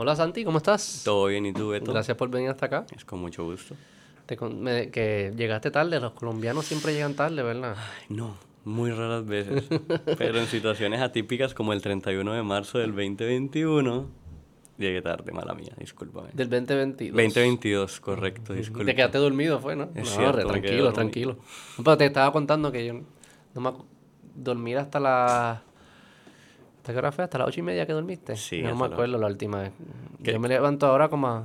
Hola Santi, ¿cómo estás? Todo bien, ¿y tú, Beto? Gracias por venir hasta acá. Es con mucho gusto. Te con- me- que llegaste tarde, los colombianos siempre llegan tarde, ¿verdad? Ay, no, muy raras veces. Pero en situaciones atípicas como el 31 de marzo del 2021, llegué tarde, mala mía, discúlpame. Del 2022. 2022, correcto, disculpa. Te quedaste dormido, fue, ¿no? Es no, cierto, re, tranquilo, tranquilo. No, Pero te estaba contando que yo no me dormir hasta las... ¿Hasta qué hora fue? ¿Hasta las ocho y media que dormiste? Sí, No me acuerdo la última vez. ¿Qué? Yo me levanto ahora como a...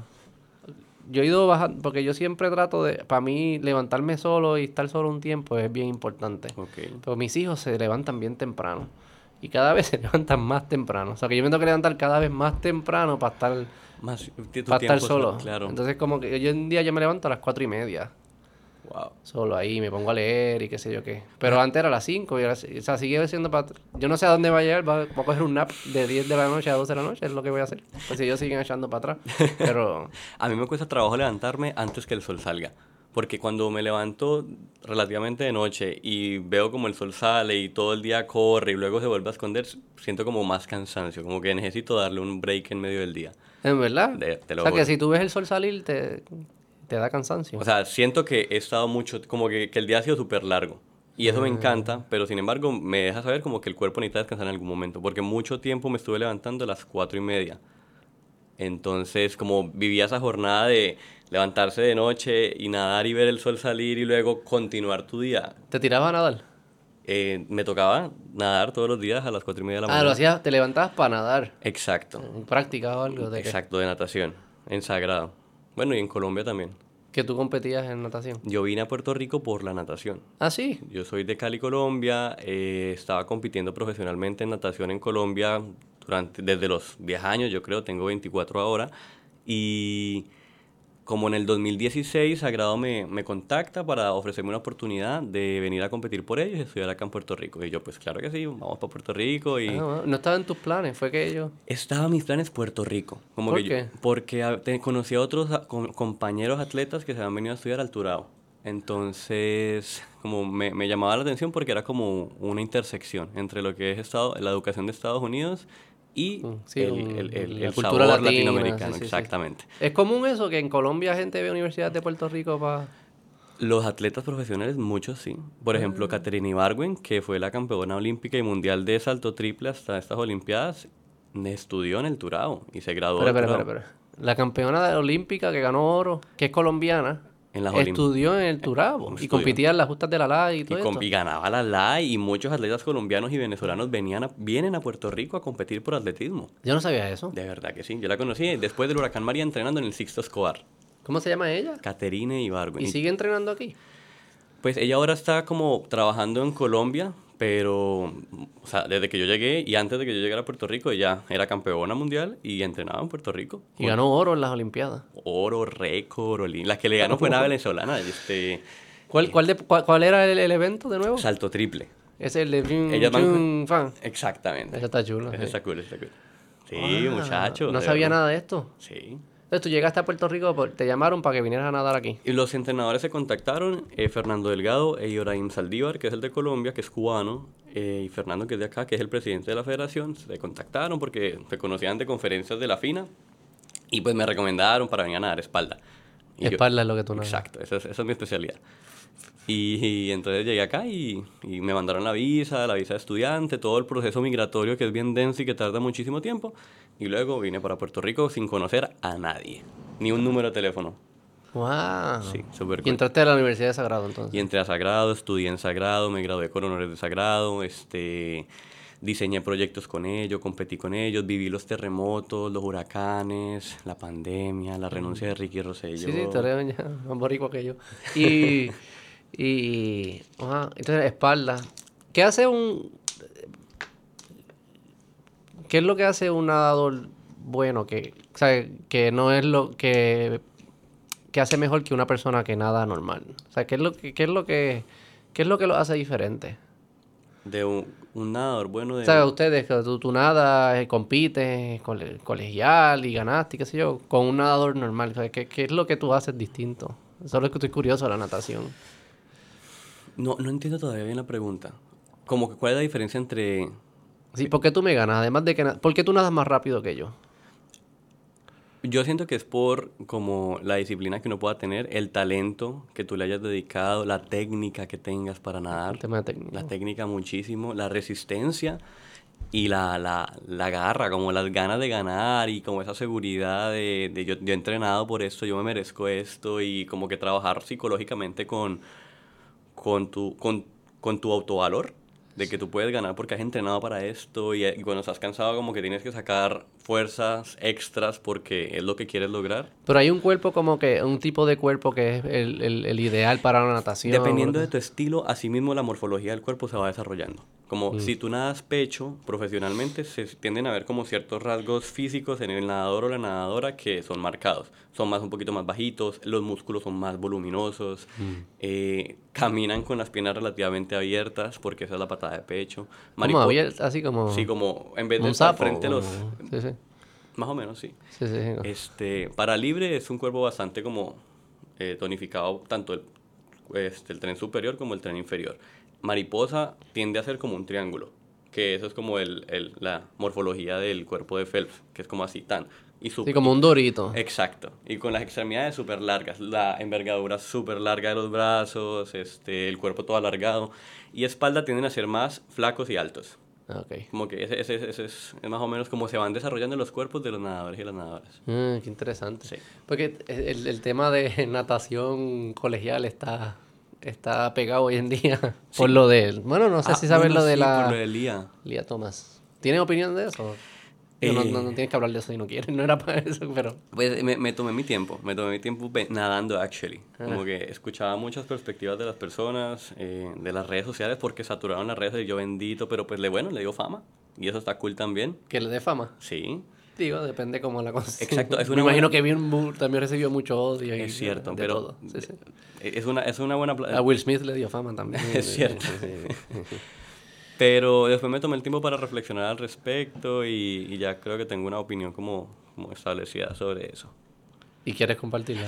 Yo he ido bajando, porque yo siempre trato de... Para mí, levantarme solo y estar solo un tiempo es bien importante. Ok. Pero mis hijos se levantan bien temprano. Y cada vez se levantan más temprano. O sea, que yo me tengo que levantar cada vez más temprano para estar, Más, para estar solo. Claro. Entonces, como que hoy en día yo me levanto a las cuatro y media. Wow. Solo ahí, me pongo a leer y qué sé yo qué. Pero antes era a las 5 y ahora, o sea, sigue siendo para... Yo no sé a dónde va a llegar, va- a coger un nap de 10 de la noche a 12 de la noche, es lo que voy a hacer. Pues si ellos siguen echando para atrás. Pero... A mí me cuesta trabajo levantarme antes que el sol salga. Porque cuando me levanto relativamente de noche y veo como el sol sale y todo el día corre y luego se vuelve a esconder, siento como más cansancio, como que necesito darle un break en medio del día. ¿En verdad? De- te lo o sea, que si tú ves el sol salir, te, te da cansancio. O sea, siento que he estado mucho, como que, que el día ha sido súper largo. Y eso me encanta, pero sin embargo me deja saber como que el cuerpo necesita descansar en algún momento, porque mucho tiempo me estuve levantando a las cuatro y media. Entonces, como vivía esa jornada de levantarse de noche y nadar y ver el sol salir y luego continuar tu día, ¿Te tirabas a nadar? eh, me tocaba nadar todos los días a las cuatro y media de la Ah, mañana. lo hacías, te levantabas para nadar. Exacto, o algo de exacto, de natación, en Sagrado. Bueno, y en Colombia también. que tú competías en natación. Yo vine a Puerto Rico por la natación. Ah, sí. Yo soy de Cali, Colombia. eh, estaba compitiendo profesionalmente en natación en Colombia durante, desde los 10 años, yo creo, tengo 24 ahora. Y como en el 2016, Sagrado me, me contacta para ofrecerme una oportunidad de venir a competir por ellos y estudiar acá en Puerto Rico. Y yo, pues claro que sí, vamos para Puerto Rico. Y Ah, no estaba en tus planes, fue que yo... estaba en mis planes Puerto Rico. Como ¿Por que yo- qué? porque a- te- conocí a otros a- com- compañeros atletas que se habían venido a estudiar al Turao. Entonces, como me, me llamaba la atención porque era como una intersección entre lo que es estado, la educación de Estados Unidos y Mm, sí, el, el- el- el cultura sabor latina, latinoamericano. sí, sí, exactamente. ¿Es común eso, que en Colombia gente ve universidades de Puerto Rico para... Los atletas profesionales, muchos sí. Por ejemplo, Caterina Ibargüen, que fue la campeona olímpica y mundial de salto triple hasta estas Olimpiadas, estudió en el Turao y se graduó Turao. espera, espera. La campeona olímpica que ganó oro, que es colombiana, En las estudió en el Turabo y competía en las justas de la LA y todo Y, esto. y ganaba la LAI y muchos atletas colombianos y venezolanos venían a- vienen a Puerto Rico a competir por atletismo. Yo no sabía eso. De verdad que sí. Yo la conocí después del Huracán María entrenando en el Sixto Escobar. ¿Cómo se llama ella? Caterine Ibargüen. ¿Y Y, sigue entrenando aquí? Pues ella ahora está como trabajando en Colombia, pero o sea, desde que yo llegué y antes de que yo llegara a Puerto Rico, ella era campeona mundial y entrenaba en Puerto Rico. Y ganó oro en las Olimpiadas. Oro, récord, olí- La que le ganó fue una venezolana, este, ¿Cuál, cuál, de- cuál, cuál era el, el evento de nuevo? salto triple. Es el de Jun, Ellas van- Fan. Exactamente. Ese está chulo. Ese sí. está cool, está cool. Sí, Ah, muchacho. No sabía verdad. nada de esto. Sí. Entonces tú llegaste a Puerto Rico, por- te llamaron para que vinieras a nadar aquí. Y los entrenadores se contactaron, eh, Fernando Delgado e Ibrahim Saldívar, que es el de Colombia, que es cubano, eh, y Fernando, que es de acá, que es el presidente de la federación, se contactaron porque se conocían de conferencias de la FINA, y pues me recomendaron para venir a nadar espalda. Y yo- Espalda es lo que tú nadas. Exacto, esa es, esa es mi especialidad. Y, y entonces llegué acá y, y me mandaron la visa, la visa de estudiante, todo el proceso migratorio que es bien denso y que tarda muchísimo tiempo. Y luego vine para Puerto Rico sin conocer a nadie, ni un número de teléfono. Wow. Sí, súper Y cool. entraste a la Universidad de Sagrado entonces. Y entré a Sagrado, estudié en Sagrado, me gradué con honores de Sagrado, este, diseñé proyectos con ellos, competí con ellos, viví los terremotos, los huracanes, la pandemia, la renuncia de Ricky Rosselló. Sí, sí, ya más boricua que yo. Y, y ajá, entonces espalda. ¿Qué hace un qué es lo que hace un nadador bueno que, o sea, que no es lo que que hace mejor que una persona que nada normal? O sea, ¿qué es lo que qué es lo que qué es lo que lo hace diferente? De un, un nadador bueno de... O sea, ustedes, que tú, tú nadas, eh, compites, cole- colegial y ganaste, qué sé yo, con un nadador normal. O sea, ¿qué, qué es lo que tú haces distinto? Eso es lo que estoy curioso de la natación. No, no entiendo todavía bien la pregunta. Como que cuál es la diferencia entre... Sí, ¿por qué tú me ganas? Además de que... ¿Por qué tú nadas más rápido que yo? Yo siento que es por como la disciplina que uno pueda tener, el talento que tú le hayas dedicado, la técnica que tengas para nadar. El tema de técnica. La técnica muchísimo, la resistencia y la, la, la garra, como las ganas de ganar y como esa seguridad de, de yo, yo he entrenado por esto, yo me merezco esto y como que trabajar psicológicamente con, con, tu, con, con tu autovalor de que tú puedes ganar porque has entrenado para esto y, y, cuando estás cansado como que tienes que sacar fuerzas extras porque es lo que quieres lograr. Pero hay un cuerpo como que, un tipo de cuerpo que es el, el, el ideal para la natación. Dependiendo de tu estilo, así mismo la morfología del cuerpo se va desarrollando. Como Mm. si tú nadas pecho profesionalmente, se tienden a ver como ciertos rasgos físicos en el nadador o la nadadora que son marcados. Son más un poquito más bajitos, los músculos son más voluminosos, Mm. eh, caminan con las piernas relativamente abiertas porque esa es la patada de pecho. Como Maripo- abierto, así como... Sí, como en vez de estar frente a los... como- Sí, sí. Más o menos, sí. Sí, sí, sí. Este, para libre es un cuerpo bastante como eh, tonificado, tanto el, este, el tren superior como el tren inferior. Mariposa tiende a ser como un triángulo, que eso es como el, el- la morfología del cuerpo de Phelps, que es como así tan... Y Sí, súper- como un dorito. Exacto. Y con las extremidades súper largas, la envergadura súper larga de los brazos, este, el cuerpo todo alargado. Y espalda tienden a ser más flacos y altos. Ah, Ok. Como que ese, ese- ese es, es más o menos como se van desarrollando los cuerpos de los nadadores y las nadadoras. Ah, qué interesante. Sí. Porque el, el tema de natación colegial está, está pegado hoy en día por lo de... Bueno, no sé Ah, si sabes bueno, lo de sí, la... por lo de Lía. Lía Thomas. ¿Tienes opinión de eso? Digo, no, Eh. no, no tienes que hablar de eso si no quieres, no era para eso, pero... Pues me, me tomé mi tiempo, me tomé mi tiempo nadando, actually. Como que escuchaba muchas perspectivas de las personas, eh, de las redes sociales, porque saturaron las redes y yo bendito, pero pues le, bueno, le dio fama. Y eso está cool también. Que le dé fama. Sí, Digo, depende cómo la cosa. Exacto, es Me una imagino buena- que bien, mu- también recibió mucho odio. y es cierto, de pero todo. Sí, sí. es una, es una buena... A Will Smith le dio fama también. Es cierto. Sí. Pero después me tomé el tiempo para reflexionar al respecto y, y ya creo que tengo una opinión como, como establecida sobre eso. ¿Y quieres compartirla?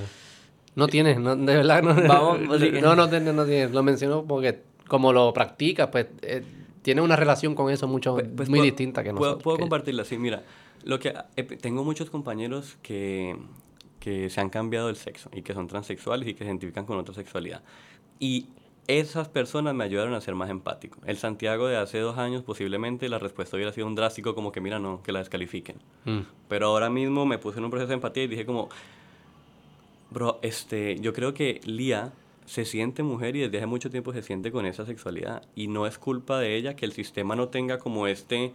No tienes, no, de verdad no. Vamos, pues, no, no, tienes, no tienes. Lo menciono porque como lo practicas, pues eh, tiene una relación con eso mucho Pues- pues muy puedo- distinta que Puedo, nosotros. puedo que- compartirla, sí, mira. Lo que, eh, tengo muchos compañeros que, que se han cambiado el sexo y que son transexuales y que se identifican con otra sexualidad. Y esas personas me ayudaron a ser más empático. El Santiago de hace dos años posiblemente la respuesta hubiera sido un drástico como que mira, no, que la descalifiquen. Mm. Pero ahora mismo me puse en un proceso de empatía y dije como, bro, este, yo creo que Lía se siente mujer y desde hace mucho tiempo se siente con esa sexualidad y no es culpa de ella que el sistema no tenga como este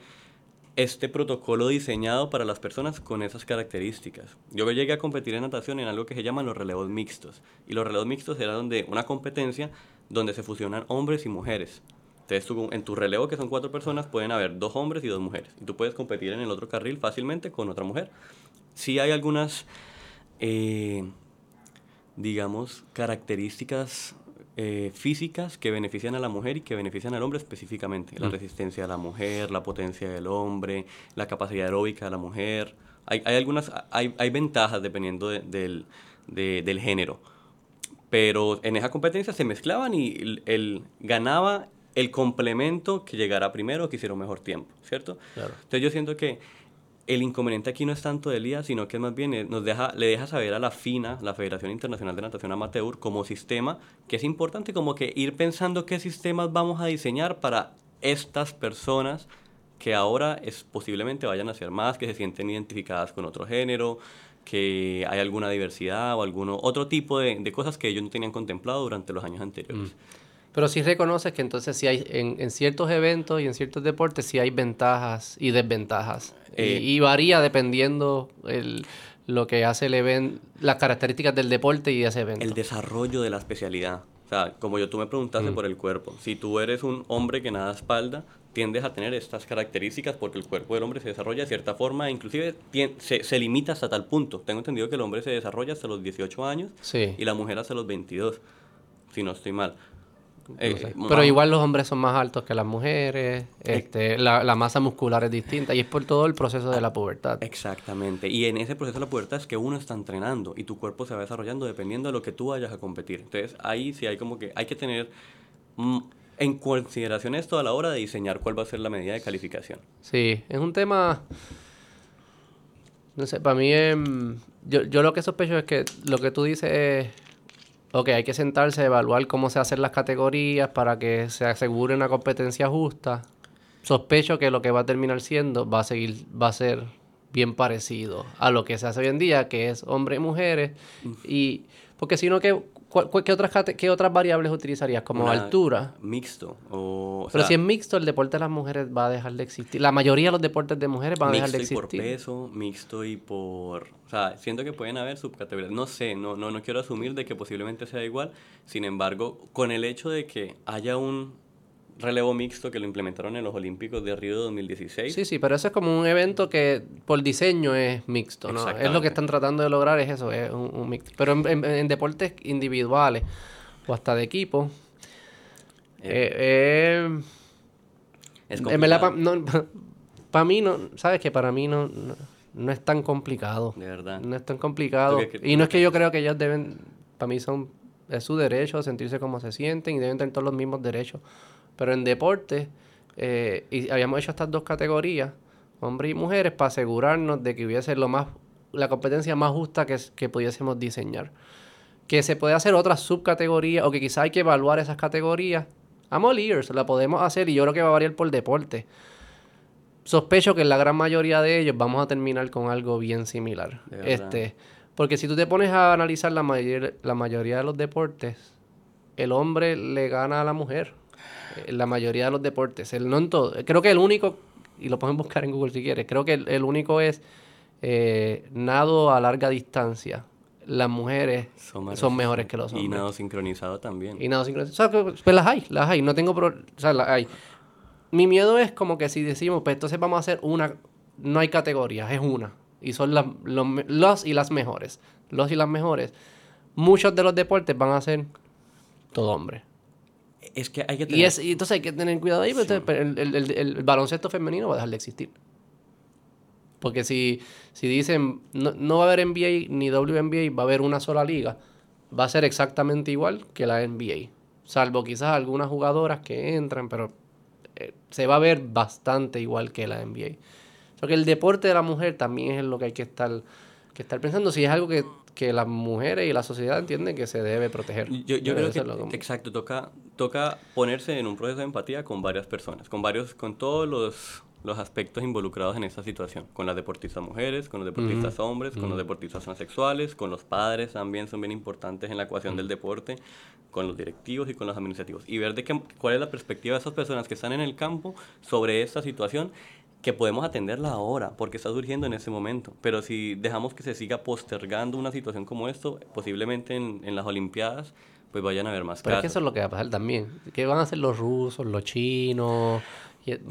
este protocolo diseñado para las personas con esas características. Yo llegué a competir en natación en algo que se llaman los relevos mixtos. Y los relevos mixtos era donde una competencia donde se fusionan hombres y mujeres. Entonces, tú, en tu relevo, que son cuatro personas, pueden haber dos hombres y dos mujeres. Y tú puedes competir en el otro carril fácilmente con otra mujer. Sí hay algunas, eh, digamos, características eh, físicas que benefician a la mujer y que benefician al hombre específicamente. La Mm. resistencia de la mujer, la potencia del hombre, la capacidad aeróbica de la mujer. Hay, hay algunas, hay, hay ventajas dependiendo de- del, de- del género. Pero en esa competencia se mezclaban y el, el- ganaba el complemento que llegara primero que hiciera un mejor tiempo, ¿cierto? Claro. Entonces yo siento que el inconveniente aquí no es tanto del IA, sino que más bien eh, nos deja, le deja saber a la FINA, la Federación Internacional de Natación Amateur, como sistema, que es importante como que ir pensando qué sistemas vamos a diseñar para estas personas que ahora es, posiblemente vayan a ser más, que se sienten identificadas con otro género, que hay alguna diversidad o alguno otro tipo de, de cosas que ellos no tenían contemplado durante los años anteriores. Pero sí reconoces que entonces sí hay, en, en ciertos eventos y en ciertos deportes sí hay ventajas y desventajas. Y- Eh, y, varía dependiendo el, lo que hace el evento, las características del deporte y ese evento. El desarrollo de la especialidad. O sea, como yo tú me preguntaste por el cuerpo, si tú eres un hombre que nada espalda, tiendes a tener estas características porque el cuerpo del hombre se desarrolla de cierta forma, inclusive se, se limita hasta tal punto. Tengo entendido que el hombre se desarrolla hasta los 18 años Sí. y la mujer hasta los 22, si no estoy mal. No Eh, sé. eh, Pero igual los hombres son más altos que las mujeres, este, la, la masa muscular es distinta y es por todo el proceso de la pubertad. Exactamente. Y en ese proceso de la pubertad es que uno está entrenando y tu cuerpo se va desarrollando dependiendo de lo que tú vayas a competir. Entonces ahí sí hay como que hay que tener mm, en consideración esto a la hora de diseñar cuál va a ser la medida de calificación. Sí, es un tema, no sé, para mí es, yo, yo lo que sospecho es que lo que tú dices es, ok, hay que sentarse a evaluar cómo se hacen las categorías para que se asegure una competencia justa. Sospecho que lo que va a terminar siendo va a seguir, va a ser bien parecido a lo que se hace hoy en día, que es hombres y mujeres. Y, porque si no, ¿qué, qué, otras, ¿qué otras variables utilizarías? Como altura. Mixto. O, Pero si es mixto, el deporte de las mujeres va a dejar de existir. La mayoría de los deportes de mujeres van a dejar de existir. Mixto y por peso, mixto y por... O sea, siento que pueden haber subcategorías. No sé, no, no, no quiero asumir de que posiblemente sea igual. Sin embargo, con el hecho de que haya un relevo mixto que lo implementaron en los Olímpicos de Río de 2016. Sí, sí, pero eso es como un evento que por diseño es mixto, ¿no? Es lo que están tratando de lograr, es eso, es un, mixto. Pero en, deportes individuales o hasta de equipo, eh, eh, es en verdad, para mí, no, ¿sabes que Para mí no, no, es tan complicado. De verdad. No es tan complicado. y no es que yo creo que ellos deben, para mí son, es su derecho sentirse como se sienten y deben tener todos los mismos derechos pero en deporte, eh, y habíamos hecho estas dos categorías, hombres y mujeres, para asegurarnos de que hubiese lo más, la competencia más justa que, que pudiésemos diseñar. Que se puede hacer otras subcategorías, o que quizá hay que evaluar esas categorías. I'm all ears, la podemos hacer y yo creo que va a variar por deporte. Sospecho que en la gran mayoría de ellos vamos a terminar con algo bien similar. Este, porque si tú te pones a analizar la, la mayoría de los deportes, el hombre le gana a la mujer en la mayoría de los deportes. El, no en todo. Creo que el único, y lo pueden buscar en Google si quieres, creo que el, único es eh, nado a larga distancia. Las mujeres son, mejores que los hombres. Y nado sincronizado también. Y nado sincronizado. pues las hay, las hay. No tengo... o sea, las hay. Mi miedo es como que si decimos, pues entonces vamos a hacer una... No hay categorías, es una. Y son las, los y las mejores. Los y las mejores. Muchos de los deportes van a ser todo hombre. Es que hay que tener... Y, es, y entonces hay que tener cuidado ahí, porque el, el, el, baloncesto femenino va a dejar de existir. Porque si, si dicen, no, no, va a haber NBA ni WNBA, va a haber una sola liga, va a ser exactamente igual que la NBA. Salvo quizás algunas jugadoras que entran, pero eh, se va a ver bastante igual que la NBA. O sea que el deporte de la mujer también es lo que hay que estar, que estar pensando. Si es algo que que las mujeres y la sociedad entienden que se debe proteger. Yo, yo creo que, exacto, toca, toca ponerse en un proceso de empatía con varias personas, con varios, con todos los, los aspectos involucrados en esta situación, con las deportistas mujeres, con los deportistas hombres, con los deportistas transexuales, con los padres también son bien importantes en la ecuación del deporte, con los directivos y con los administrativos, y ver de qué, cuál es la perspectiva de esas personas que están en el campo sobre esta situación que podemos atenderla ahora, porque está surgiendo en ese momento. Pero si dejamos que se siga postergando una situación como esto, posiblemente en, en las Olimpiadas, pues vayan a haber más Pero es que eso es lo que va a pasar también. ¿Qué van a hacer los rusos, los chinos?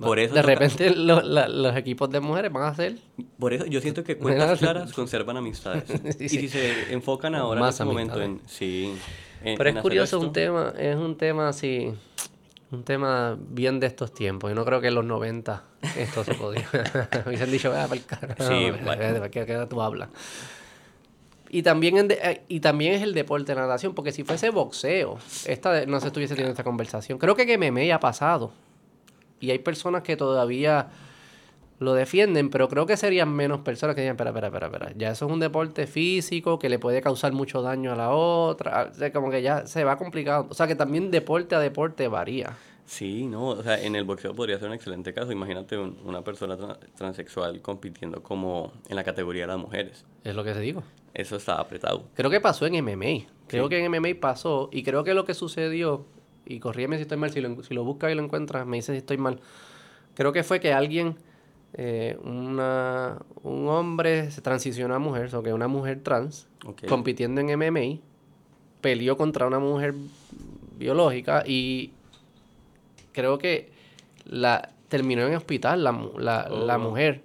Por eso de repente los equipos de mujeres van a hacer... Por eso yo siento que cuentas claras conservan amistades. Y si se enfocan ahora en este momento en... Sí, Pero es curioso, un tema, es un tema así un tema bien de estos tiempos. Yo no creo que en los 90 esto se podía. Han dicho, ah, para el carajo. Sí, ¿de qué tú hablas? Y también, eh, y también es el deporte de la natación, porque si fuese boxeo, esta no se estuviese teniendo esta conversación. Creo que MMA ha pasado. Y hay personas que todavía lo defienden, pero creo que serían menos personas que digan, espera, espera, espera, espera. Ya eso es un deporte físico que le puede causar mucho daño a la otra. O sea, como que ya se va complicado. O sea, que también deporte a deporte varía. Sí, no, o sea, en el boxeo podría ser un excelente caso. Imagínate una persona transexual compitiendo como en la categoría de las mujeres. Es lo que te digo. Eso está apretado. Creo que pasó en MMA. Creo que en MMA pasó y creo que lo que sucedió, y corrígeme si estoy mal, si lo, si lo buscas y lo encuentras, me dices si estoy mal. Creo que fue que alguien eh, una, un hombre se transicionó a mujer, o que una mujer trans, compitiendo en MMA, peleó contra una mujer biológica y creo que la terminó en hospital la, la, oh. mujer.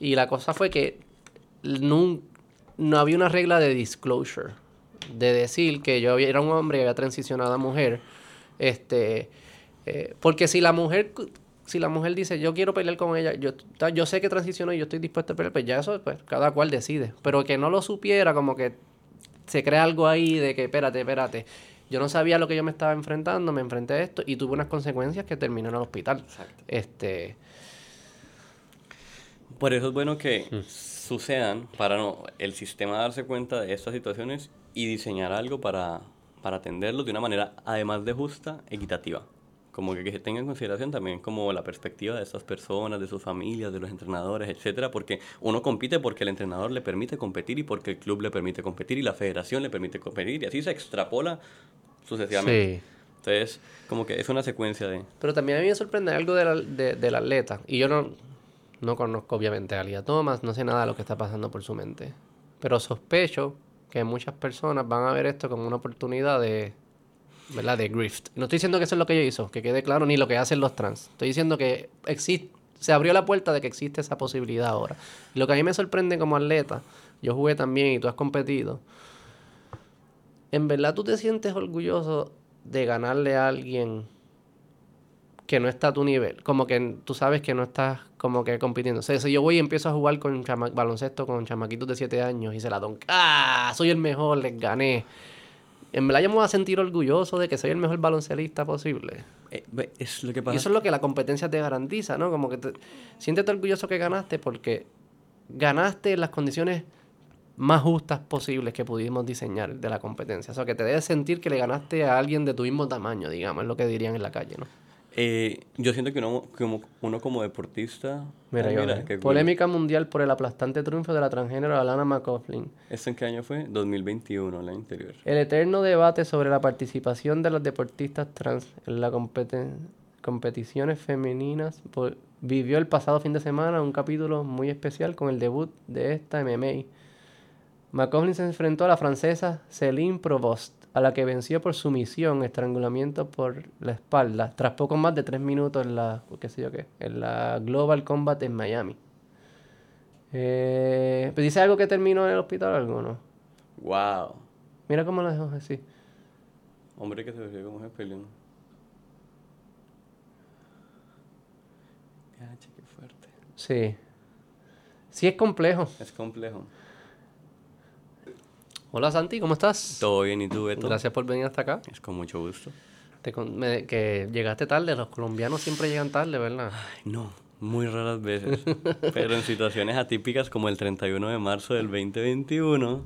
Y la cosa fue que no, no, había una regla de disclosure, de decir que yo era un hombre y había transicionado a mujer. Este, eh, porque si la mujer si la mujer dice, yo quiero pelear con ella, yo, yo sé que transicionó y yo estoy dispuesto a pelear, pues ya eso, pues cada cual decide. Pero que no lo supiera, como que se crea algo ahí de que, espérate, espérate, yo no sabía lo que yo me estaba enfrentando, me enfrenté a esto y tuve unas consecuencias que terminó en el hospital. Exacto. Este... Por eso es bueno que mm. sucedan para no, el sistema darse cuenta de estas situaciones y diseñar algo para, para atenderlos de una manera, además de justa, equitativa. Como que, que se tenga en consideración también como la perspectiva de estas personas, de sus familias, de los entrenadores, etcétera, porque uno compite porque el entrenador le permite competir y porque el club le permite competir y la federación le permite competir y así se extrapola sucesivamente. Sí. Entonces, como que es una secuencia de... Pero también a mí me sorprende algo de del atleta. Y yo no, no conozco obviamente a Alia Thomas, no sé nada de lo que está pasando por su mente. Pero sospecho que muchas personas van a ver esto como una oportunidad de, ¿verdad? De grift. No estoy diciendo que eso es lo que ella hizo, que quede claro, ni lo que hacen los trans. Estoy diciendo que existe, se abrió la puerta de que existe esa posibilidad ahora. Lo que a mí me sorprende como atleta, yo jugué también y tú has competido. ¿En verdad tú te sientes orgulloso de ganarle a alguien que no está a tu nivel? Como que tú sabes que no estás como que compitiendo. O sea, si yo voy y empiezo a jugar con baloncesto con chamaquitos de 7 años y se la don, ¡ah! Soy el mejor, les gané. En verdad yo me voy a sentir orgulloso de que soy el mejor baloncelista posible. Eh, es lo que pasa. Y eso es lo que la competencia te garantiza, ¿no? Como que te, siéntete orgulloso que ganaste porque ganaste en las condiciones más justas posibles que pudimos diseñar de la competencia. O sea, que te debes sentir que le ganaste a alguien de tu mismo tamaño, digamos, es lo que dirían en la calle, ¿no? Eh, yo siento que uno como, uno como deportista... Mira, oh, Polémica mundial por el aplastante triunfo de la transgénero Alana McCauley. ¿Esto en qué año fue? 2021, el año anterior. El eterno debate sobre la participación de los deportistas trans en las competiciones femeninas vivió el pasado fin de semana un capítulo muy especial con el debut de esta MMA. McCauley se enfrentó a la francesa Céline Provost a la que venció por sumisión, estrangulamiento por la espalda, tras poco más de tres minutos en la, qué sé yo qué, en la Global Combat en Miami. Eh, ¿Dice algo que terminó en el hospital o algo, no? Wow. Mira cómo lo dejó así. Hombre que se ve como es qué fuerte. Sí. Sí es complejo. Es complejo. Hola Santi, ¿cómo estás? Todo bien, ¿y tú, Beto? Gracias por venir hasta acá. Es con mucho gusto. que llegaste tarde, los colombianos siempre llegan tarde, ¿verdad? Ay, no, muy raras veces. Pero en situaciones atípicas como el 31 de marzo del 2021,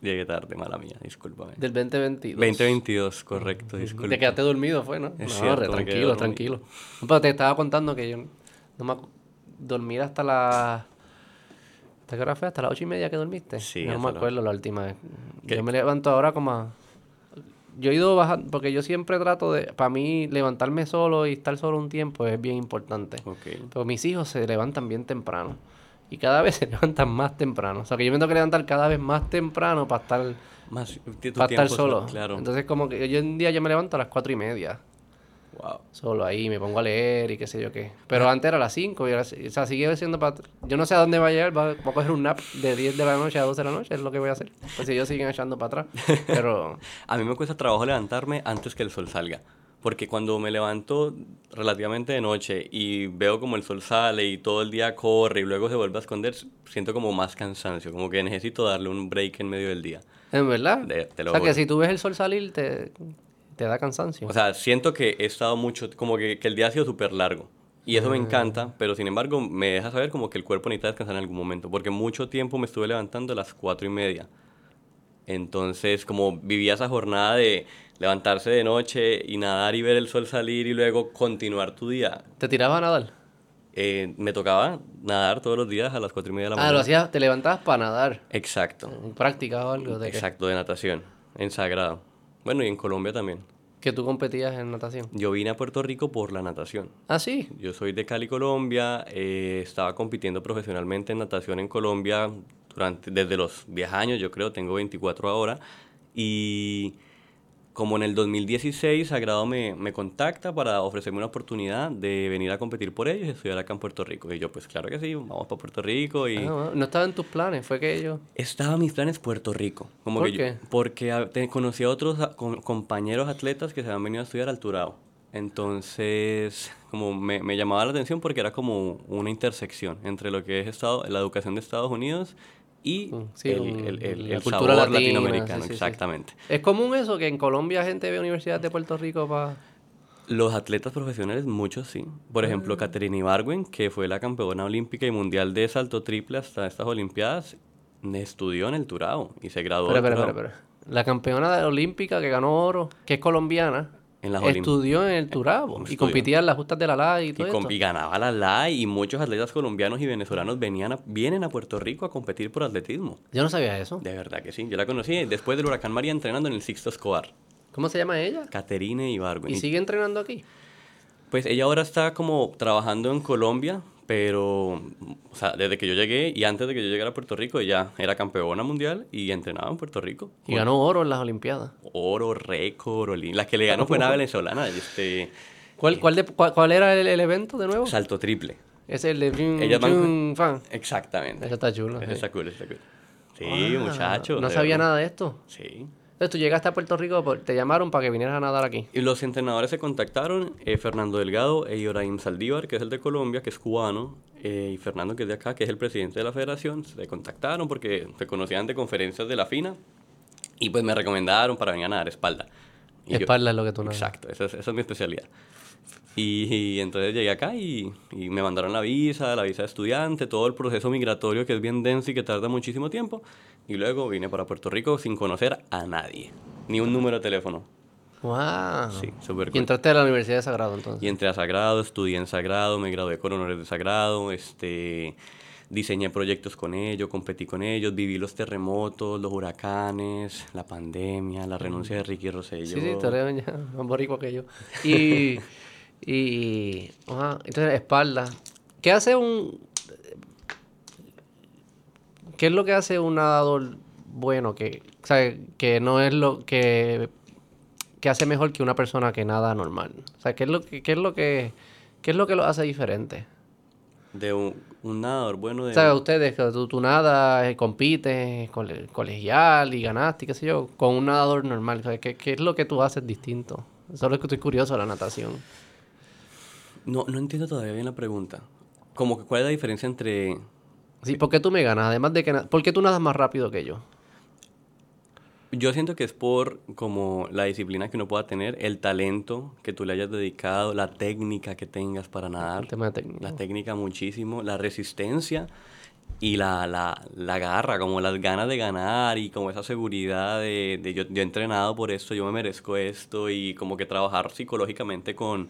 llegué tarde, mala mía, discúlpame. Del 2022. 2022, correcto, disculpa. Te quedaste dormido, fue, ¿no? Es no, tranquilo, tranquilo. Pero te estaba contando que yo no me dormir hasta las ¿Hasta qué hora fue? ¿Hasta las ocho y media que dormiste? Sí. no me acuerdo la última vez. Yo me levanto ahora como a... Yo he ido bajando, porque yo siempre trato de... Para mí, levantarme solo y estar solo un tiempo es bien importante. Okay. Pero mis hijos se levantan bien temprano. Y cada vez se levantan más temprano. O sea, que yo me tengo que levantar cada vez más temprano para estar... Más, para estar solo. Claro. Entonces, como que hoy en día yo me levanto a las cuatro y media. Solo ahí me pongo a leer y qué sé yo qué. Pero antes era a las 5 y o sea, sigue siendo para... Yo no sé a dónde va a llegar, voy a coger un nap de 10 de la noche a 12 de la noche, es lo que voy a hacer. Pues si ellos siguen echando para atrás. Pero... a mí me cuesta trabajo levantarme antes que el sol salga. Porque cuando me levanto relativamente de noche y veo como el sol sale y todo el día corre y luego se vuelve a esconder, siento como más cansancio, como que necesito darle un break en medio del día. ¿En verdad? o sea, que si tú ves el sol salir, te, te da cansancio. O sea, siento que he estado mucho, como que, que el día ha sido súper largo. Y eso me ah. encanta, pero sin embargo me deja saber como que el cuerpo necesita descansar en algún momento, porque mucho tiempo me estuve levantando a las cuatro y media. Entonces, como vivía esa jornada de levantarse de noche y nadar y ver el sol salir y luego continuar tu día. ¿Te tirabas a nadar? Eh, me tocaba nadar todos los días a las cuatro y media de la mañana. Ah, lo hacías, te levantabas para nadar. Exacto. ¿Práctica o algo? De Exacto, de natación, en sagrado. Bueno, y en Colombia también. ¿Que tú competías en natación? Yo vine a Puerto Rico por la natación. ¿Ah, sí? Yo soy de Cali, Colombia. Eh, estaba compitiendo profesionalmente en natación en Colombia durante, desde los 10 años, yo creo, tengo 24 ahora. Y como en el 2016 Sagrado me, me, contacta para ofrecerme una oportunidad de venir a competir por ellos y estudiar acá en Puerto Rico. Y yo, pues claro que sí, vamos para Puerto Rico. Y... Ah, no estaba en tus planes, fue que yo... Estaba en mis planes Puerto Rico. Como ¿Por que qué? porque conocí a otros compañeros atletas que se habían venido a estudiar al Turao. Entonces, como me, me, llamaba la atención porque era como una intersección entre lo que es estado, la educación de Estados Unidos y mm, el, el, el, cultura sabor latinoamericano, exactamente. ¿Es común eso, que en Colombia gente ve universidades de Puerto Rico para...? Los atletas profesionales, muchos sí. Por ejemplo, Caterina Ibargüen, que fue la campeona olímpica y mundial de salto triple hasta estas Olimpiadas, estudió en el Turao y se graduó. Pero, pero, pero. La campeona de olímpica que ganó oro, que es colombiana, En las estudió en el Turabo y estudió. competía en las justas de la LA y Y, todo esto. y ganaba la LAI y muchos atletas colombianos y venezolanos venían a- vienen a Puerto Rico a competir por atletismo. Yo no sabía eso. De verdad que sí. Yo la conocí después del huracán María entrenando en el Sixto Escobar. ¿Cómo se llama ella? Caterine Ibargüen. ¿Y Y- sigue entrenando aquí? Pues ella ahora está como trabajando en Colombia, pero o sea, desde que yo llegué y antes de que yo llegara a Puerto Rico, ella era campeona mundial y entrenaba en Puerto Rico. Y ganó oro en las Olimpiadas. Oro, récord, olí- La que le ganó fue una venezolana, este, ¿Cuál, cuál, de- cuál, cuál era el, el evento de nuevo? salto triple. Es el de Jun- Ella Fan. Exactamente. Eso está chulo. Ese sí. está cool, está cool. Sí, Ah, muchacho. No sabía nada de esto. Sí. Entonces tú llegaste a Puerto Rico, por- te llamaron para que vinieras a nadar aquí. Y los entrenadores se contactaron, eh, Fernando Delgado e Ibrahim Saldívar, que es el de Colombia, que es cubano, eh, y Fernando, que es de acá, que es el presidente de la federación, se contactaron porque se conocían de conferencias de la FINA, y pues me recomendaron para venir a nadar espalda. Y yo- Espalda es lo que tú nadas. Exacto, esa es, esa es mi especialidad. Y, y entonces llegué acá y, y me mandaron la visa, la visa de estudiante, todo el proceso migratorio que es bien denso y que tarda muchísimo tiempo. Y luego vine para Puerto Rico sin conocer a nadie, ni un número de teléfono. Wow. Sí, súper Y cool. entraste a la Universidad de Sagrado entonces. Y entré a Sagrado, estudié en Sagrado, me gradué con honores de Sagrado, este, diseñé proyectos con ellos, competí con ellos, viví los terremotos, los huracanes, la pandemia, la renuncia de Ricky Rosselló. Sí, sí, ya más boricua que yo. Y, y ajá, entonces espalda. ¿Qué hace un qué es lo que hace un nadador bueno que, o sea, que no es lo que que hace mejor que una persona que nada normal? O sea, ¿qué es lo que qué es lo que qué es lo que lo hace diferente? De un, un nadador bueno de... O sea, ustedes, que tú, tú nadas, eh, compites, cole- colegial y ganaste, qué sé yo, con un nadador normal. O sea, ¿qué, qué es lo que tú haces distinto? Eso es lo que estoy curioso de la natación. No, no entiendo todavía bien la pregunta. Como que cuál es la diferencia entre... Sí, ¿por qué tú me ganas? Además de que... ¿Por qué tú nadas más rápido que yo? Yo siento que es por como la disciplina que uno pueda tener, el talento que tú le hayas dedicado, la técnica que tengas para nadar. El tema de técnica. La técnica muchísimo, la resistencia y la, la, la garra, como las ganas de ganar y como esa seguridad de, de yo, yo he entrenado por esto, yo me merezco esto y como que trabajar psicológicamente con,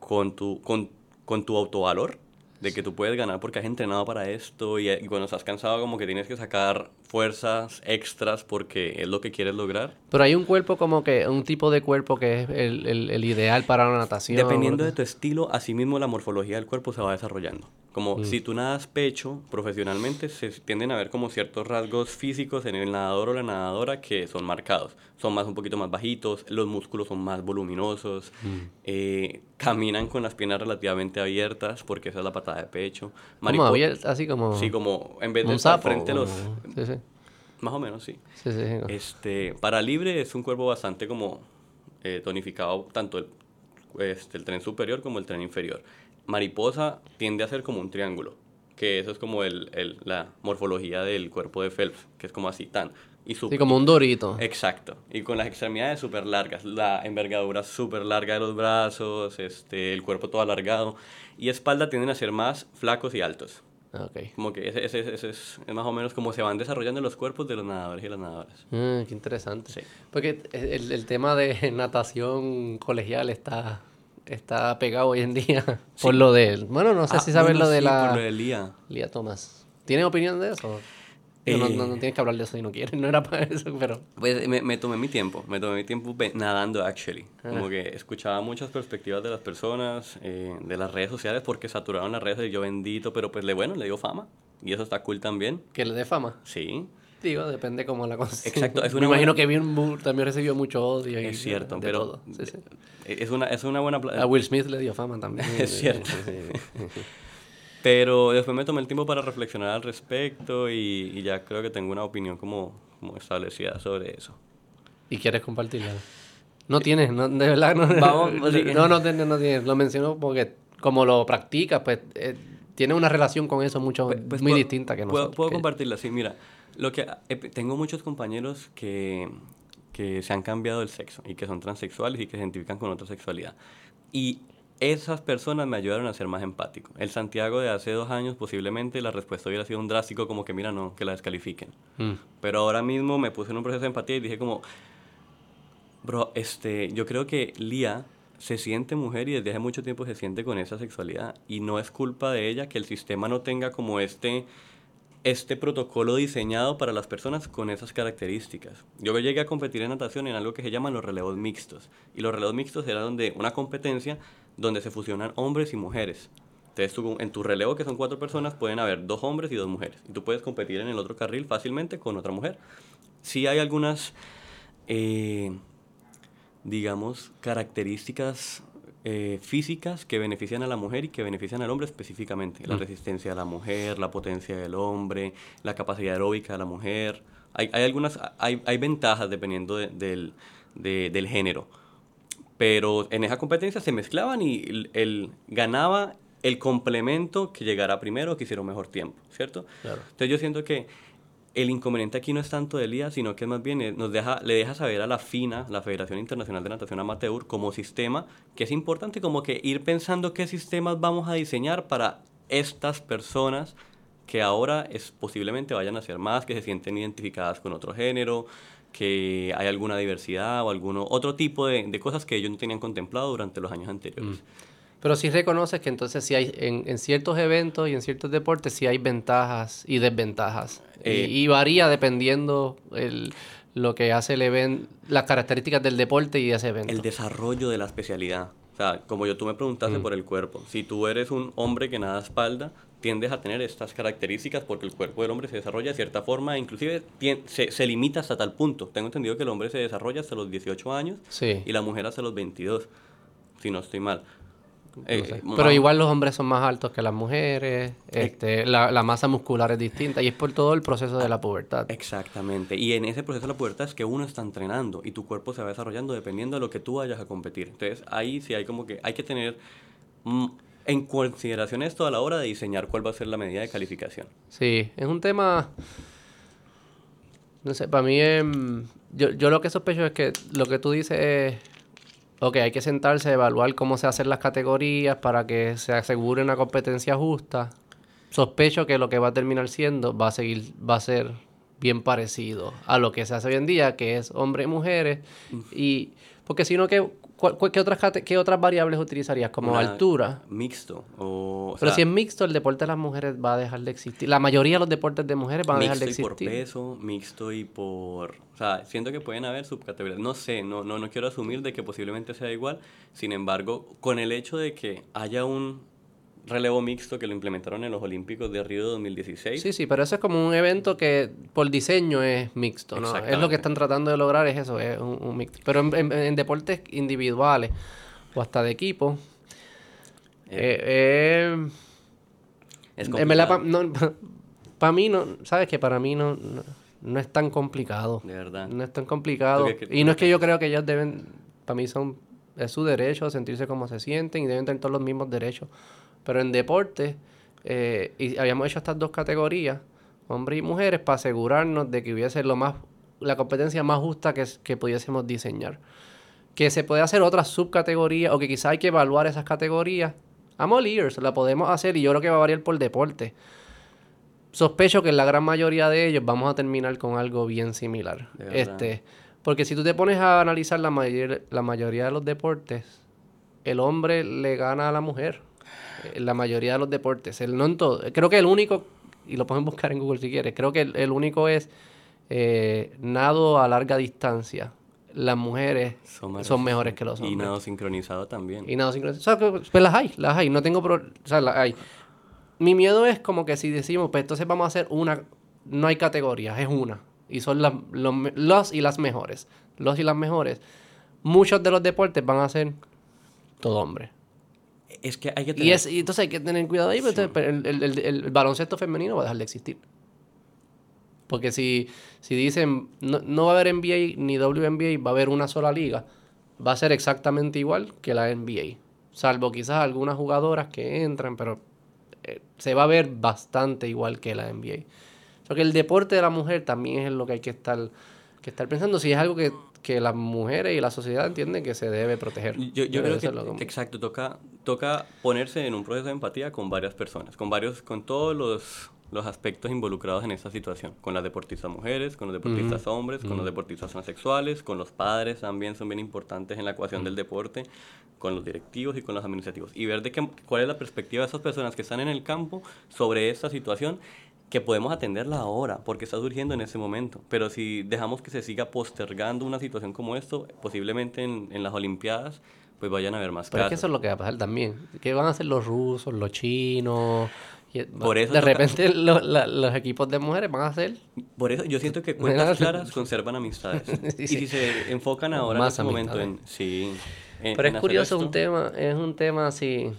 con, tu, con, con tu autovalor, de que tú puedes ganar porque has entrenado para esto y, y cuando estás cansado como que tienes que sacar fuerzas extras porque es lo que quieres lograr. Pero hay un cuerpo como que... Un tipo de cuerpo que es el, el- el ideal para la natación. Dependiendo de tu estilo, así mismo la morfología del cuerpo se va desarrollando. Como si tú nadas pecho profesionalmente, se tienden a ver como ciertos rasgos físicos en el nadador o la nadadora que son marcados. Son más un poquito más bajitos, los músculos son más voluminosos, eh, caminan con las piernas relativamente abiertas porque esa es la patada de pecho. Como así como... Sí, como en vez de un estar sapo. frente a los... Sí, sí. Más o menos, sí. Sí, sí, sí. Este, para libre es un cuerpo bastante como eh, tonificado, tanto el, este, el tren superior como el tren inferior. Mariposa tiende a ser como un triángulo, que eso es como el, el- la morfología del cuerpo de Phelps, que es como así tan. Y Sí, súper- como un dorito. Exacto. Y con las extremidades súper largas, la envergadura súper larga de los brazos, este, el cuerpo todo alargado. Y espalda tienden a ser más flacos y altos. Ah, Ok. Como que ese, ese- ese es, es más o menos como se van desarrollando los cuerpos de los nadadores y las nadadoras. Mm, qué interesante. Sí. Porque el, el tema de natación colegial está, está pegado hoy en día por lo de... Bueno, no sé Ah, si sabes bueno, lo de sí, la... por lo de Lía. Lía Thomas. ¿Tienes opinión de eso? No, Eh. no, no tienes que hablar de eso si no quieres. No era para eso, pero... Pues me, me tomé mi tiempo, me tomé mi tiempo nadando, actually. Como que escuchaba muchas perspectivas de las personas, eh, de las redes sociales, porque saturaron las redes y yo bendito, pero pues le bueno, le dio fama. Y eso está cool también. Que le dé fama. Sí, Digo, depende cómo la cosa. Exacto, es Me una imagino buena- que bien, mu- también recibió mucho odio. y es cierto, de pero todo. Sí, sí. es una, es una buena... A Will Smith le dio fama también. Es cierto. Pero después me tomé el tiempo para reflexionar al respecto y, y ya creo que tengo una opinión como, como establecida sobre eso. ¿Y quieres compartirla? No tienes, no, de verdad no. Vamos, no, no, tienes, no tienes. Lo menciono porque como lo practicas, pues eh, tiene una relación con eso mucho Pues- pues muy puedo- distinta que Puedo, nosotros. puedo que- compartirla, sí, mira. Lo que, eh, tengo muchos compañeros que, que se han cambiado el sexo y que son transexuales y que se identifican con otra sexualidad. Y esas personas me ayudaron a ser más empático. El Santiago de hace dos años posiblemente la respuesta hubiera sido un drástico como que mira, no, que la descalifiquen. Mm. Pero ahora mismo me puse en un proceso de empatía y dije como, bro, este, yo creo que Lía se siente mujer y desde hace mucho tiempo se siente con esa sexualidad y no es culpa de ella que el sistema no tenga como este este protocolo diseñado para las personas con esas características. Yo llegué a competir en natación en algo que se llaman los relevos mixtos. Y los relevos mixtos era donde una competencia donde se fusionan hombres y mujeres. Entonces en tu relevo, que son cuatro personas, pueden haber dos hombres y dos mujeres. Y tú puedes competir en el otro carril fácilmente con otra mujer. Sí hay algunas, eh, digamos, características eh, físicas que benefician a la mujer y que benefician al hombre específicamente. La mm. resistencia de la mujer, la potencia del hombre, la capacidad aeróbica de la mujer. Hay, hay algunas, hay, hay, ventajas dependiendo del, del, género. Pero en esa competencia se mezclaban y el, ganaba el complemento que llegara primero, que hiciera un mejor tiempo, ¿cierto? Entonces yo siento que el inconveniente aquí no es tanto del IA, sino que más bien eh, nos deja, le deja saber a la FINA, la Federación Internacional de Natación Amateur, como sistema, que es importante como que ir pensando qué sistemas vamos a diseñar para estas personas que ahora es, posiblemente vayan a ser más, que se sienten identificadas con otro género, que hay alguna diversidad o alguno otro tipo de, cosas que ellos no tenían contemplado durante los años anteriores. Mm. Pero sí reconoces que entonces sí hay, en, en, ciertos eventos y en ciertos deportes sí hay ventajas y desventajas. Eh, y, varía dependiendo el, lo que hace el evento, las características del deporte y ese evento. El desarrollo de la especialidad. O sea, como yo tú me preguntaste mm. por el cuerpo, si tú eres un hombre que nada espalda, tiendes a tener estas características porque el cuerpo del hombre se desarrolla de cierta forma, inclusive se, se, limita hasta tal punto. Tengo entendido que el hombre se desarrolla hasta los 18 años y la mujer hasta los 22, si no estoy mal. Eh, pero igual los hombres son más altos que las mujeres, este, la, masa muscular es distinta y es por todo el proceso de la pubertad. Exactamente. Y en ese proceso de la pubertad es que uno está entrenando y tu cuerpo se va desarrollando dependiendo de lo que tú vayas a competir. Entonces ahí sí hay como que hay que tener mm, en consideración esto a la hora de diseñar cuál va a ser la medida de calificación. Sí, es un tema... No sé, para mí yo, yo lo que sospecho es que lo que tú dices es ok, hay que sentarse a evaluar cómo se hacen las categorías para que se asegure una competencia justa. Sospecho que lo que va a terminar siendo va a seguir, va a ser bien parecido a lo que se hace hoy en día, que es hombres y mujeres. Y porque si no, ¿qué, qué, otras, ¿qué otras variables utilizarías? Como altura. Mixto. O, Pero si es mixto, el deporte de las mujeres va a dejar de existir. La mayoría de los deportes de mujeres van a dejar de existir. Mixto y por peso, mixto y por... O sea, siento que pueden haber subcategorías. No sé, no, no, no quiero asumir de que posiblemente sea igual. Sin embargo, con el hecho de que haya un relevo mixto que lo implementaron en los Olímpicos de Río de 2016. Sí, sí, pero eso es como un evento que por diseño es mixto, ¿no? Es lo que están tratando de lograr, es eso, es un, mixto. Pero en, deportes individuales o hasta de equipo, eh, eh, es en verdad, para mí, no, ¿sabes que Para mí no, no, es tan complicado. De verdad. No es tan complicado. y no es que yo creo que ellos deben, para mí son, es su derecho a sentirse como se sienten y deben tener todos los mismos derechos pero en deporte, eh, y habíamos hecho estas dos categorías, hombres y mujeres, para asegurarnos de que hubiese lo más, la competencia más justa que, que pudiésemos diseñar. Que se puede hacer otras subcategorías, o que quizá hay que evaluar esas categorías. I'm all ears, la podemos hacer y yo creo que va a variar por deporte. Sospecho que en la gran mayoría de ellos vamos a terminar con algo bien similar. Este, porque si tú te pones a analizar la, la mayoría de los deportes, el hombre le gana a la mujer en la mayoría de los deportes. El, no en todo. Creo que el único, y lo pueden buscar en Google si quieres, creo que el, único es eh, nado a larga distancia. Las mujeres son, mejores que los hombres. Y nado sincronizado también. Y nado sincronizado. pues las hay, las hay. No tengo... Pro, o sea, las hay. Mi miedo es como que si decimos, pues entonces vamos a hacer una... No hay categorías, es una. Y son las, los y las mejores. Los y las mejores. Muchos de los deportes van a ser todo hombre. Es que hay que tener... Y, entonces hay que tener cuidado ahí, pues, el, baloncesto femenino va a dejar de existir. Porque si, si dicen, no, va a haber NBA ni WNBA, va a haber una sola liga, va a ser exactamente igual que la NBA. Salvo quizás algunas jugadoras que entran, pero eh, se va a ver bastante igual que la NBA. O que el deporte de la mujer también es lo que hay que estar que estar pensando si es algo que, que las mujeres y la sociedad entienden que se debe proteger. Yo, yo Debe creo que, como- exacto, toca, toca ponerse en un proceso de empatía con varias personas, con varios, con todos los, los aspectos involucrados en esta situación, con las deportistas mujeres, con los deportistas hombres, con los deportistas transexuales, con los padres también son bien importantes en la ecuación del deporte, con los directivos y con los administrativos, y ver de qué, cuál es la perspectiva de esas personas que están en el campo sobre esta situación que podemos atenderla ahora, porque está surgiendo en ese momento. Pero si dejamos que se siga postergando una situación como esto, posiblemente en, en las Olimpiadas, pues vayan a haber más Pero es casos. que eso es lo que va a pasar también. ¿Qué van a hacer los rusos, los chinos? Y- Por eso de repente lo- la- los equipos de mujeres van a ser Por eso yo siento que cuentas claras conservan amistades. Sí, y sí. si se enfocan ahora en Más este momento en... Sí. en- Pero en es hacer curioso un esto, tema, es un tema así,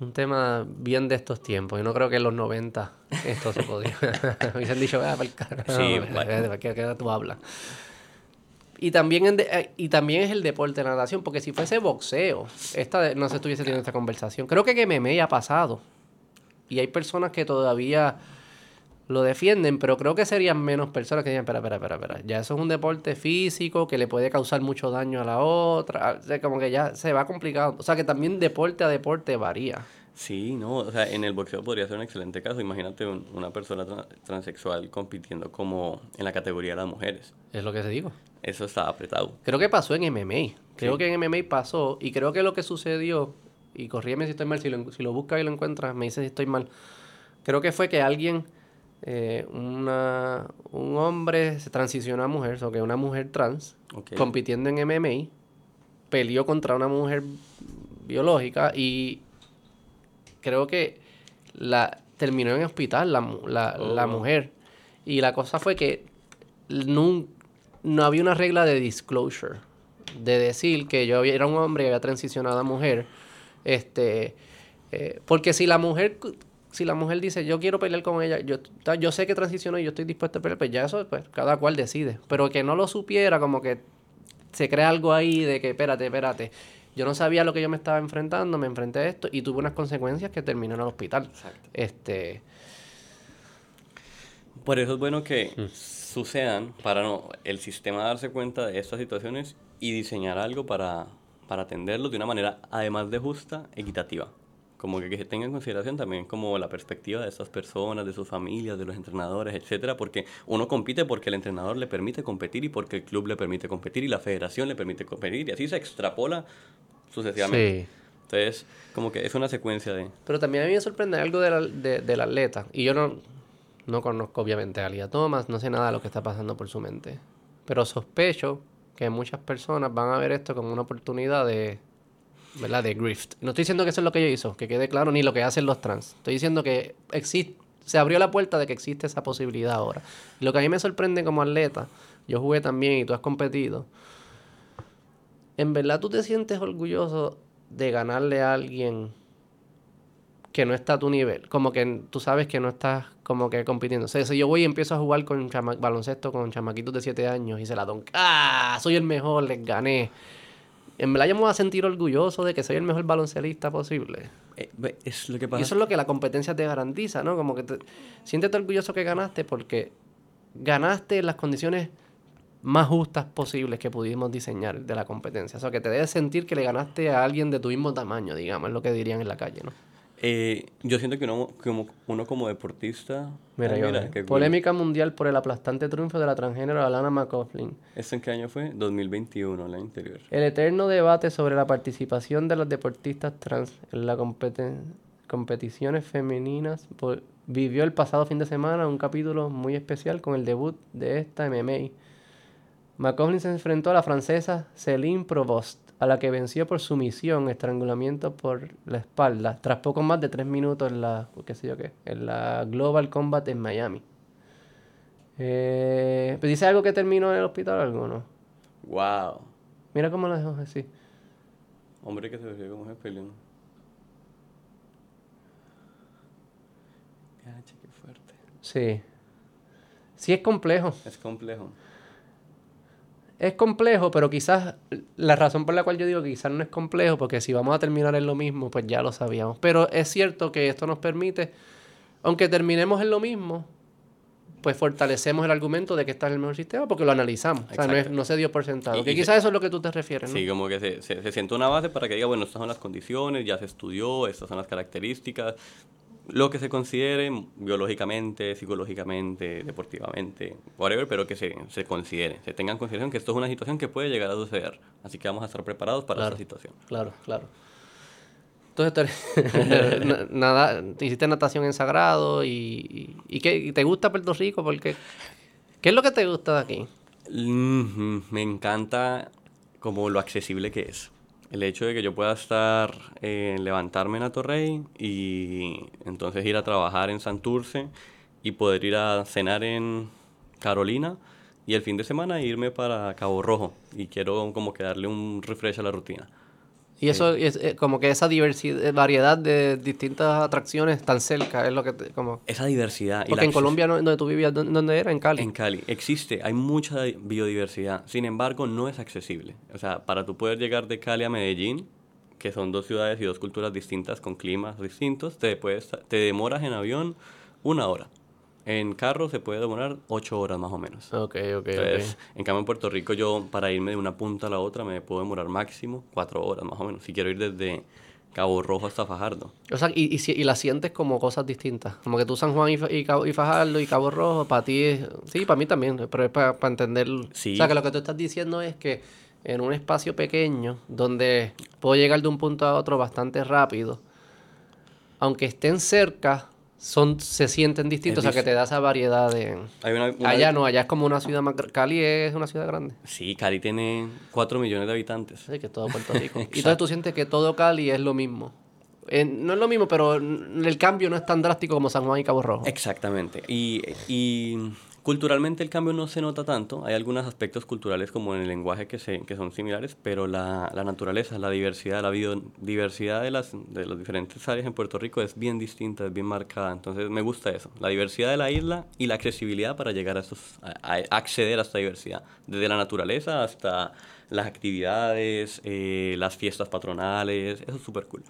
un tema bien de estos tiempos. Yo no creo que en los 90 esto se podía. Hubiesen dicho, ah, para el carajo, Sí, ¿para bueno. ¿para qué tú hablas? Y también, en de- eh, y también es el deporte de la natación, porque si fuese boxeo, esta de- no se estuviese teniendo esta conversación. Creo que que MMA ha pasado. Y hay personas que todavía lo defienden, pero creo que serían menos personas que digan, espera, espera, espera, espera. Ya eso es un deporte físico que le puede causar mucho daño a la otra. O sea, como que ya se va complicando. O sea, que también deporte a deporte varía. Sí, no, o sea, en el boxeo podría ser un excelente caso. Imagínate un- una persona tra- transexual compitiendo como en la categoría de las mujeres. Es lo que te digo. Eso está apretado. Creo que pasó en MMA. Creo Sí. que en MMA pasó. Y creo que lo que sucedió, y corrígeme si estoy mal, si lo, si lo buscas y lo encuentras, me dices si estoy mal. Creo que fue que alguien, eh, una, un hombre se transicionó a mujer, o que una mujer trans, compitiendo en MMA, peleó contra una mujer biológica y creo que la terminó en hospital la, la, Oh, la wow. mujer. Y la cosa fue que nun- no había una regla de disclosure, de decir que yo había- era un hombre y había transicionado a mujer. Este, eh, porque si la mujer si la mujer dice yo quiero pelear con ella, yo, yo sé que transicionó y yo estoy dispuesto a pelear, pues ya eso pues, cada cual decide. Pero que no lo supiera, como que se crea algo ahí de que, espérate, espérate, yo no sabía lo que yo me estaba enfrentando, me enfrenté a esto y tuve unas consecuencias que terminó en el hospital. Exacto. Este, Por eso es bueno que Mm. sucedan para no, el sistema darse cuenta de estas situaciones y diseñar algo para, para atenderlos de una manera, además de justa, equitativa. Como que, que se tenga en consideración también como la perspectiva de estas personas, de sus familias, de los entrenadores, etcétera, porque uno compite porque el entrenador le permite competir y porque el club le permite competir y la federación le permite competir y así se extrapola sucesivamente. sí. Entonces, como que es una secuencia de... Pero también a mí me sorprende algo de la- de- del atleta. Y yo no, no conozco obviamente a Alia Thomas, no sé nada de lo que está pasando por su mente. Pero sospecho que muchas personas van a ver esto como una oportunidad de, ¿verdad? De grift. No estoy diciendo que eso es lo que ella hizo, que quede claro, ni lo que hacen los trans. Estoy diciendo que existe, se abrió la puerta de que existe esa posibilidad ahora. Lo que a mí me sorprende como atleta, yo jugué también y tú has competido. ¿En verdad tú te sientes orgulloso de ganarle a alguien que no está a tu nivel? Como que tú sabes que no estás como que compitiendo. O sea, si yo voy y empiezo a jugar con baloncesto con chamaquitos de 7 años y se la don... ¡Ah! Soy el mejor, les gané. En verdad yo me voy a sentir orgulloso de que soy el mejor baloncelista posible. eh, es lo que Y eso es lo que la competencia te garantiza, ¿no? Como que te, siéntete orgulloso que ganaste porque ganaste en las condiciones más justas posibles que pudimos diseñar de la competencia. O sea, que te debes sentir que le ganaste a alguien de tu mismo tamaño, digamos, es lo que dirían en la calle, ¿no? Eh, yo siento que uno como, uno como deportista... Mira, oh, yo, mira, cool. polémica mundial por el aplastante triunfo de la transgénero Alana McCauley. ¿Esto en qué año fue? 2021, el año anterior. El eterno debate sobre la participación de los deportistas trans en las competen- competiciones femeninas vivió el pasado fin de semana un capítulo muy especial con el debut de esta MMA. McCauley se enfrentó a la francesa Céline Provost, a la que venció por sumisión, estrangulamiento por la espalda, tras poco más de tres minutos en la, qué sé yo qué, en la Global Combat en Miami. Eh, ¿Dice algo que terminó en el hospital o algo no? ¡Wow! Mira cómo lo dejó así. Hombre que se ve como peleando. Gache, qué fuerte. Sí. Sí es complejo. Es complejo. Es complejo, pero quizás la razón por la cual yo digo que quizás no es complejo, porque si vamos a terminar en lo mismo, pues ya lo sabíamos. Pero es cierto que esto nos permite, aunque terminemos en lo mismo, pues fortalecemos el argumento de que está en el mejor sistema porque lo analizamos. O sea, no, es- no se dio por sentado. Y- que quizás eso es lo que tú te refieres, ¿no? Sí, como que se, se, se sienta una base para que diga, bueno, estas son las condiciones, ya se estudió, estas son las características, lo que se considere biológicamente, psicológicamente, deportivamente, whatever, pero que se, se considere, se tenga en consideración que esto es una situación que puede llegar a suceder. Así que vamos a estar preparados para Claro. esta situación. Claro, claro. Entonces, nada, hiciste natación en Sagrado y, y, y te gusta Puerto Rico porque... ¿Qué es lo que te gusta de aquí? Mm, Me encanta como lo accesible que es. El hecho de que yo pueda estar, eh, levantarme en Atorrey y entonces ir a trabajar en Santurce y poder ir a cenar en Carolina y el fin de semana irme para Cabo Rojo y quiero como que darle un refresh a la rutina. Y eso es eh, como que esa diversidad, variedad de distintas atracciones tan cerca, es lo que te- como... Esa diversidad. y Porque en Colombia, ¿no? donde tú vivías, ¿dó- ¿dónde era? En Cali. En Cali existe, hay mucha biodiversidad, sin embargo no es accesible. O sea, para tú poder llegar de Cali a Medellín, que son dos ciudades y dos culturas distintas con climas distintos, te, puedes, te demoras en avión una hora. En carro se puede demorar ocho horas más o menos. Ok, ok, Entonces, en cambio en Puerto Rico yo para irme de una punta a la otra me puedo demorar máximo cuatro horas más o menos. Si quiero ir desde Cabo Rojo hasta Fajardo. O sea, y, y, y la sientes como cosas distintas. Como que tú San Juan y, y, Cabo- y Fajardo y Cabo Rojo, para ti es... Sí, para mí también, pero es para entender... Sí. O sea, que lo que tú estás diciendo es que en un espacio pequeño, donde puedo llegar de un punto a otro bastante rápido, aunque estén cerca, son, se sienten distintos. Es o sea, que te da esa variedad de... Hay una, una- Allá no, allá es como una ciudad más... Cali es una ciudad grande. Sí, Cali tiene cuatro millones de habitantes. Sí, que todo Puerto Rico. y entonces tú sientes que todo Cali es lo mismo. Eh, no es lo mismo, pero el cambio no es tan drástico como San Juan y Cabo Rojo. Exactamente. Y, y culturalmente el cambio no se nota tanto. Hay algunos aspectos culturales como en el lenguaje que, se, que son similares, pero la, la naturaleza, la diversidad, la biodiversidad de las, de las diferentes áreas en Puerto Rico es bien distinta, es bien marcada. Entonces me gusta eso. La diversidad de la isla y la accesibilidad para llegar a, estos, a, a acceder a esta diversidad. Desde la naturaleza hasta las actividades, eh, las fiestas patronales. Eso es súper cool.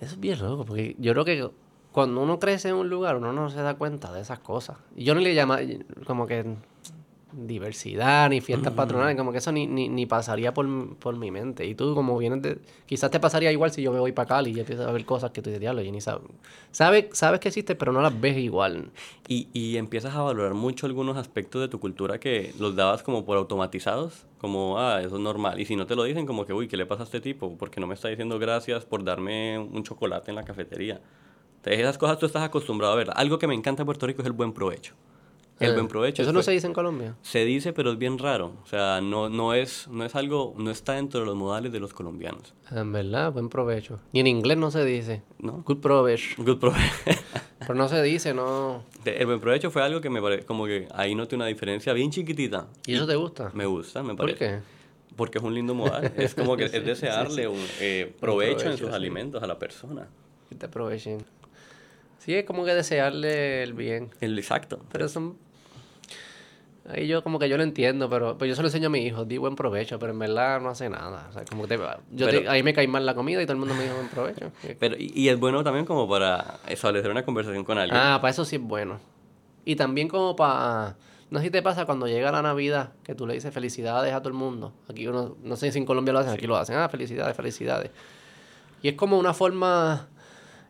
Eso es bien loco, porque yo creo que cuando uno crece en un lugar, uno no se da cuenta de esas cosas. Y yo no le llamo como que diversidad ni fiestas patronales, como que eso ni, ni, ni pasaría por, por mi mente. Y tú, como vienes de. Quizás te pasaría igual si yo me voy para Cali y empiezo a ver cosas que tú dices, diablo, yo ni sabes. Sabes, sabes que existe, pero no las ves igual. Y, y empiezas a valorar mucho algunos aspectos de tu cultura que los dabas como por automatizados, como, ah, eso es normal. Y si no te lo dicen, como que, uy, ¿qué le pasa a este tipo? Porque no me está diciendo gracias por darme un chocolate en la cafetería. Entonces, esas cosas tú estás acostumbrado a ver. Algo que me encanta de Puerto Rico es el buen provecho. El Eh, buen provecho. Eso es no pues- se dice en Colombia. se dice, pero es bien raro. O sea, no, no, es, no es algo, no está dentro de los modales de los colombianos. En verdad, buen provecho. Ni en inglés no se dice. ¿No? Good provecho. Good provecho. Pero no se dice, no. El buen provecho fue algo que me parece, como que ahí noté una diferencia bien chiquitita. ¿Y eso te gusta? Me gusta, me ¿Por parece. qué? Porque es un lindo modal. Es como que es desearle un eh, provecho, en provecho, sus sí. alimentos a la persona. Que te aprovechen. Sí, es como que desearle el bien. El exacto. Pero son... Ahí yo como que yo lo entiendo, pero, pero yo se lo enseño a mi hijo, di buen provecho, pero en verdad no hace nada. O sea, como que te- yo te- Pero- ahí me cae mal la comida y todo el mundo me dijo buen provecho. Pero, y, y es bueno también como para establecer una conversación con alguien. Ah, para eso sí es bueno. Y también como para... No sé si te pasa cuando llega la Navidad, que tú le dices felicidades a todo el mundo. Aquí uno, no sé si en Colombia lo hacen, aquí lo hacen. Ah, felicidades, felicidades. Y es como una forma...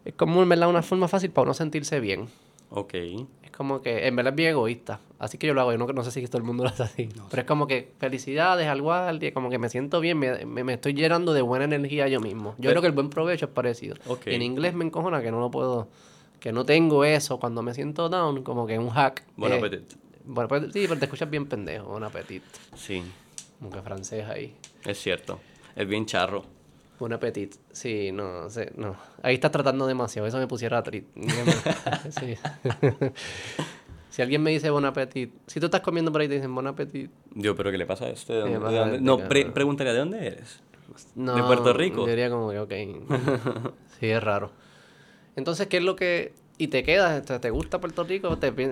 Es como en verdad una forma fácil para uno sentirse bien. Ok. Es como que en verdad es bien egoísta. Así que yo lo hago. Yo no, no sé si todo el mundo lo hace así. Pero es como que felicidades al guardia. Como que me siento bien. Me, me, me estoy llenando de buena energía yo mismo. Yo Pero- creo que el buen provecho es parecido. Ok. Y en inglés me encojona que no lo puedo... Que no tengo eso. Cuando me siento down, como que un hack. Buen eh, apetito. Bueno, pues, sí, pero te escuchas bien pendejo. Buen apetito. Sí, Como que francés ahí. es cierto. Es bien charro. Buen apetito. Sí, no, sé, no. Ahí estás tratando demasiado. Eso me pusiera triste. sí. si alguien me dice buen apetito. Si tú estás comiendo por ahí y te dicen buen apetito. Yo, pero ¿qué le pasa a este? ¿De ¿Qué dónde- pasa de a dónde- No, pre- pregúntale, ¿de dónde eres? No, ¿De Puerto Rico? Yo diría como que, ok. sí, es raro. Entonces, ¿qué es lo que... ¿Y te quedas? ¿Te, te gusta Puerto Rico? ¿Te, pi-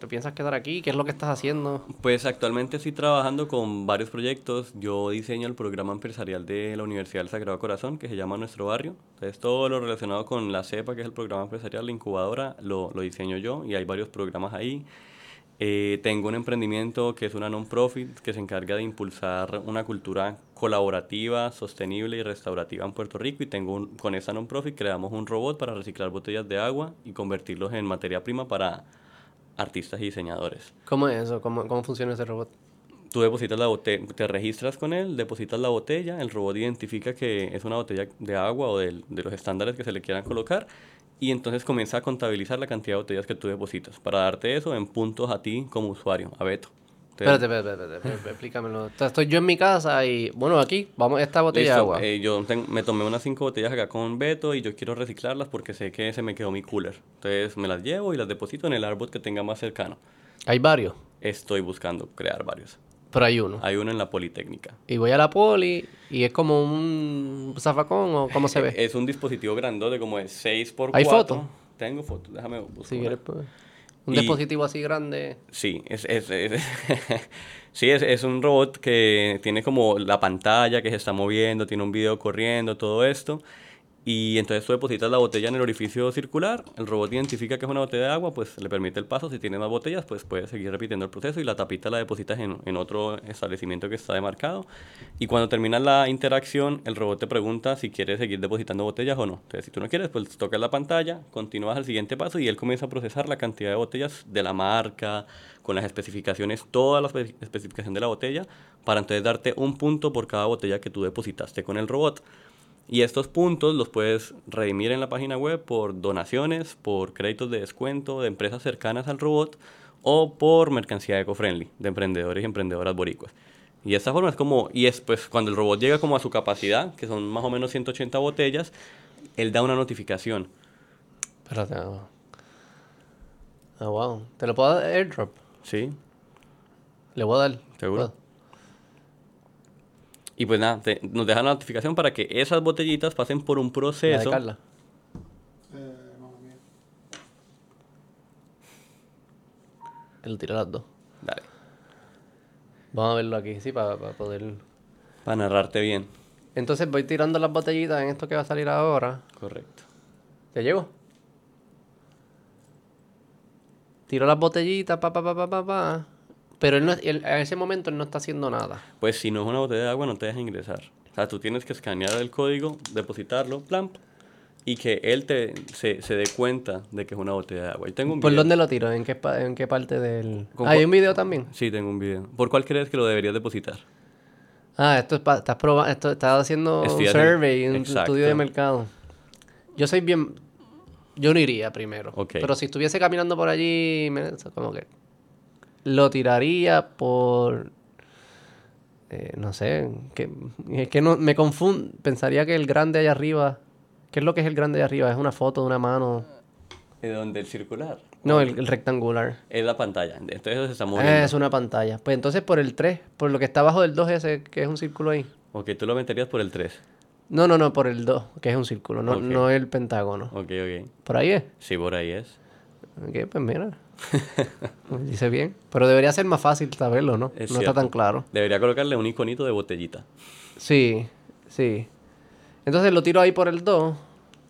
¿Te piensas quedar aquí? ¿Qué es lo que estás haciendo? Pues actualmente estoy trabajando con varios proyectos. Yo diseño el programa empresarial de la Universidad del Sagrado Corazón, que se llama Nuestro Barrio. Entonces, todo lo relacionado con la CEPA, que es el programa empresarial, la incubadora, lo, lo diseño yo y hay varios programas ahí. Eh, tengo un emprendimiento que es una non-profit que se encarga de impulsar una cultura colaborativa, sostenible y restaurativa en Puerto Rico y tengo un- con esa non-profit creamos un robot para reciclar botellas de agua y convertirlos en materia prima para artistas y diseñadores. ¿Cómo es eso? ¿Cómo, cómo funciona ese robot? Tú depositas la botella, te registras con él, depositas la botella, el robot identifica que es una botella de agua o del- de, los estándares que se le quieran colocar y entonces comienza a contabilizar la cantidad de botellas que tú depositas para darte eso en puntos a ti como usuario, a Beto. Espérate, espérate, espérate, espérate, explícamelo. Estoy yo en mi casa y, bueno, aquí, vamos, esta botella de agua. eh, yo ten- me tomé unas cinco botellas acá con Beto y yo quiero reciclarlas porque sé que se me quedó mi cooler. Entonces me las llevo y las deposito en el árbol que tenga más cercano. Hay varios, Estoy buscando crear varios. pero hay uno. Hay uno en la Politécnica. Y voy a la poli y es como un zafacón o cómo se ve. Es un dispositivo grandote como de 6 por ¿Hay 4 foto? Tengo fotos, déjame buscar. Si quieres, pues, un Y- dispositivo así grande. Sí, es, es, es- sí es, es un robot que tiene como la pantalla que se está moviendo, tiene un video corriendo, todo esto. Y entonces tú depositas la botella en el orificio circular, el robot identifica que es una botella de agua, pues le permite el paso, si tiene más botellas, pues puedes seguir repitiendo el proceso y la tapita la depositas en, en otro establecimiento que está demarcado. Y cuando termina la interacción, el robot te pregunta si quieres seguir depositando botellas o no. Entonces si tú no quieres, pues tocas la pantalla, continúas al siguiente paso y él comienza a procesar la cantidad de botellas de la marca, con las especificaciones, toda la espe- especificación de la botella, para entonces darte un punto por cada botella que tú depositaste con el robot. Y estos puntos los puedes redimir en la página web por donaciones, por créditos de descuento de empresas cercanas al robot o por mercancía eco-friendly de emprendedores y emprendedoras boricuas. Y de esta forma es como, y es pues cuando el robot llega como a su capacidad, que son más o menos 180 botellas, él da una notificación. Espérate. Ah, Ah, wow. ¿Te lo puedo dar airdrop? ¿Sí? Le voy a dar. ¿Seguro? ¿Puedo? Y pues nada, te- nos deja la notificación para que esas botellitas pasen por un La de proceso. Carla. Eh, mamá mía. Él tira las dos. Dale, Vamos a verlo aquí, sí, para, para poder... para narrarte bien. Entonces voy tirando las botellitas en esto que va a salir ahora. Correcto. ¿Ya llego? Tiro las botellitas, pa, pa, pa, pa, pa, pa. Pero él no, él- en ese momento él no está haciendo nada. Pues si no es una botella de agua, no te deja ingresar. O sea, tú tienes que escanear el código, depositarlo, plamp, y que él te, se, se dé cuenta de que es una botella de agua. Yo tengo un ¿Por video. dónde lo tiro? ¿En qué, en qué parte del...? ¿Con Ah, ¿Hay un video también? Sí, tengo un video. ¿Por cuál crees que lo deberías depositar? Ah, esto es pa- estás probando, esto estás haciendo Estoy un survey, un estudio de mercado. Yo soy bien, yo no iría primero. Ok. Pero si estuviese caminando por allí, me- como que lo tiraría por, eh, no sé, que es que no me confundo, pensaría que el grande allá arriba, ¿qué es lo que es el grande allá arriba? Es una foto de una mano. ¿De dónde? El circular. No, el, el rectangular. Es la pantalla. Entonces se está Ah, moviendo. es una pantalla. Pues entonces por el 3, por lo que está abajo del 2 ese, que es un círculo ahí. Ok, tú lo meterías por el 3. No, no, no, por el 2, que es un círculo, no, no el pentágono. Ok, ok. Por ahí es. Sí, por ahí es. Ok, pues mira. Dice bien. Pero debería ser más fácil saberlo, ¿no? Es no cierto. está tan claro. Debería colocarle un iconito de botellita. Sí, sí. Entonces lo tiro ahí por el 2.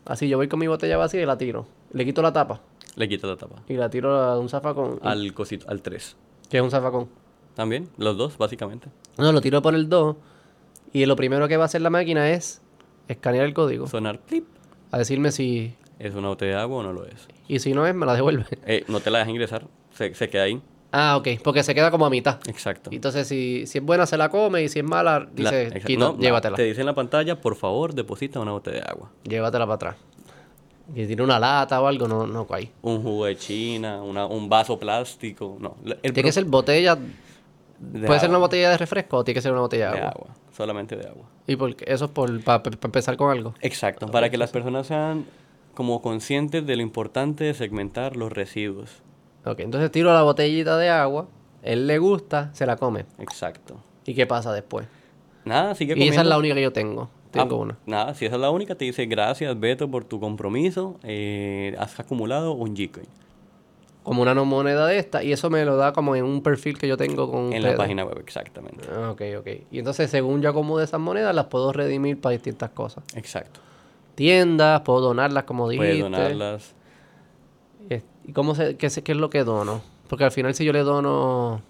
Así yo voy con mi botella vacía y la tiro. Le quito la tapa Le quita la tapa. y la tiro a un zafacón. Al cosito, al 3. Que es un zafacón. También, los dos, básicamente. No, lo tiro por el 2. Y lo primero que va a hacer la máquina es escanear el código. Sonar. A decirme si... ¿Es una botella de agua o no lo es? Y si no es, me la devuelve. Eh, no te la dejas ingresar. Se, se queda ahí. Ah, ok. Porque se queda como a mitad. Exacto. Entonces, si, si es buena, se la come. Y si es mala, La- dice, exacto. quita, No, llévatela. Te dice en la pantalla, por favor, deposita una botella de agua. Llévatela para atrás. Y tiene una lata o algo, no, no hay. Un jugo de china, una- un vaso plástico. No. el Tiene que ser botella. de ¿Puede ser una botella de refresco o tiene que ser una botella de de agua? agua. Solamente de agua. Y porque eso es por, para empezar con algo. Exacto. Para que las personas sean como conscientes de lo importante de segmentar los residuos. Ok, entonces tiro la botellita de agua. Él le gusta, se la come. Exacto. ¿Y qué pasa después? Nada, sigue Y comiendo. esa es la única que yo tengo. Tengo Ah, una. Nada, si esa es la única, te dice gracias, Beto, por tu compromiso. eh, has acumulado un Gcoin Como una no moneda de esta. Y eso me lo da como en un perfil que yo tengo con en la página web, exactamente. Ah, Ok, ok. Y entonces, según yo acomode esas monedas, las puedo redimir para distintas cosas. Exacto. Tiendas, puedo donarlas como dijiste. Puedes donarlas. ¿Y cómo se, qué, qué es lo que dono? Porque al final si yo le dono...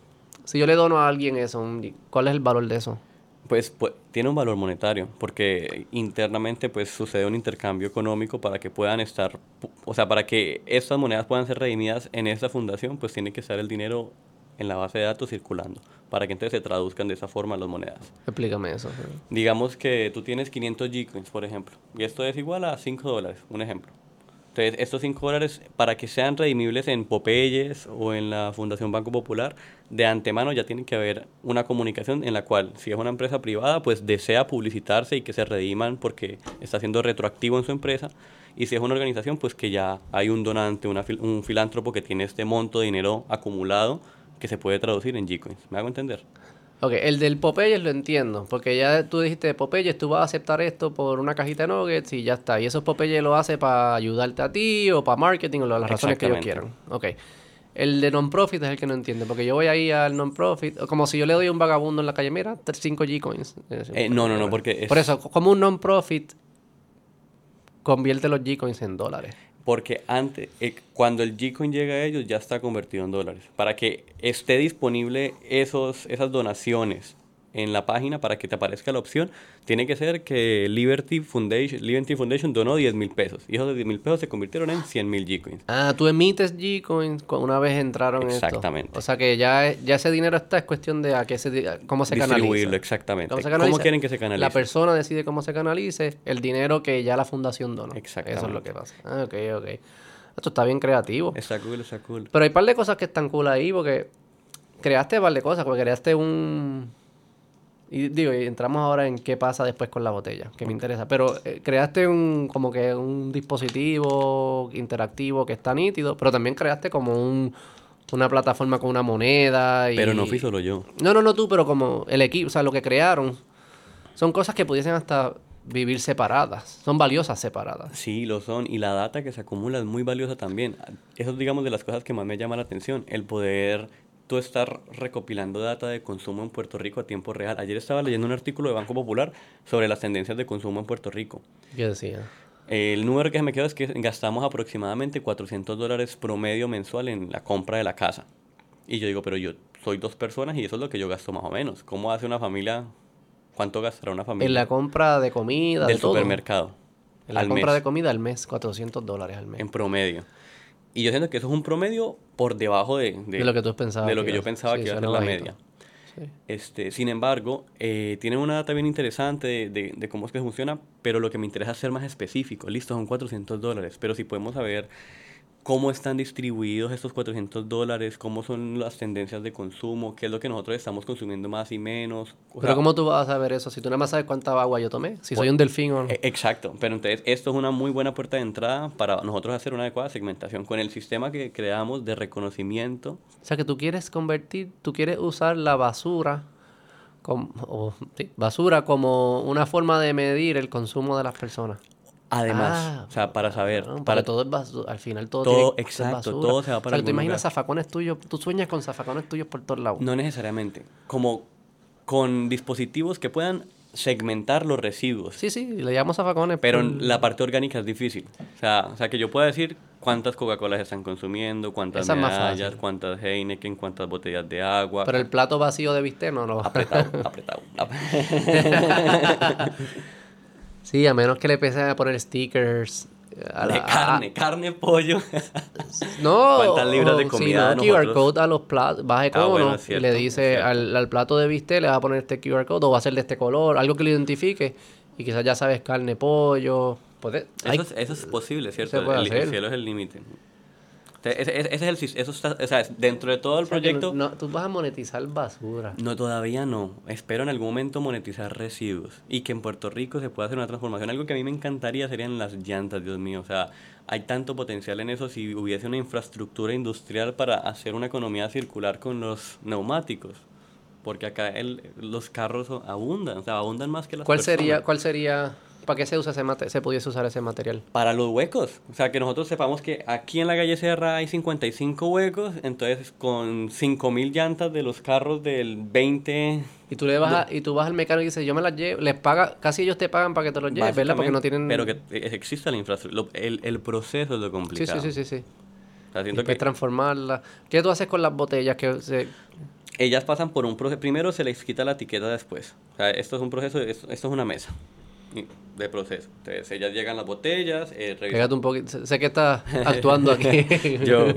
Si yo le dono a alguien eso, ¿cuál es el valor de eso? Pues, pues, tiene un valor monetario, porque internamente pues sucede un intercambio económico para que puedan estar, o sea, para que estas monedas puedan ser redimidas en esta fundación, pues tiene que estar el dinero en la base de datos circulando, para que entonces se traduzcan de esa forma las monedas. Explícame eso. Digamos que tú tienes 500 Gcoins, por ejemplo, y esto es igual a 5 dólares, un ejemplo. Entonces, estos 5 dólares, para que sean redimibles en Popeyes o en la Fundación Banco Popular, de antemano ya tiene que haber una comunicación en la cual, si es una empresa privada, pues desea publicitarse y que se rediman porque está siendo retroactivo en su empresa. Y si es una organización, pues que ya hay un donante, una un filántropo que tiene este monto de dinero acumulado que se puede traducir en Gcoins. ¿Me hago entender? Ok, el del Popeyes lo entiendo, porque ya tú dijiste, Popeyes, tú vas a aceptar esto por una cajita de nuggets y ya está. Y esos Popeyes lo hace para ayudarte a ti o para marketing o las razones que ellos quieran. Ok. El de non-profit es el que no entiende, porque yo voy ahí al non-profit, como si yo le doy a un vagabundo en la calle, mira, 5 G-Coins. Eh, no, no, no, porque es- Por eso, como un non-profit, convierte los G-Coins en dólares. Porque antes, eh, cuando el Gcoin llega a ellos, ya está convertido en dólares. Para que esté disponible esos, esas donaciones en la página, para que te aparezca la opción, tiene que ser que Liberty Foundation, Liberty Foundation donó 10 mil pesos. Y esos 10 mil pesos se convirtieron en 100 mil Gcoins. Ah, tú emites G-Coins una vez entraron esto. Exactamente. O sea que ya, ya ese dinero está, es cuestión de a qué se, a cómo se Distribuirlo, canaliza. exactamente. ¿Cómo se quieren que se canalice? La persona decide cómo se canalice el dinero que ya la fundación donó. Eso es lo Exactamente. que pasa. Ah, ok, ok. Esto está bien creativo. Está cool, está cool. Pero hay un par de cosas que están cool ahí porque creaste un par de cosas, porque creaste un... Y digo, y entramos ahora en qué pasa después con la botella, que me interesa. Pero eh, creaste un como que un dispositivo interactivo que está nítido, pero también creaste como un, una plataforma con una moneda. Y... Pero no fui solo yo. No, no, no tú, pero como el equipo, o sea, lo que crearon son cosas que pudiesen hasta vivir separadas. Son valiosas separadas. Sí, lo son. Y la data que se acumula es muy valiosa también. Eso es, digamos, de las cosas que más me llama la atención. El poder tú estar recopilando data de consumo en Puerto Rico a tiempo real. Ayer estaba leyendo un artículo de Banco Popular sobre las tendencias de consumo en Puerto Rico. Yo decía. El número que se me queda es que gastamos aproximadamente 400 dólares promedio mensual en la compra de la casa. Y yo digo, pero yo soy dos personas y eso es lo que yo gasto más o menos. ¿Cómo hace una familia? ¿Cuánto gastará una familia? En la compra de comida, del de supermercado. En la compra mes. de comida al mes, 400 dólares al mes. en promedio. Y yo siento que eso es un promedio por debajo de, De lo que tú pensabas de lo que que yo pensaba sí, que iba a ser la media. Sí. Este, sin embargo, eh, tienen una data bien interesante de, de- de cómo es que funciona, pero lo que me interesa es ser más específico. Listo, son 400 dólares, pero si podemos saber cómo están distribuidos estos 400 dólares, cómo son las tendencias de consumo, qué es lo que nosotros estamos consumiendo más y menos. O Pero sea, ¿cómo tú vas a saber eso si tú nada más sabes cuánta agua yo tomé? Si soy un delfín o no. E- Exacto, pero entonces esto es una muy buena puerta de entrada para nosotros hacer una adecuada segmentación con el sistema que creamos de reconocimiento. O sea que tú quieres convertir, tú quieres usar la basura como, o, sí, basura como una forma de medir el consumo de las personas. Además, Ah, o sea, para saber, Claro, para todo es basura. Al final todo, Todo, tiene exacto, todo se va para O sea, tú imaginas lugar. zafacones tuyos, tú sueñas con zafacones tuyos por todos lados. no necesariamente, como con dispositivos que puedan segmentar los residuos. Sí, sí, le llamamos zafacones. Pero por- la parte orgánica es difícil. O sea, o sea, que yo pueda decir cuántas Coca-Colas están consumiendo, cuántas Esa medallas, cuántas Heineken, cuántas botellas de agua. Pero el plato vacío de bistec no lo Apretado, apretado. Sí, a menos que le empiecen a poner stickers. a la- de a- carne, carne, pollo. No, ¿Cuántas libras de o comida Si no? QR code a los platos. Vas a Ah, bueno, es y le dice al, al plato de bistec, le vas a poner este QR code o va a ser de este color, algo que lo identifique. Y quizás ya sabes carne, pollo. Puede, hay- Eso es, eso es posible, ¿cierto? El, el cielo es el límite. Ese, es el eso está, o sea, dentro de todo el o sea, que proyecto. No, tú vas a monetizar basura. No, todavía no. Espero en algún momento monetizar residuos y que en Puerto Rico se pueda hacer una transformación. Algo que a mí me encantaría serían las llantas, Dios mío. O sea, hay tanto potencial en eso si hubiese una infraestructura industrial para hacer una economía circular con los neumáticos. Porque acá el, los carros abundan, o sea, abundan más que las ¿Cuál personas. sería, ¿Cuál sería, para qué se usa ese mate- se pudiese usar ese material? Para los huecos. O sea, que nosotros sepamos que aquí en la calle Serra hay 55 huecos, entonces con 5000 llantas de los carros del 20 Y tú le vas a- y tú vas al mecánico y dices, yo me las llevo, les paga, casi ellos te pagan para que te los lleves, ¿verdad? Porque no tienen... Pero que exista la infraestructura. El, el proceso es lo sí, complicado. sí, sí, sí, sí. O sea, siento que después transformarla. ¿Qué tú haces con las botellas que se... ellas pasan por un proceso. Primero se les quita la etiqueta después. O sea, esto es un proceso, esto, esto es una mesa de proceso. Entonces, ellas llegan las botellas, eh, Pégate un poquito. Sé- que estás actuando aquí. Yo.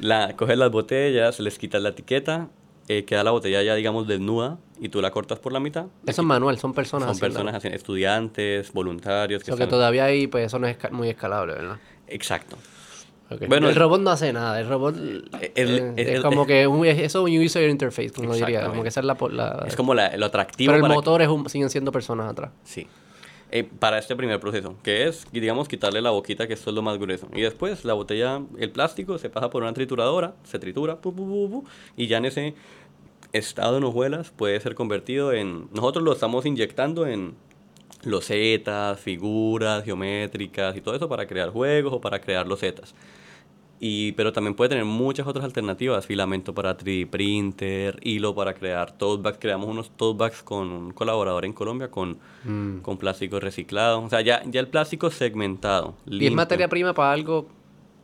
la, coges las botellas, les quitas la etiqueta, eh, queda la botella ya, digamos, desnuda y tú la cortas por la mitad. Eso es manual, son personas Son personas, haciendo- estudiantes, voluntarios. Que que todavía ahí, pues eso no es esca- muy escalable, ¿verdad? Exacto. Bueno, el robot no hace nada, el robot eh, el- es, el- como que un, eso es un user interface, como diría, como que esa es la... la- Es como la- lo atractivo pero el para que- motor es un- siguen siendo personas atrás. Sí. Eh, para este primer proceso, que es, digamos, quitarle la boquita, que esto es lo más grueso. Y después la botella, el plástico, se pasa por una trituradora, se tritura, pu, pu, pu, pu, y ya en ese estado en hojuelas puede ser convertido en... Nosotros lo estamos inyectando en losetas, figuras geométricas y todo eso para crear juegos o para crear losetas. Y, pero también puede tener muchas otras alternativas, filamento para 3D printer, hilo para crear tote bags. Creamos unos tote bags con un colaborador en Colombia con, Mm. con plástico reciclado. O sea, ya, ya el plástico segmentado. Y es materia prima para algo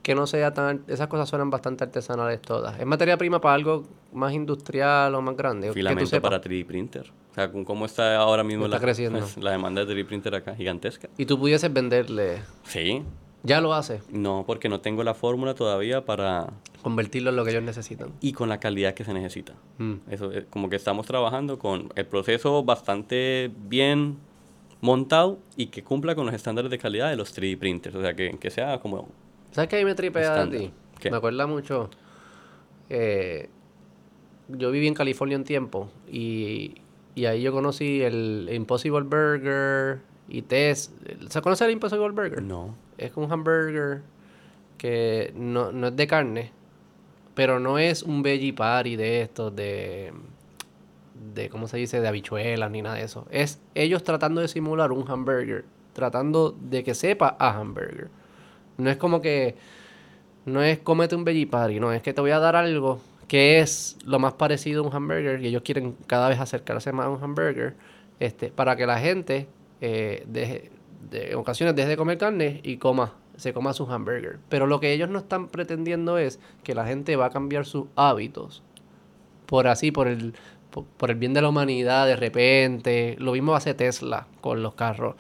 que no sea tan... Esas cosas suenan bastante artesanales todas. Es materia prima para algo más industrial o más grande. que tú Filamento para 3D printer. O sea, con cómo está ahora mismo Está la, creciendo. la demanda de 3D printer acá, gigantesca. Y tú pudieses venderle... Sí. Ya lo hace. No, porque no tengo la fórmula todavía para... Convertirlo en lo que ellos necesitan. Y con la calidad que se necesita. Mm. Eso, es como que estamos trabajando con el proceso bastante bien montado y que cumpla con los estándares de calidad de los 3D printers. O sea, que, que sea como... ¿Sabes qué ahí me tripea Estándar. ti? ¿Qué? Me acuerda mucho. eh, yo viví en California un tiempo y, y ahí yo conocí el Impossible Burger y Tess. ¿Se conoce el Impossible Burger? No. Es un hamburger que no, no es de carne, pero no es un veggie party de estos, de, de, ¿cómo se dice? De habichuelas ni nada de eso. Es ellos tratando de simular un hamburger, tratando de que sepa a hamburger. No es como que, no es cómete un veggie party, no, es que te voy a dar algo que es lo más parecido a un hamburger y ellos quieren cada vez acercarse más a un hamburger este, para que la gente eh, deje, de, en ocasiones deje de comer carne y coma, se coma sus hamburger. Pero lo que ellos no están pretendiendo es que la gente va a cambiar sus hábitos por así, por el, por, por el bien de la humanidad de repente. Lo mismo hace Tesla con los carros.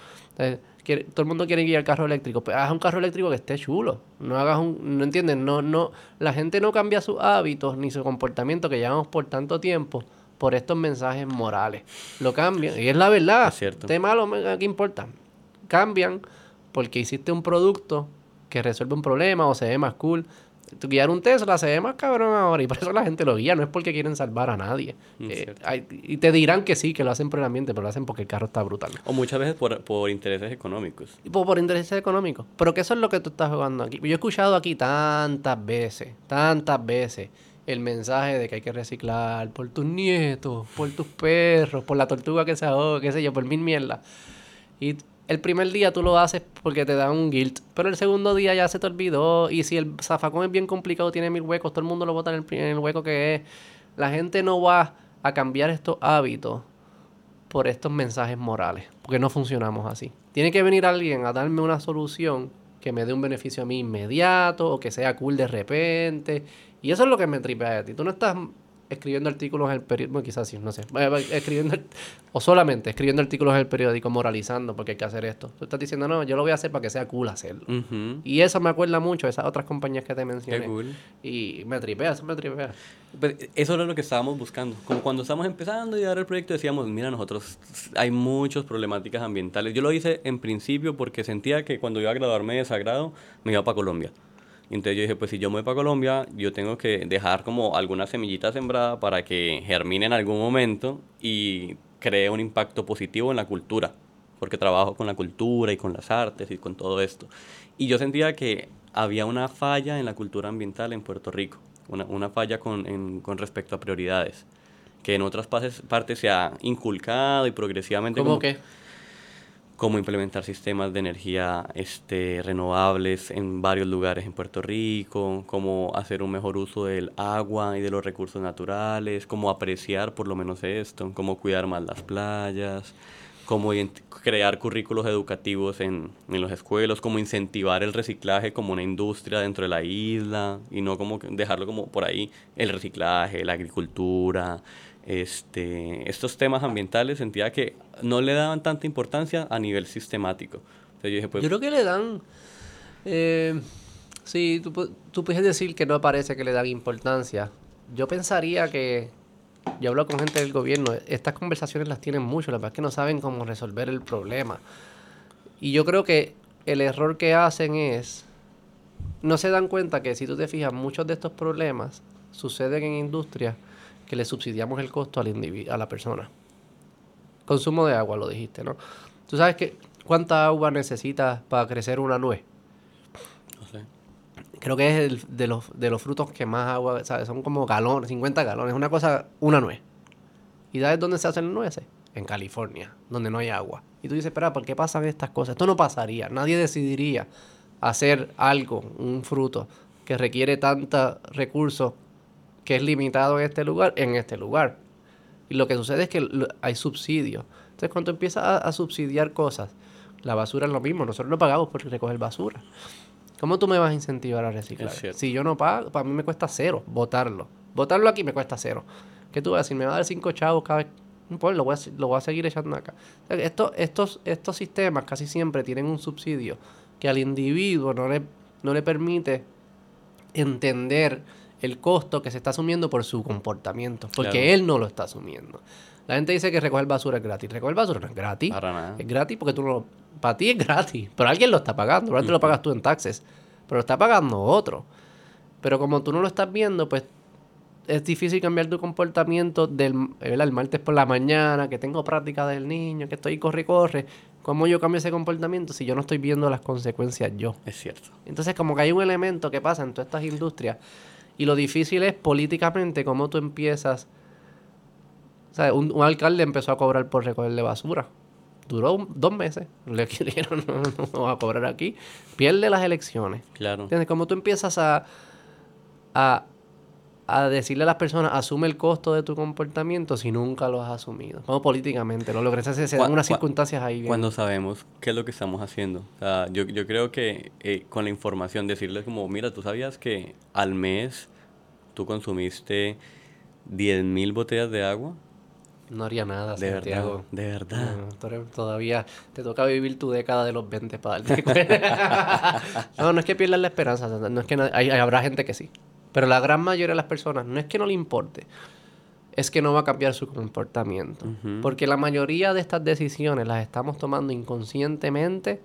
Quiere- todo el mundo quiere guiar carro eléctrico, pero haz un carro eléctrico que esté chulo. No hagas un, no entiendes, no, no, la gente no cambia sus hábitos ni su comportamiento que llevamos por tanto tiempo por estos mensajes morales. Lo cambian, y es la verdad. Es cierto. Esté malo, me- ¿qué importa? Cambian porque hiciste un producto que resuelve un problema o se ve más cool. Tú guiar un Tesla se ve más cabrón ahora y por eso la gente lo guía, no es porque quieren salvar a nadie. Mm, Eh, hay- y te dirán que sí, que lo hacen por el ambiente, pero lo hacen porque el carro está brutal. O muchas veces por, por intereses económicos. Y por, por intereses económicos. Pero que eso es lo que tú estás jugando aquí. Yo he escuchado aquí tantas veces, tantas veces, el mensaje de que hay que reciclar por tus nietos, por tus perros, por la tortuga que se ahoga, qué sé yo, por mil mierdas. Y el primer día tú lo haces porque te da un guilt, pero el segundo día ya se te olvidó. Y si el zafacón es bien complicado, tiene mil huecos, todo el mundo lo bota en el, en el hueco que es. La gente no va a cambiar estos hábitos por estos mensajes morales, porque no funcionamos así. Tiene que venir alguien a darme una solución que me dé un beneficio a mí inmediato o que sea cool de repente. Y eso es lo que me tripea de ti. Tú no estás escribiendo artículos en el periódico, bueno, quizás sí, no sé, escribiendo, o solamente escribiendo artículos en el periódico moralizando porque hay que hacer esto. Tú estás diciendo, no, yo lo voy a hacer para que sea cool hacerlo. Y eso me acuerda mucho esas otras compañías que te Qué mencioné. cool. Y me tripea, eso me tripea. Pues, eso era lo que estábamos buscando. Como cuando estábamos empezando a llevar el proyecto decíamos, mira, nosotros hay muchas problemáticas ambientales. Yo lo hice en principio porque sentía que cuando iba a graduarme de sagrado me iba para Colombia. Entonces yo dije, pues si yo me voy para Colombia, yo tengo que dejar como alguna semillita sembrada para que germine en algún momento y cree un impacto positivo en la cultura. Porque trabajo con la cultura y con las artes y con todo esto. Y yo sentía que había una falla en la cultura ambiental en Puerto Rico. Una, una falla con, en- con respecto a prioridades. Que en otras partes, partes se ha inculcado y progresivamente... ¿Cómo como- que? Cómo implementar sistemas de energía este, renovables en varios lugares en Puerto Rico, cómo hacer un mejor uso del agua y de los recursos naturales, cómo apreciar por lo menos esto, cómo cuidar más las playas, cómo crear currículos educativos en, en las escuelas, cómo incentivar el reciclaje como una industria dentro de la isla y no como dejarlo como por ahí el reciclaje, la agricultura, este, estos temas ambientales sentía que no le daban tanta importancia a nivel sistemático. Entonces yo pues, Yo creo que le dan. Eh, sí, tú, tú puedes decir que no parece que le dan importancia. Yo pensaría que. Yo hablo con gente del gobierno. Estas conversaciones las tienen mucho. La verdad es que no saben cómo resolver el problema. Y yo creo que el error que hacen es. No se dan cuenta que si tú te fijas, muchos de estos problemas suceden en industrias que le subsidiamos el costo al a la persona. Consumo de agua, lo dijiste, ¿no? Tú sabes que cuánta agua necesitas para crecer una nuez. no sé. Creo que es el de los, de los frutos que más agua, ¿sabes? Son como galones, 50 galones, una cosa, una nuez. ¿Y sabes dónde se hacen nueces? En California, donde no hay agua. Y tú dices, espera, ¿por qué pasan estas cosas? Esto no pasaría. Nadie decidiría hacer algo, un fruto, que requiere tantos recursos que es limitado en este lugar, en este lugar. Y lo que sucede es que hay subsidios. Entonces, cuando empiezas a, a subsidiar cosas, la basura es lo mismo. Nosotros no pagamos por recoger basura. ¿Cómo tú me vas a incentivar a reciclar? Si yo no pago, para mí me cuesta cero botarlo. Botarlo aquí me cuesta cero. ¿Qué tú vas a decir? Me va a dar cinco chavos cada vez. Importa, lo voy a, se- lo voy a seguir echando acá. O sea, Estos, estos, estos sistemas casi siempre tienen un subsidio que al individuo no le, no le permite entender el costo que se está asumiendo por su comportamiento, porque Claro. él no lo está asumiendo. La gente dice que recoger basura es gratis. Recoger basura no es gratis. Para nada. Es gratis porque tú no lo... Para ti es gratis, pero alguien lo está pagando. Probablemente lo pagas tú en taxes, pero lo está pagando otro. Pero como tú no lo estás viendo, pues es difícil cambiar tu comportamiento del ¿verdad? el martes por la mañana, que tengo práctica del niño, que estoy corre, corre. ¿Cómo yo cambio ese comportamiento si yo no estoy viendo las consecuencias yo? Es cierto. Entonces, como que hay un elemento que pasa en todas estas industrias. Y lo difícil es políticamente cómo tú empiezas. O sea, un, un alcalde empezó a cobrar por recogerle basura. Duró un- dos meses. Le dijeron, no, no, no va a cobrar aquí. Pierde las elecciones. Claro. ¿Entiendes? Como tú empiezas a, a, a decirle a las personas, asume el costo de tu comportamiento si nunca lo has asumido. Como políticamente lo logras. Se, se dan unas circunstancias ahí. bien- Cuando sabemos qué es lo que estamos haciendo. O sea, yo, yo creo que eh, con la información decirles como, mira, tú sabías que al mes tú consumiste 10.000 botellas de agua. No haría nada, De Santiago. verdad, de verdad. No, todavía te toca vivir tu década de los 20 para darte cuenta. no, no es que pierdas la esperanza. No es que hay, hay- habrá gente que sí. Pero la gran mayoría de las personas no es que no le importe, es que no va a cambiar su comportamiento. Porque la mayoría de estas decisiones las estamos tomando inconscientemente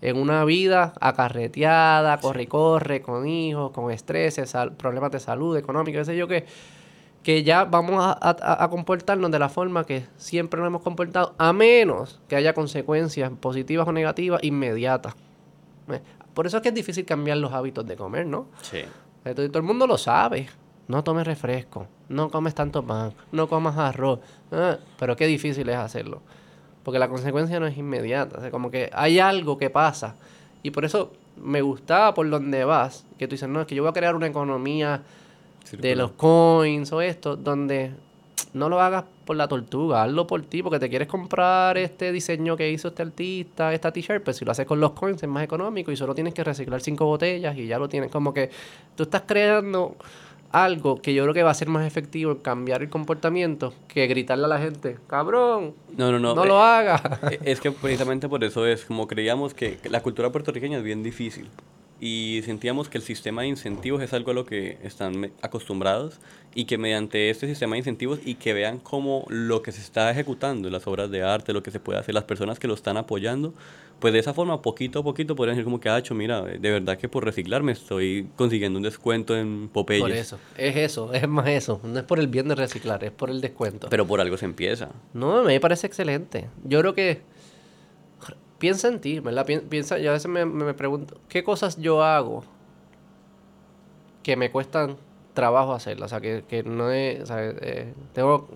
en una vida acarreteada, corre y corre, con hijos, con estrés, sal- problemas de salud, económico, qué sé yo qué que ya vamos a, a- a comportarnos de la forma que siempre nos hemos comportado, a menos que haya consecuencias positivas o negativas inmediatas. Por eso es que es difícil cambiar los hábitos de comer, ¿no? Sí. Todo, todo el mundo lo sabe. No tomes refresco, no comes tanto pan, no comas arroz. Ah, pero qué difícil es hacerlo. Porque la consecuencia no es inmediata. O sea, como que hay algo que pasa. Y por eso me gustaba por donde vas, que tú dices, no, es que yo voy a crear una economía de los coins o esto, donde no lo hagas por la tortuga, hazlo por ti, porque te quieres comprar este diseño que hizo este artista, esta t-shirt, pues si lo haces con los coins es más económico y solo tienes que reciclar cinco botellas y ya lo tienes. Como que tú estás creando algo que yo creo que va a ser más efectivo en cambiar el comportamiento que gritarle a la gente, cabrón, No, no, no. no, eh, lo hagas. eh, Es que precisamente por eso es, como creíamos que la cultura puertorriqueña es bien difícil y sentíamos que el sistema de incentivos es algo a lo que están acostumbrados y que mediante este sistema de incentivos y que vean cómo lo que se está ejecutando, las obras de arte, lo que se puede hacer, las personas que lo están apoyando, pues de esa forma, poquito a poquito, podrían decir como que, ah, hecho, mira, de verdad que por reciclar me estoy consiguiendo un descuento en Popeyes. por eso, es eso, es más eso. No es por el bien de reciclar, es por el descuento. Pero por algo se empieza. No, me parece excelente. Yo creo que piensa en ti, ¿verdad? Pien- Piensa, yo a veces me, me pregunto, ¿qué cosas yo hago que me cuestan trabajo hacerlas? O sea, que, que no es, o sea, eh, tengo,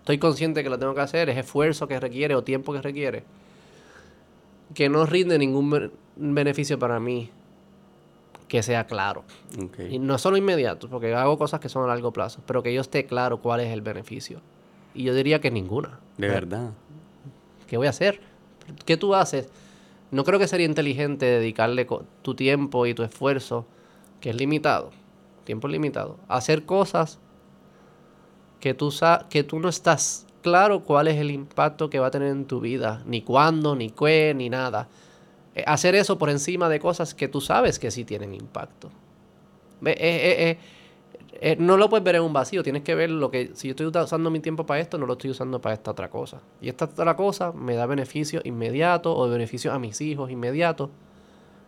estoy consciente que lo tengo que hacer, es esfuerzo que requiere o tiempo que requiere, que no rinde ningún be- beneficio para mí que sea claro. Y no solo inmediato, porque hago cosas que son a largo plazo, pero que yo esté claro cuál es el beneficio. Y yo diría que ninguna. De verdad. ¿qué voy a hacer? ¿Qué tú haces? No creo que sería inteligente dedicarle tu tiempo y tu esfuerzo, que es limitado, tiempo limitado, a hacer cosas que tú, sa- que tú no estás claro cuál es el impacto que va a tener en tu vida, ni cuándo, ni qué, ni nada. Eh, hacer eso por encima de cosas que tú sabes que sí tienen impacto. Ve, eh, eh, eh, no lo puedes ver en un vacío, tienes que ver lo que, si yo estoy usando mi tiempo para esto, no lo estoy usando para esta otra cosa. Y esta otra cosa me da beneficios inmediatos o beneficios a mis hijos inmediatos.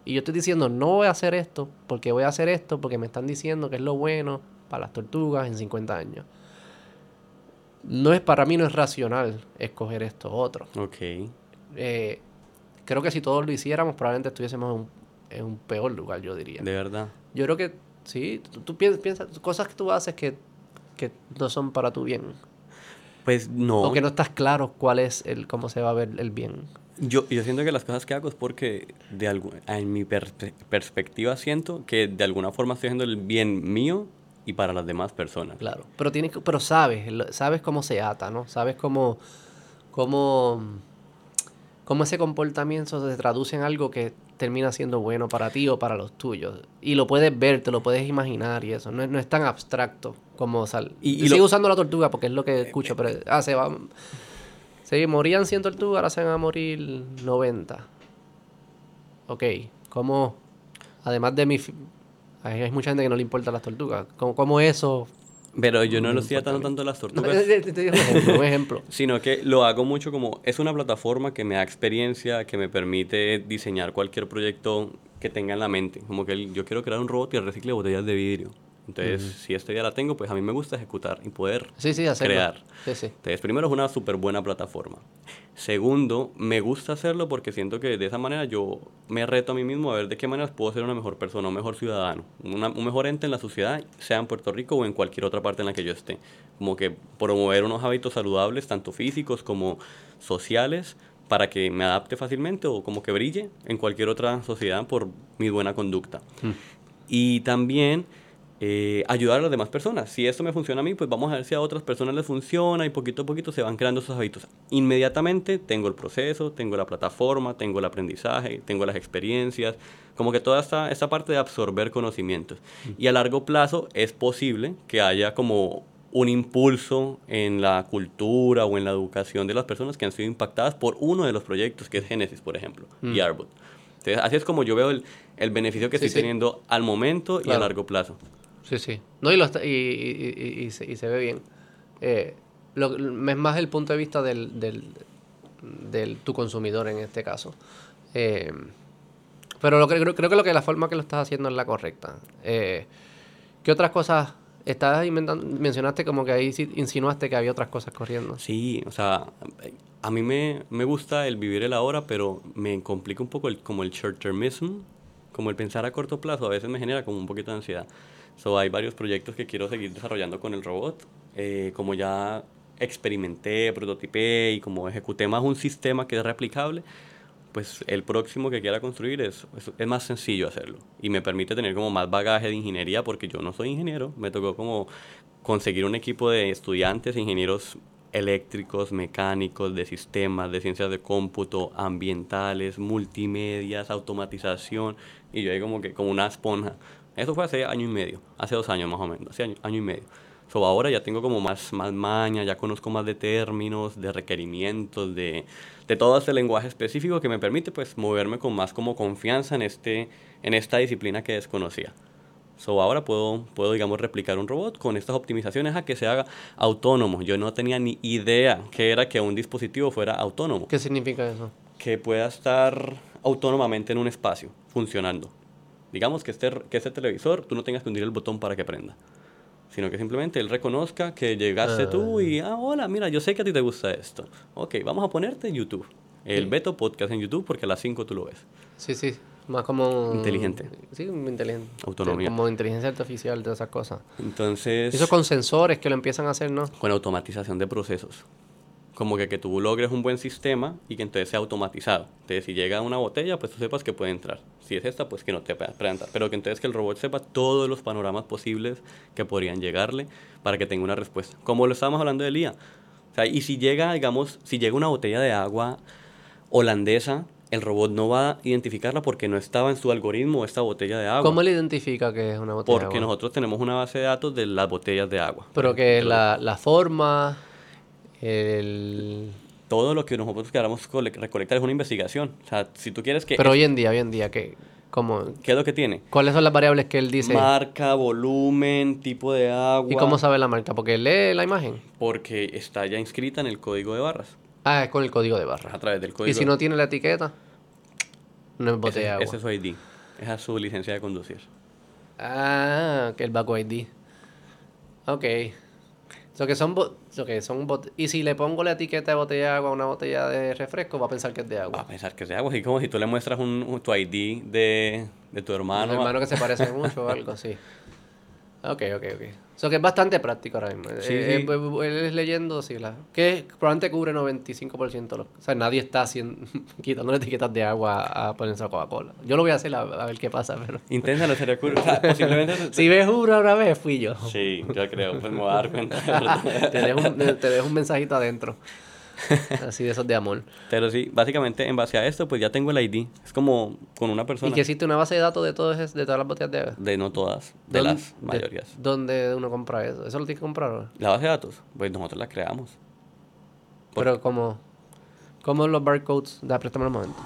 Y yo estoy diciendo, no voy a hacer esto porque voy a hacer esto porque me están diciendo que es lo bueno para las tortugas en 50 años. No es, para mí no es racional escoger esto otro. Ok. Eh, creo que si todos lo hiciéramos, probablemente estuviésemos en un, en un peor lugar, yo diría. De verdad. Yo creo que sí, tú, tú piensas, cosas que tú haces que, que no son para tu bien. Pues no. O que no estás claro cuál es el, cómo se va a ver el bien. Yo, yo siento que las cosas que hago es porque de algu- en mi perspe- perspectiva siento que de alguna forma estoy haciendo el bien mío y para las demás personas. Claro. Pero tienes que- pero sabes, sabes cómo se ata, ¿no? Sabes cómo, cómo, cómo ese comportamiento se traduce en algo que termina siendo bueno para ti o para los tuyos. Y lo puedes ver, te lo puedes imaginar y eso. No es, no es tan abstracto como sal. Y- sigo lo- usando la tortuga porque es lo que escucho, pero ah, se va. Sí, morían 100 tortugas, ahora se van a morir 90. Ok, ¿cómo? Además de mi... hay mucha gente que no le importan las tortugas. ¿Cómo, cómo eso Pero yo no No lo estoy atando tanto a las tortugas. te- te- te digo un ejemplo. Sino que lo hago mucho como, es una plataforma que me da experiencia, que me permite diseñar cualquier proyecto que tenga en la mente. Como que el- yo quiero crear un robot que recicle botellas de vidrio. Entonces, si esta idea la tengo, pues a mí me gusta ejecutar y poder Sí, sí, crear. Sí. Entonces, primero es una súper buena plataforma. Segundo, me gusta hacerlo porque siento que de esa manera yo me reto a mí mismo a ver de qué maneras puedo ser una mejor persona, un mejor ciudadano, una- un mejor ente en la sociedad, sea en Puerto Rico o en cualquier otra parte en la que yo esté. Como que promover unos hábitos saludables, tanto físicos como sociales, para que me adapte fácilmente o como que brille en cualquier otra sociedad por mi buena conducta. Y también eh, ayudar a las demás personas. Si esto me funciona a mí, pues vamos a ver si a otras personas les funciona y poquito a poquito se van creando esos hábitos. Inmediatamente tengo el proceso, tengo la plataforma, tengo el aprendizaje, tengo las experiencias, como que toda esta, esta parte de absorber conocimientos. Y a largo plazo es posible que haya como un impulso en la cultura o en la educación de las personas que han sido impactadas por uno de los proyectos, que es Genesis, por ejemplo, y Arbut. Entonces, así es como yo veo el, el beneficio que Sí, estoy sí. teniendo al momento y a Claro. largo plazo. Sí, sí. No, y, lo está- y, y- y- se, y se ve bien. Eh, lo- es más el punto de vista del, del, del tu consumidor en este caso. Eh, pero lo creo, creo que, lo que la forma que lo estás haciendo es la correcta. Eh, ¿Qué otras cosas estás inventando? Mencionaste como que ahí insinuaste que había otras cosas corriendo. Sí, o sea, a mí me, me gusta el vivir el ahora, pero me complica un poco el, como el short termism, como el pensar a corto plazo, a veces me genera como un poquito de ansiedad. So, hay varios proyectos que quiero seguir desarrollando con el robot, eh, como ya experimenté, prototipé y como ejecuté más un sistema que es replicable, pues el próximo que quiera construir es, es, es más sencillo hacerlo. Y me permite tener como más bagaje de ingeniería porque yo no soy ingeniero, me tocó como conseguir un equipo de estudiantes, ingenieros eléctricos, mecánicos, de sistemas, de ciencias de cómputo, ambientales, multimedias, automatización. Y yo ahí como que como una esponja. Eso fue hace año y medio, hace dos años más o menos, hace año, año y medio. So, ahora ya tengo como más, más maña, ya conozco más de términos, de requerimientos, de, de todo este lenguaje específico que me permite pues moverme con más como confianza en, este, en esta disciplina que desconocía. So, ahora puedo, puedo, digamos, replicar un robot con estas optimizaciones a que se haga autónomo. Yo no tenía ni idea que era que un dispositivo fuera autónomo, ¿Qué significa eso? que pueda estar autónomamente en un espacio, funcionando. Digamos que este, que este televisor tú no tengas que hundir el botón para que prenda sino que simplemente él reconozca que llegaste tú y, ah, hola, mira, yo sé que a ti te gusta esto. Ok, vamos a ponerte YouTube. El Sí. Beto Podcast en YouTube porque a las 5 tú lo ves. Sí, sí. Más como... Inteligente. Sí, inteligente. Autonomía. Como inteligencia artificial, de esas cosas. Entonces, Eso con sensores que lo empiezan a hacer, ¿no? con automatización de procesos. Como que, que tú logres un buen sistema y que entonces sea automatizado. Entonces, si llega una botella, pues tú sepas que puede entrar. Si es esta, pues que no te pueda entrar. Pero que entonces que el robot sepa todos los panoramas posibles que podrían llegarle para que tenga una respuesta. Como lo estábamos hablando de Lía. O sea, y si llega, digamos, si llega una botella de agua holandesa, el robot no va a identificarla porque no estaba en su algoritmo esta botella de agua. ¿Cómo él identifica que es una botella de Porque agua? nosotros tenemos una base de datos de las botellas de agua. Pero que la, la forma, el... Todo lo que nosotros queramos cole- recolectar es una investigación. O sea, si tú quieres que... Pero hoy en día, hoy en día, ¿qué, cómo, ¿Qué es lo que tiene? ¿cuáles son las variables que él dice? Marca, volumen, tipo de agua. ¿Y cómo sabe la marca? Porque él lee la imagen. Porque está ya inscrita en el código de barras. Ah, es con el código de A barra. través del código. Y si no tiene la etiqueta, no es ese, botella de agua. ese es su ID. Esa es su licencia de conducir. Ah, que el Baco ID. Ok. So que son, bo- so que son bot- y si le pongo la etiqueta de botella de agua a una botella de refresco, va a pensar que es de Va a agua. pensar que es de agua. Así como si tú le muestras un, un- tu ID de, de tu hermano. Un hermano que se parece mucho o algo así. Ok, ok, ok. So que es bastante práctico ahora mismo. Sí, Eh, sí. eh, él es leyendo, sí, la, que probablemente cubre 95% de los... O sea, nadie está haciendo, quitando etiquetas de agua a ponerse a Coca-Cola. Yo lo voy a hacer a, a ver qué pasa, pero... Inténtalo, sería cool. O sea, posiblemente. Si ves una una vez, fui yo. Sí, yo creo. Pues me voy a dar cuenta. te, dejo un, te dejo un mensajito adentro. Así de esos de amor. Pero sí, básicamente en base a esto, pues ya tengo el ID. Es como con una Y persona. que existe una base de datos de, todos de todas las botellas de agua. De no todas, de ¿Dónde- las mayorías. ¿Dónde uno compra eso? ¿Eso lo tiene que comprar? o? La base de datos, pues nosotros la creamos. Pero como... ¿Cómo los barcodes? Da, préstame un momento.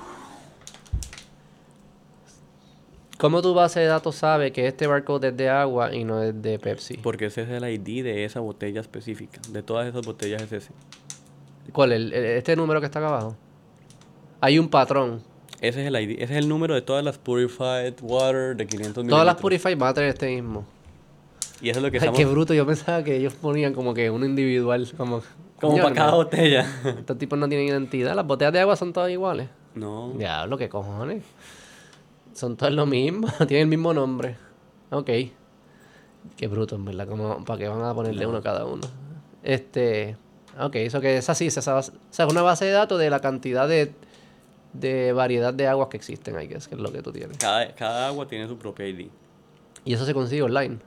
¿Cómo tu base de datos sabe que este barcode es de agua y no es de Pepsi? Porque ese es el ID de esa botella específica. De todas esas botellas es ese. ¿Cuál? El, el- este número que está acá abajo. Hay un patrón. Ese es el ID. Ese es el número de todas las Purified Water de 500 Todas las. Purify van a tener este mismo. Y eso es lo que Ay, estamos... qué bruto. Yo pensaba que ellos ponían como que uno individual. Como, Como para cada botella. Estos tipos no tienen identidad. Las botellas de agua son todas iguales. no. Diablo, qué cojones. Son todas lo mismo. Tienen el mismo nombre. Ok. Qué bruto, en verdad. Como, ¿Para qué van a ponerle uno a cada uno? Este. Ok, eso que es así. Esa base- o sea, es una base de datos de la cantidad de, de variedad de aguas que existen, ahí, que es lo que tú tienes. Cada, cada agua tiene su propia ID. Y eso se consigue online.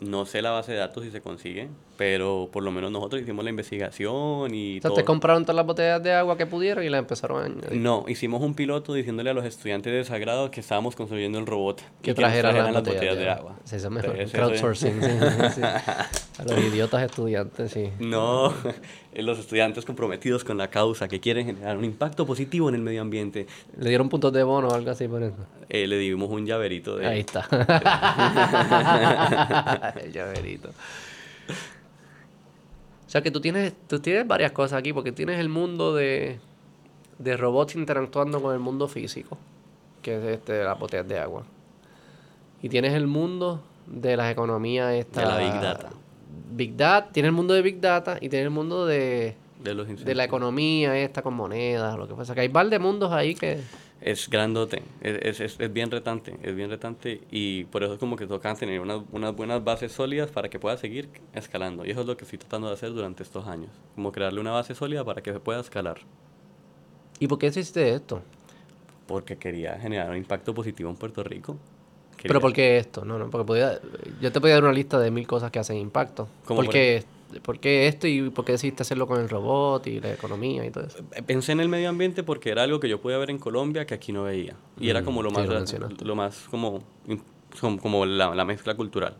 No sé la base de datos si se consigue, pero por lo menos nosotros hicimos la investigación y O sea, te compraron todas las botellas de agua que pudieron y las empezaron a añadir. No, hicimos un piloto diciéndole a los estudiantes de Sagrado que estábamos construyendo el robot. que nos trajeran, las, las botellas, de agua. Sí, eso es mejor. Entonces, Crowdsourcing. sí, sí, sí. A los idiotas estudiantes, sí. No, los estudiantes comprometidos con la causa que quieren generar un impacto positivo en el medio ambiente. Le dieron puntos de bono o algo así por eso. Eh, le dimos un llaverito de... Ahí está. El llaverito. O sea que tú tienes, tú tienes varias cosas aquí, porque tienes el mundo de, de robots interactuando con el mundo físico, que es este, las botellas de agua. Y tienes el mundo de las economías esta, De la Big Data. Big Data, tienes el mundo de Big Data y tienes el mundo de, de los de la economía esta con monedas, lo que pasa. Que hay par de mundos ahí que... Es grandote, es, es, es, es bien retante, es bien retante y por eso es como que tocan tener unas, unas buenas bases sólidas para que pueda seguir escalando. Y eso es lo que estoy tratando de hacer durante estos años, como crearle una base sólida para que se pueda escalar. ¿Y por qué hiciste esto? Porque quería generar un impacto positivo en Puerto Rico. Quería- Pero ¿por qué esto? No, no, porque podía, yo te podía dar una lista de mil cosas que hacen impacto. ¿Cómo ¿Por por qué, ¿Por qué esto y por qué decidiste hacerlo con el robot y la economía y todo eso? Pensé en el medio ambiente porque era algo que yo podía ver en Colombia que aquí no veía. Y era Mm, como lo sí, más, lo más como, como, la, la mezcla cultural.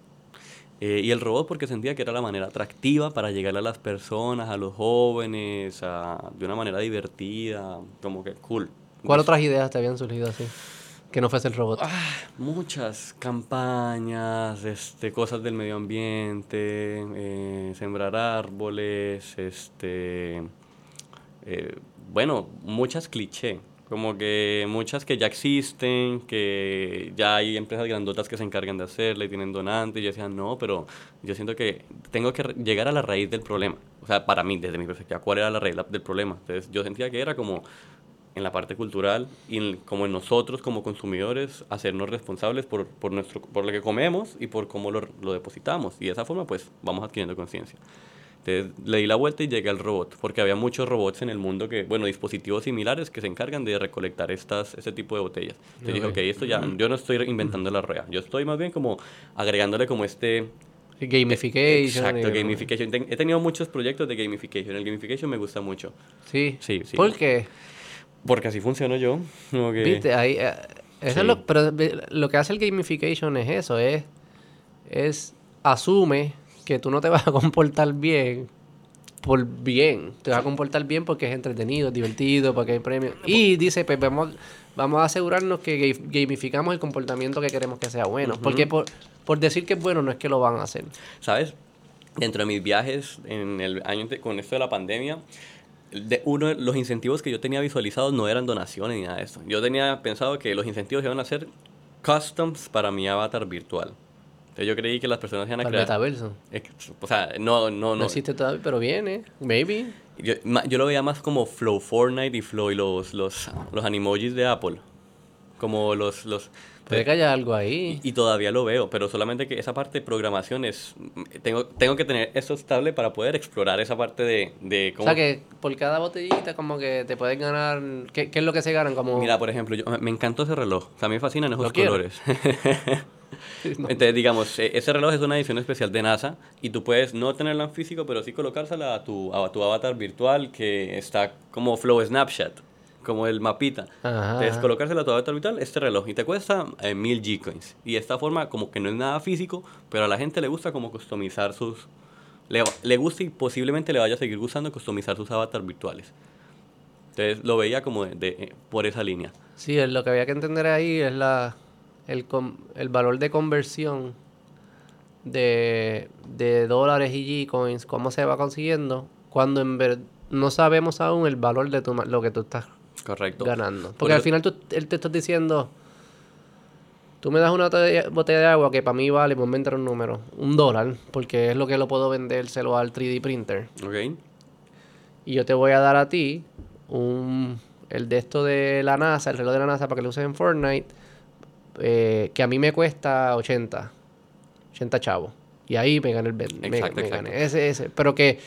Eh, y el robot porque sentía que era la manera atractiva para llegar a las personas, a los jóvenes, a- de una manera divertida, como que cool. ¿Cuál otras ideas te habían surgido así? Que no fuese el robot. Ah, muchas campañas, este, cosas del medio ambiente, eh, sembrar árboles, este, eh, bueno, muchas cliché, como que muchas que ya existen, que ya hay empresas grandotas que se encargan de hacerla y tienen donantes, y yo decía, no, pero yo siento que tengo que llegar a la raíz del problema. O sea, para mí, desde mi perspectiva, ¿cuál era la raíz del problema? Entonces, yo sentía que era como en la parte cultural y en- como en nosotros como consumidores hacernos responsables por, por, nuestro, por lo que comemos y por cómo lo, lo depositamos. Y de esa forma pues vamos adquiriendo conciencia. Entonces le di la vuelta y llegué al robot, porque había muchos robots en el mundo que, bueno, dispositivos similares que se encargan de recolectar estas, este tipo de botellas. Entonces dije, Ok. esto ya, yo no estoy inventando la rueda, yo estoy más bien como agregándole como este Gamification. Exacto, y- gamification. He tenido muchos proyectos de gamification. El gamification me gusta mucho. Sí. Sí, sí. ¿Por qué? Porque así funciono yo. como que- Viste, ahí, eh, eso Sí. es lo, pero lo que hace el gamification es eso, es, es asume que tú no te vas a comportar bien por bien, te vas a comportar bien porque es entretenido, es divertido, porque hay premios. Y dice, pues vamos, vamos a asegurarnos que ga- gamificamos el comportamiento que queremos que sea bueno. Porque por, por decir que es bueno no es que lo van a hacer. ¿Sabes? Dentro de mis viajes en el año con esto de la pandemia, de uno de los incentivos que yo tenía visualizados no eran donaciones ni nada de eso. Yo tenía pensado que los incentivos iban a ser customs para mi avatar virtual. Entonces yo creí que las personas iban a crear... metaverso. O sea, no, no, No, no. existe todavía, pero viene. Maybe. Yo, yo lo veía más como Flow Fortnite y Flow y los, los, los animojis de Apple. Como los... los Puede que haya algo ahí. y, y todavía lo veo, pero solamente que esa parte de programación es... Tengo, tengo que tener esto estable para poder explorar esa parte de, de O cómo... sea que por cada botellita como que te puedes ganar... ¿Qué, qué es lo que se ganan? Como... Mira, por ejemplo, yo, me encantó ese reloj. O sea, me fascinan esos colores. Entonces, digamos, eh, ese reloj es una edición especial de NASA y tú puedes no tenerla en físico, pero sí colocársela a tu, a tu avatar virtual que está como Flow Snapchat, como el mapita. Ajá. Entonces, colocársela a tu avatar virtual, este reloj, y te cuesta eh, mil G-Coins. Y de esta forma, como que no es nada físico, pero a la gente le gusta como customizar sus... Le, le gusta y posiblemente le vaya a seguir gustando customizar sus avatars virtuales. Entonces, lo veía como de- de- eh, por esa línea. Sí, lo que había que entender ahí es la el, com- el valor de conversión de, de dólares y G-Coins, cómo se va consiguiendo, cuando en ver no sabemos aún el valor de tu, lo que tú estás Correcto. ganando. Por Porque al final tú, él te estás diciendo, tú me das una botella, de agua que para mí vale, por inventar un número, un dólar, porque es lo que lo puedo vendérselo al 3D printer. Ok. Y yo te voy a dar a ti un, el de esto de la NASA, el reloj de la NASA para que lo uses en Fortnite, eh, que a mí me cuesta 80, 80 chavos. Y ahí me gané el me- Exacto, me exacto. gané ese, ese. Pero que,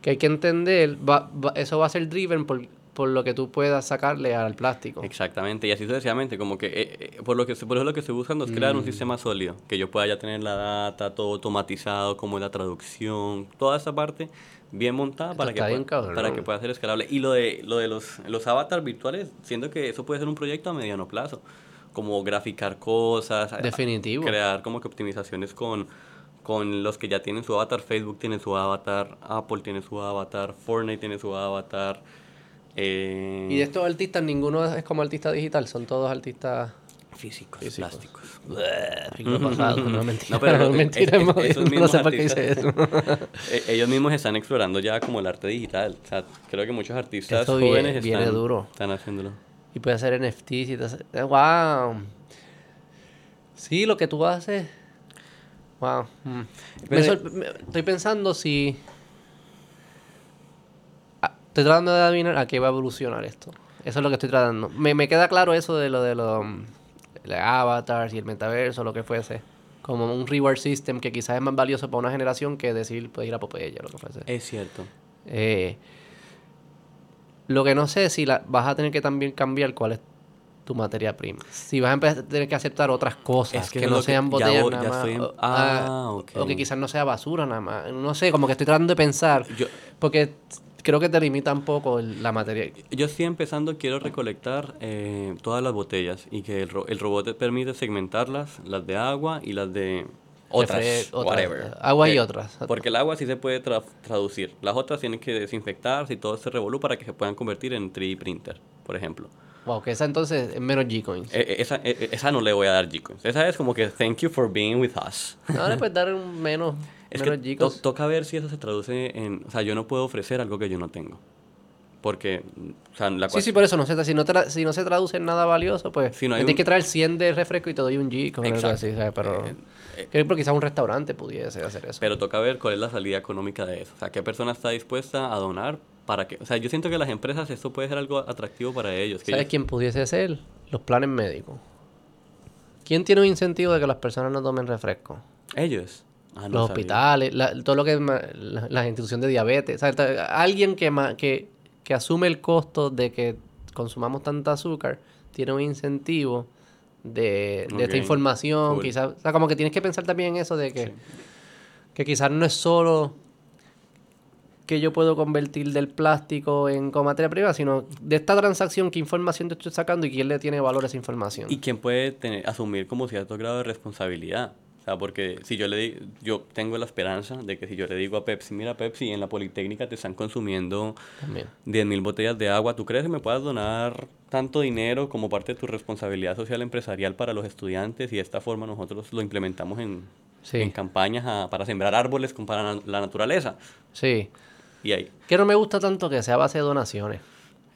que hay que entender, va- va- eso va a ser driven por, por lo que tú puedas sacarle al plástico. Exactamente, y así sucesivamente, como que eh, eh, por lo que por eso lo que estoy buscando es crear Mm. un sistema sólido, que yo pueda ya tener la data, todo automatizado, como la traducción, toda esa parte bien montada para que, bien pueda, para que pueda ser escalable. Y lo de lo de los, los avatars virtuales, siento que eso puede ser un proyecto a mediano plazo, como graficar cosas, Definitivo. crear como que optimizaciones con con los que ya tienen su avatar, Facebook tiene su avatar, Apple tiene su avatar, Fortnite tiene su avatar. Eh, Y de estos artistas, ninguno es como artista digital, son todos artistas Físicos, Físicos. plásticos. pasado, no mentira. No, pero mentira, es- es- no, esos no mismos sé por qué hice eso. artistas- Eh, Ellos mismos están explorando ya como el arte digital. O sea, creo que muchos artistas Eso jóvenes viene están, duro. están haciéndolo. Y puedes hacer NFTs y todo eso. Eh, ¡Wow! Sí, lo que tú haces. ¡Wow! mm. Pero- me- estoy pensando si. Estoy tratando de adivinar a qué va a evolucionar esto. Eso es lo que estoy tratando. Me, me queda claro eso de lo de los los avatars y el metaverso, lo que fuese. Como un reward system que quizás es más valioso para una generación que decir, puedes ir a Popeye, lo que fuese. Es cierto. Eh, lo que no sé es si la, vas a tener que también cambiar cuál es tu materia prima. Si vas a empezar a tener que aceptar otras cosas Es que no que- sean botellas voy- nada más. en- o, ah, ah, o que quizás no sea basura nada más. No sé, como que estoy tratando de pensar. Yo, Porque creo que te limita un poco el- la materia. yo estoy empezando, quiero recolectar eh, todas las botellas y que el, ro- el robot te permite segmentarlas, las de agua y las de otras, otras, whatever. agua y otras. Porque el agua sí se puede tra- traducir. Las otras tienen que desinfectarse y todo se revolú para que se puedan convertir en 3D printer, por ejemplo. Wow, que esa entonces es menos G-Coins. Eh, esa, eh, esa no le voy a dar G-Coins. Esa es como que thank you for being with us. No, le puedes dar un menos, Es que to- toca ver si eso se traduce en... O sea, yo no puedo ofrecer algo que yo no tengo. Porque, o sea, la Sí, sí, por eso no se, si, no si no se traduce en nada valioso, pues Si no hay tienes un- que traer 100 de refresco y te doy un G con algo Exacto. así, ¿sabes? Pero Eh, eh, creo que quizás un restaurante pudiese hacer eso. Pero toca ver cuál es la salida económica de eso. O sea, qué persona está dispuesta a donar para que... O sea, yo siento que las empresas esto puede ser algo atractivo para ellos. Que ¿Sabes ellos- quién pudiese ser? Los planes médicos. ¿Quién tiene un incentivo de que las personas no tomen refresco? Ellos. Ah, no los sabía. hospitales, la- todo lo que la, la institución de diabetes. ¿sabes? Ta- Alguien que, ma- que, que asume el costo de que consumamos tanta azúcar tiene un incentivo de, de esta información. cool. Quizás, o sea, como que tienes que pensar también en eso de que, Sí. Que quizás no es solo que yo puedo convertir del plástico en materia prima, sino de esta transacción, qué información te estoy sacando y quién le tiene valor a esa información. Y quién puede tener, asumir como cierto grado de responsabilidad. O sea, porque si yo le di- yo tengo la esperanza de que si yo le digo a Pepsi, mira Pepsi, en la Politécnica te están consumiendo También. 10.000 botellas de agua, ¿tú crees que me puedas donar tanto dinero como parte de tu responsabilidad social empresarial para los estudiantes? Y de esta forma nosotros lo implementamos en, Sí. en campañas a- para sembrar árboles con para la naturaleza. Sí. Y ahí. Que no me gusta tanto que sea base de donaciones.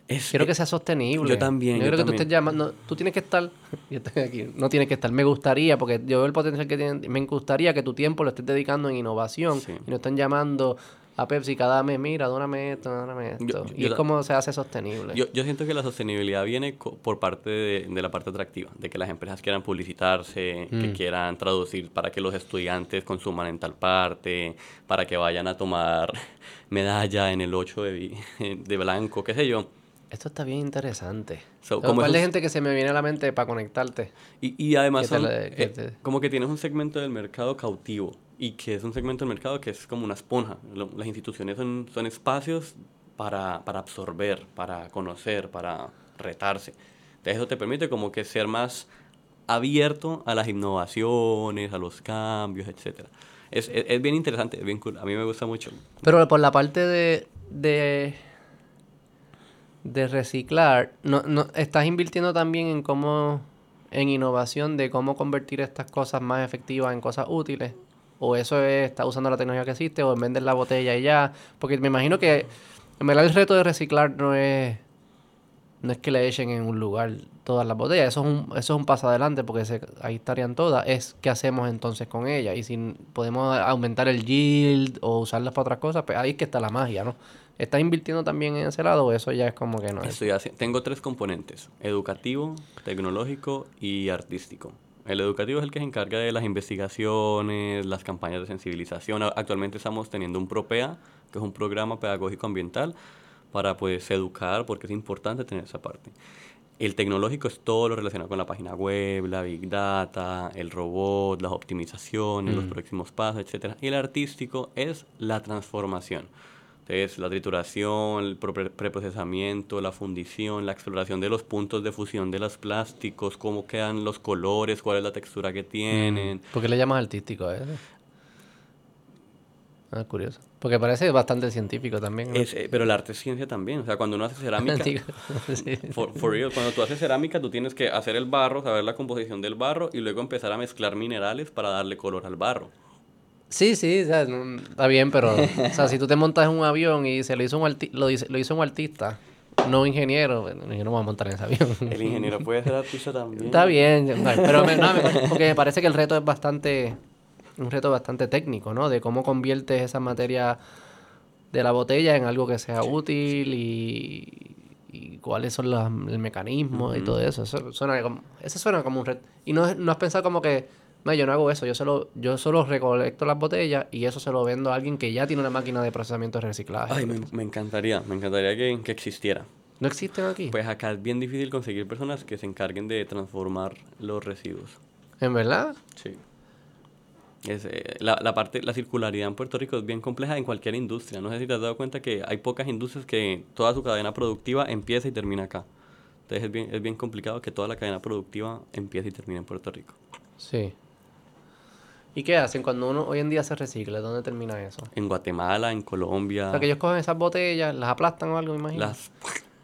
Es, Quiero que sea sostenible. yo también, Yo yo creo que tú estés llamando. Tú tienes que estar. Yo estoy aquí. No tienes que estar. Me gustaría, porque yo veo el potencial que tienen. Me gustaría que tu tiempo lo estés dedicando en innovación. Sí. Y no estén llamando a Pepsi cada mes. Mira, dóname esto, dóname esto. Yo- y es como se hace sostenible. Yo, yo siento que la sostenibilidad viene por parte de, de la parte atractiva, de que las empresas quieran publicitarse, que Mm. quieran traducir para que los estudiantes consuman en tal parte, para que vayan a tomar medalla en el 8 de, de blanco, qué sé yo. Esto está bien interesante. So, como un par de gente que se me viene a la mente para conectarte. Y, y además son, la- que eh, te- como que tienes un segmento del mercado cautivo y que es un segmento del mercado que es como una esponja. Lo- las instituciones son, son espacios para, para absorber, para conocer, para retarse. Entonces eso te permite como que ser más abierto a las innovaciones, a los cambios, etcétera. Es, es, es bien interesante, es bien cool. A mí me gusta mucho. Pero por la parte de, de, de reciclar, no, no, ¿estás invirtiendo también en cómo, en innovación de cómo convertir estas cosas más efectivas en cosas útiles? ¿O eso es, estás usando la tecnología que existe o en vender la botella y ya? Porque me imagino que, en verdad, el reto de reciclar no es, no es que le echen en un lugar todas las botellas, eso es un, eso es un paso adelante porque ahí estarían todas, es qué hacemos entonces con ellas y si podemos aumentar el yield o usarlas para otras cosas, pues ahí es que está la magia, ¿no? ¿Estás invirtiendo también en ese lado o eso ya es como que no es? Estoy haci- tengo tres componentes, educativo, tecnológico y artístico. El educativo es el que se encarga de las investigaciones, las campañas de sensibilización. Actualmente estamos teniendo un PROPEA, que es un programa pedagógico ambiental, para pues educar, porque es importante tener esa parte. El tecnológico es todo lo relacionado con la página web, la big data, el robot, las optimizaciones, los próximos pasos, etc. Y el artístico es la transformación. Entonces, la trituración, el pro- pre- preprocesamiento, la fundición, la exploración de los puntos de fusión de los plásticos, cómo quedan los colores, cuál es la textura que tienen. ¿Por qué le llamas artístico a eso? Ah, curioso. Porque parece bastante científico también. ¿no? Es, eh, pero el arte es ciencia también. O sea, cuando uno hace cerámica, sí. for, for real, cuando tú haces cerámica, tú tienes que hacer el barro, saber la composición del barro y luego empezar a mezclar minerales para darle color al barro. Sí, sí, o sea, no- está bien, pero o sea, si tú te montas en un avión y se lo hizo un, arti- lo, dice- lo hizo un artista, no un ingeniero, bueno, yo no me voy a montar en ese avión. El ingeniero puede ser artista también. Está bien, pero me- no, me- porque me parece que el reto es bastante, un reto bastante técnico, ¿no? De cómo conviertes esa materia de la botella en algo que sea útil y, y cuáles son los el mecanismos y todo eso. Eso suena como, eso suena como un reto. Y no, no has pensado como que, no, yo no hago eso, yo solo, yo solo recolecto las botellas y eso se lo vendo a alguien que ya tiene una máquina de procesamiento de reciclaje. Ay, me, me encantaría, me encantaría que, que existiera. ¿No existen aquí? Pues acá es bien difícil conseguir personas que se encarguen de transformar los residuos. ¿En verdad? Sí. Es, eh, la, la parte, la circularidad en Puerto Rico es bien compleja en cualquier industria. No sé si te has dado cuenta que hay pocas industrias que toda su cadena productiva empieza y termina acá. Entonces es bien, es bien complicado que toda la cadena productiva empiece y termine en Puerto Rico. Sí. ¿Y qué hacen cuando uno hoy en día se recicla? ¿Dónde termina eso? En Guatemala, en Colombia, O sea, que ellos cogen esas botellas, las aplastan o algo, me imagino. las,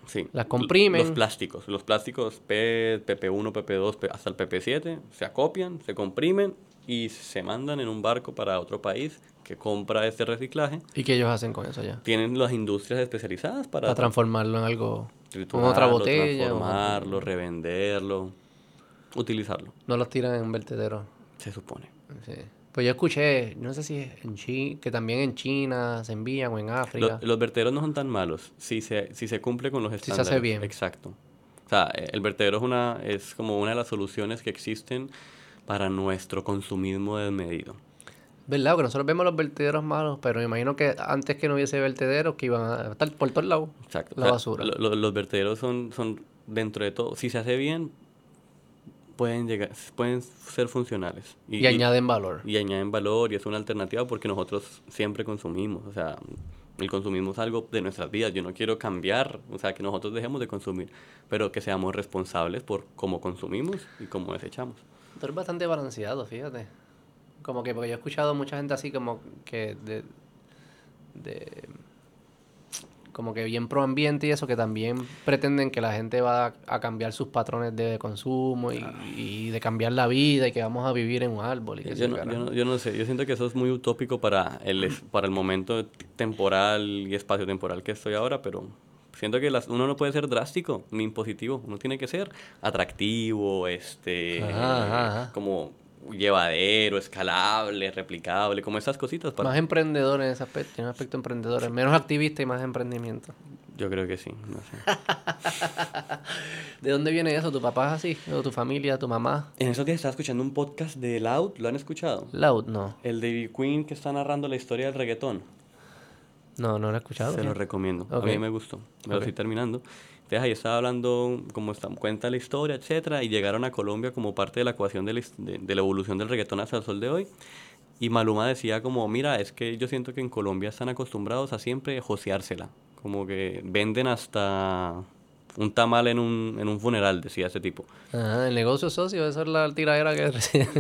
sí, Las comprimen. Los plásticos, los plásticos P, PP1, PP2, P- hasta el PP7 se acopian, se comprimen y se mandan en un barco para otro país que compra este reciclaje. ¿Y qué ellos hacen con eso ya? Tienen las industrias especializadas para Para transformarlo en algo... Triturarlo, otra botella. o- transformarlo, revenderlo, utilizarlo, No los tiran en un vertedero. se supone. Sí. Pues yo escuché, no sé si es en China, que también en China se envían o en África. Lo- los vertederos no son tan malos si se, si se cumple con los Si se estándares. hace bien. Exacto. O sea, eh, el vertedero es, una, es como una de las soluciones que existen para nuestro consumismo desmedido. ¿Verdad? Porque nosotros vemos los vertederos malos, pero me imagino que antes que no hubiese vertederos, que iban a estar por todos lados. Exacto. La O sea, basura. lo- lo- los vertederos son, son, dentro de todo, si se hace bien, pueden llegar, pueden ser funcionales. Y, añaden valor. Y añaden valor y es una alternativa porque nosotros siempre consumimos. O sea, el consumismo es algo de nuestras vidas. Yo no quiero cambiar, o sea, que nosotros dejemos de consumir, pero que seamos responsables por cómo consumimos y cómo desechamos. Tú eres bastante balanceado, fíjate. Como que, porque yo he escuchado mucha gente así como que de, de como que bien pro ambiente y eso, que también pretenden que la gente va a, cambiar sus patrones de consumo y, de cambiar la vida y que vamos a vivir en un árbol. Y yo, no, yo, no, sé, yo siento que eso es muy utópico para el, para el momento temporal y espacio temporal que estoy ahora, pero siento que las, uno no puede ser drástico ni impositivo, uno tiene que ser atractivo, este, como llevadero, escalable, replicable, como esas cositas. Más emprendedor en ese aspecto, en un aspecto emprendedor, menos activista y más emprendimiento. Yo creo que sí, no sé. ¿De dónde viene eso? ¿Tu papá es así? ¿O tu familia, tu mamá? En esos días estaba escuchando un podcast de Loud, ¿lo han escuchado? Loud, no. El de Queen que está narrando la historia del reggaetón. No, no lo he escuchado. Se lo recomiendo. A mí me gustó. Me lo estoy terminando. Entonces ahí estaba hablando, como cuenta la historia, etcétera, y llegaron a Colombia como parte de la ecuación de la, de, la evolución del reggaetón hasta el sol de hoy. Y Maluma decía como, mira, es que yo siento que en Colombia están acostumbrados a siempre joseársela. Como que venden hasta un tamal en un, en un funeral, decía ese tipo. Ajá, el negocio socio, esa es la tiradera que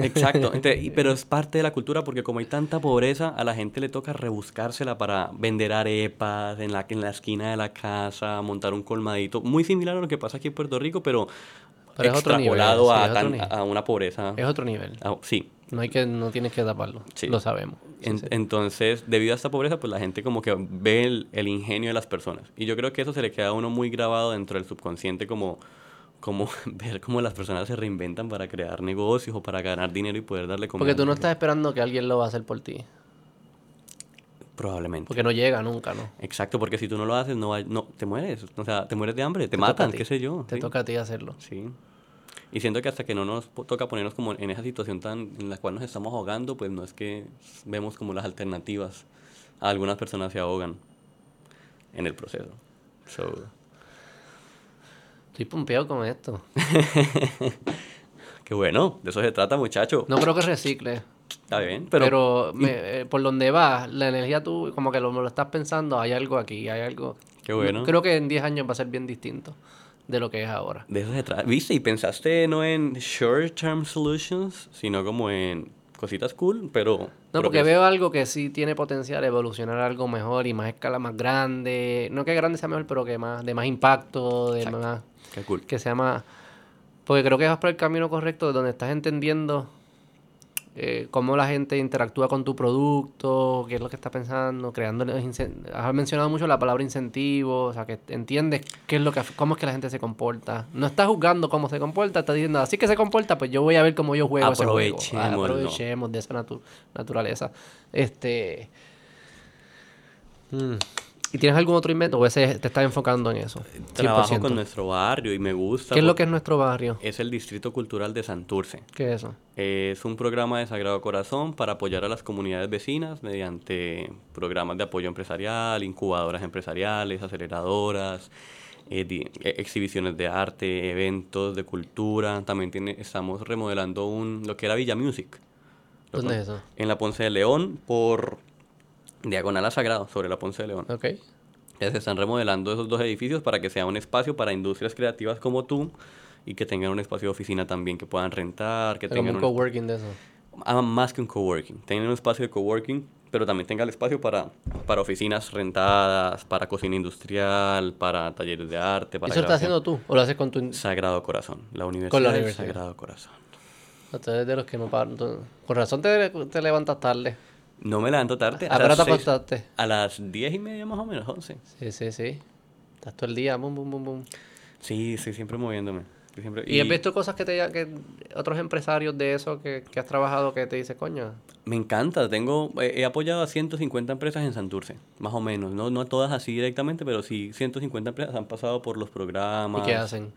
Exacto, pero es parte de la cultura porque como hay tanta pobreza, a la gente le toca rebuscársela para vender arepas en la, en la esquina de la casa, montar un colmadito, muy similar a lo que pasa aquí en Puerto Rico, pero, extrapolado a, a, una pobreza. Es otro nivel. Ah, sí, no hay que, no tienes que taparlo. Lo sabemos. Entonces, debido a esta pobreza, pues la gente como que ve el, ingenio de las personas. Y yo creo que eso se le queda a uno muy grabado dentro del subconsciente como, como ver cómo las personas se reinventan para crear negocios o para ganar dinero y poder darle comida. Porque tú no estás esperando que alguien lo va a hacer por ti. Probablemente. Porque no llega nunca, ¿no? Exacto, porque si tú no lo haces, no, no te mueres. O sea, te mueres de hambre, te, matan, qué sé yo. Te toca a ti hacerlo. Sí. Y siento que hasta que no nos toca ponernos como en esa situación tan en la cual nos estamos ahogando, pues no es que vemos como las alternativas. Algunas personas se ahogan en el proceso. Estoy pompeado con esto. Qué bueno, de eso se trata, muchacho. No creo que recicle. Está bien, pero... Pero eh, por donde vas, la energía tú, como que lo, lo estás pensando, hay algo aquí, hay algo... Qué bueno. Creo que en 10 años va a ser bien distinto de lo que es ahora. De eso se trata. ¿Viste? Y pensaste no en short-term solutions, sino como en cositas cool, pero... No, porque veo algo que sí tiene potencial de evolucionar algo mejor y más escala más grande. No que grande sea mejor, pero que más de más impacto, de más... Qué cool. Que sea más... Porque creo que vas por el camino correcto de donde estás entendiendo eh, cómo la gente interactúa con tu producto, qué es lo que está pensando, creando... Has mencionado mucho la palabra incentivo, o sea, que entiendes qué es lo que, cómo es que la gente se comporta. No estás juzgando cómo se comporta, estás diciendo, así que se comporta, pues yo voy a ver cómo yo juego ese juego. Aprovechemos de esa naturaleza. Este... Mm. ¿Y tienes algún otro invento o ese te estás enfocando en eso? Trabajo con nuestro barrio y me gusta. ¿Qué es lo que es nuestro barrio? Es el Distrito Cultural de Santurce. ¿Qué es eso? Es un programa de Sagrado Corazón para apoyar a las comunidades vecinas mediante programas de apoyo empresarial, incubadoras empresariales, aceleradoras, eh, e, exhibiciones de arte, eventos de cultura. También tiene, estamos remodelando un, lo que era Villa Music. ¿Dónde es eso? En la Ponce de León por diagonal a Sagrado, sobre la Ponce de León. Ok. Ya se están remodelando esos dos edificios para que sea un espacio para industrias creativas como tú y que tengan un espacio de oficina también que puedan rentar, que tengan un coworking de eso. Ah, más que un coworking. Tengan un espacio de coworking, pero también tenga el espacio para, para oficinas rentadas, para cocina industrial, para talleres de arte. Para ¿Eso lo estás haciendo tú o lo haces con tu... Sagrado Corazón, la universidad, con Sagrado Corazón. Ustedes de los que no paran. Con razón te, te levantas tarde. No me levanto tarde. ¿A, qué te acostaste? A las diez y media más o menos, once. Sí, sí, sí. Estás todo el día, bum, bum, bum, bum. Sí, sí, siempre moviéndome. ¿Y, has visto cosas que te que otros empresarios de eso que, que has trabajado que te dice, coño? Me encanta, tengo he apoyado a 150 empresas en Santurce, más o menos, no no todas así directamente, pero sí 150 empresas han pasado por los programas. ¿Y qué hacen?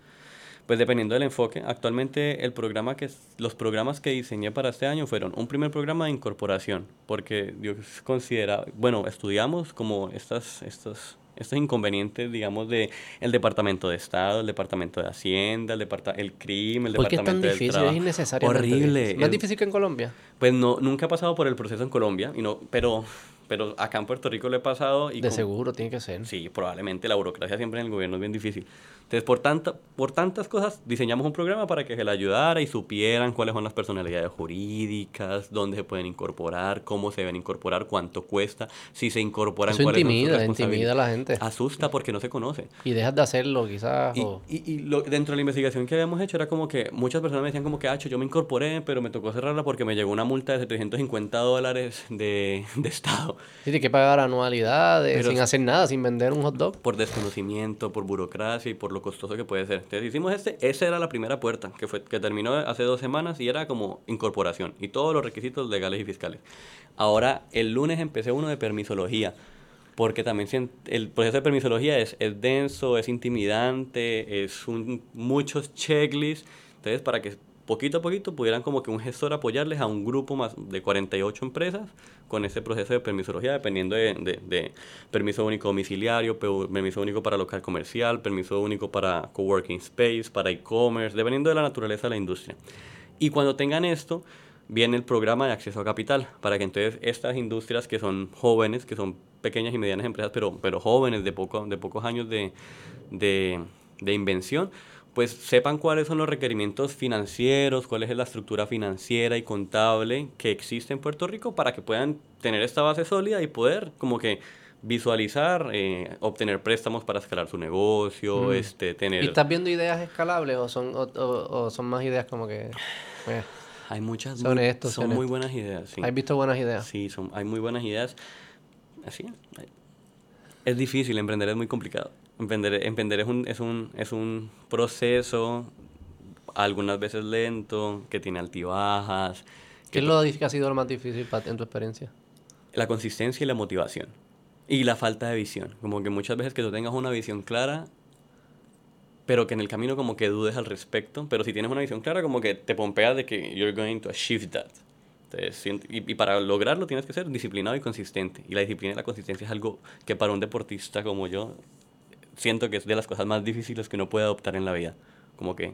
Pues dependiendo del enfoque, actualmente el programa que los programas que diseñé para este año fueron un primer programa de incorporación, porque Dios considera, bueno, estudiamos como estas estas estos inconvenientes, digamos, de el Departamento de Estado, el Departamento de Hacienda, el, departa el crimen, el ¿Por qué es tan Departamento difícil? Es innecesario. Horrible. ¿Más Es- difícil que en Colombia? Pues no, nunca he pasado por el proceso en Colombia, y no, pero, pero acá en Puerto Rico lo he pasado. Y De seguro, tiene que ser. Sí, probablemente la burocracia siempre en el gobierno es bien difícil. Entonces, por, tanta, por tantas cosas, diseñamos un programa para que se le ayudara y supieran cuáles son las personalidades jurídicas, dónde se pueden incorporar, cómo se deben incorporar, cuánto cuesta, si se incorporan, Eso cuáles son sus intimida, intimida a la gente. Asusta porque no se conoce. Y dejas de hacerlo, quizás. Y, o- y, y lo- dentro de la investigación que habíamos hecho era como que muchas personas me decían como que, Hacho, yo me incorporé, pero me tocó cerrarla porque me llegó una multa de 750 dólares de, de Estado. Sí, tienes que pagar anualidades Pero- sin hacer nada, sin vender un hot dog. por desconocimiento, por burocracia y por lo costoso que puede ser. Entonces hicimos este, esa era la primera puerta, que fue que terminó hace dos semanas y era como incorporación y todos los requisitos legales y fiscales. Ahora, el lunes empecé uno de permisología, porque también el proceso de permisología es, es denso, es intimidante, es un, muchos checklists, entonces para que poquito a poquito pudieran como que un gestor apoyarles a un grupo más de 48 empresas con ese proceso de permisología, dependiendo de, de- permiso único domiciliario, pe- permiso único para local comercial, permiso único para coworking space, para e-commerce, dependiendo de la naturaleza de la industria. Y cuando tengan esto, viene el programa de acceso a capital, para que entonces estas industrias que son jóvenes, que son pequeñas y medianas empresas, pero, pero jóvenes de, poco, de pocos años de, de, de invención, pues sepan cuáles son los requerimientos financieros, cuál es la estructura financiera y contable que existe en Puerto Rico para que puedan tener esta base sólida y poder como que visualizar, eh, obtener préstamos para escalar su negocio, este, tener... ¿Y estás viendo ideas escalables o son, o, o- o son más ideas como que... eh, Hay muchas... Son muy- estos, son son muy estos. buenas ideas, sí. ¿Has visto buenas ideas? Sí, son, hay muy buenas ideas. Así. hay- Es difícil, emprender es muy complicado. Emprender, emprender es, un, es, un, es un proceso, algunas veces lento, que tiene altibajas. ¿Qué es lo que ha sido lo más difícil en tu experiencia? La consistencia y la motivación. Y la falta de visión. Como que muchas veces que tú tengas una visión clara, pero que en el camino como que dudes al respecto. Pero si tienes una visión clara, como que te pompeas de que you're going to achieve that. Entonces, y, y para lograrlo tienes que ser disciplinado y consistente. Y la disciplina y la consistencia es algo que para un deportista como yo, siento que es de las cosas más difíciles que uno puede adoptar en la vida. Como que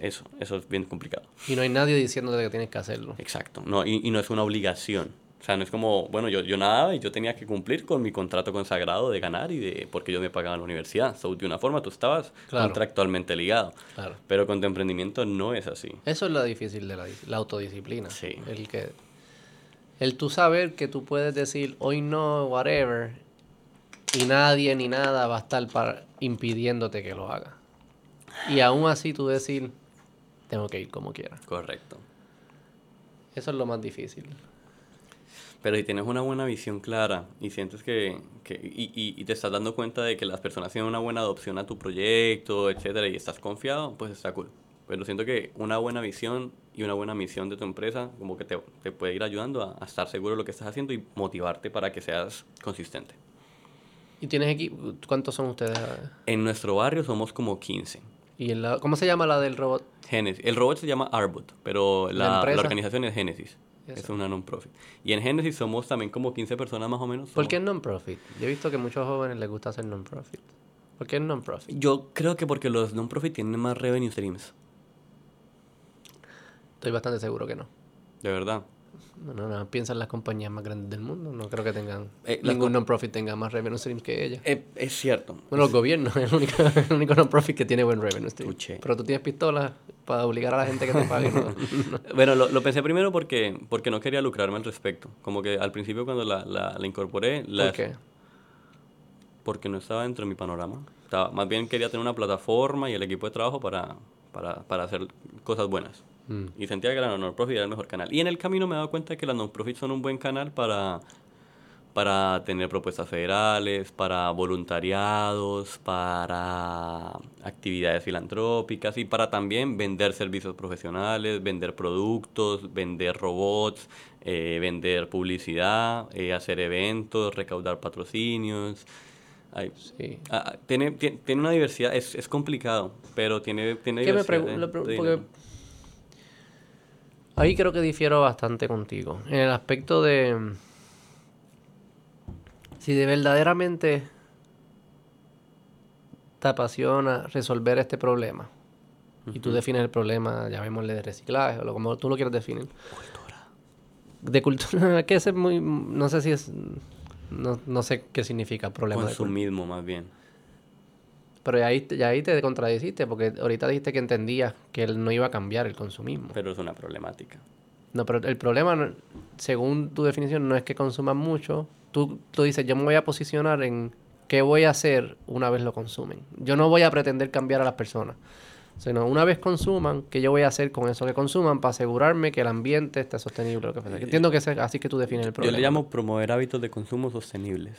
eso, eso es bien complicado. Y no hay nadie diciéndote que tienes que hacerlo. Exacto. No, y, y no es una obligación. O sea, no es como, bueno, yo, yo nadaba y yo tenía que cumplir con mi contrato consagrado de ganar y de porque yo me pagaba en la universidad. So, de una forma tú estabas Claro. contractualmente ligado. Claro. Pero con tu emprendimiento no es así. Eso es lo difícil de la, la autodisciplina. Sí. El que... El tú saber que tú puedes decir hoy no, whatever, y nadie ni nada va a estar para, impidiéndote que lo hagas. Y aún así tú decir, tengo que ir como quiera. Correcto. Eso es lo más difícil. Pero si tienes una buena visión clara y sientes que, que y, y- y te estás dando cuenta de que las personas tienen una buena adopción a tu proyecto, etcétera, y estás confiado, pues está cool. Pero siento que una buena visión y una buena misión de tu empresa como que te, te puede ir ayudando a, a estar seguro de lo que estás haciendo y motivarte para que seas consistente. ¿Y tienes equipo? ¿Cuántos son ustedes? En nuestro barrio somos como 15. ¿Y en la, cómo se llama la del robot? Genesis. El robot se llama Arbot, pero ¿La la, la empresa? organización es Genesis. Es una non-profit. Y en Genesis somos también como 15 personas más o menos. ¿Por qué non-profit? Yo he visto que a muchos jóvenes les gusta hacer non-profit. ¿Por qué es non-profit? Yo creo que porque los non-profit tienen más revenue streams. Estoy bastante seguro que no. De verdad. No, no, no. Piensa en las compañías más grandes del mundo. No creo que tengan... Eh, las ningún non-profit tenga más revenue streams que ellas. Eh, es cierto. Bueno, los gobiernos es el único, el único non-profit que tiene buen revenue stream. Escuché. Pero tú tienes pistolas para obligar a la gente que te pague. ¿no? Bueno, lo, lo pensé primero porque, porque no quería lucrarme al respecto. Como que al principio cuando la, la, la incorporé... La, ¿Por qué? Porque no estaba dentro de mi panorama. Estaba, más bien quería tener una plataforma y el equipo de trabajo para, para, para hacer cosas buenas. Mm. Y sentía que la non-profit era el mejor canal. Y en el camino me he dado cuenta de que las non-profit son un buen canal para, para tener propuestas federales, para voluntariados, para actividades filantrópicas y para también vender servicios profesionales, vender productos, vender robots, eh, vender publicidad, eh, hacer eventos, recaudar patrocinios. Hay- Sí. ah, ah, tiene, tiene, tiene una diversidad, es, es complicado, pero tiene, tiene ¿Qué me diversidad. pregun- de- porque. Ahí creo que difiero bastante contigo. En el aspecto de... Si de verdaderamente te apasiona resolver este problema, y tú defines el problema, llamémosle de reciclaje o lo, como tú lo quieras definir. Cultura. De cultura, que es muy, no sé si es, no, no sé qué significa problema. Consumismo más bien. Pero ya ahí, ya ahí te contradiciste porque ahorita dijiste que entendías que él no iba a cambiar el consumismo. Pero es una problemática. No, pero el problema, según tu definición, no es que consumas mucho. Tú, tú dices, yo me voy a posicionar en qué voy a hacer una vez lo consumen. Yo no voy a pretender cambiar a las personas. Sino una vez consuman, ¿qué yo voy a hacer con eso que consuman para asegurarme que el ambiente esté sostenible? que Entiendo que es así que tú defines el problema. Yo le llamo promover hábitos de consumo sostenibles.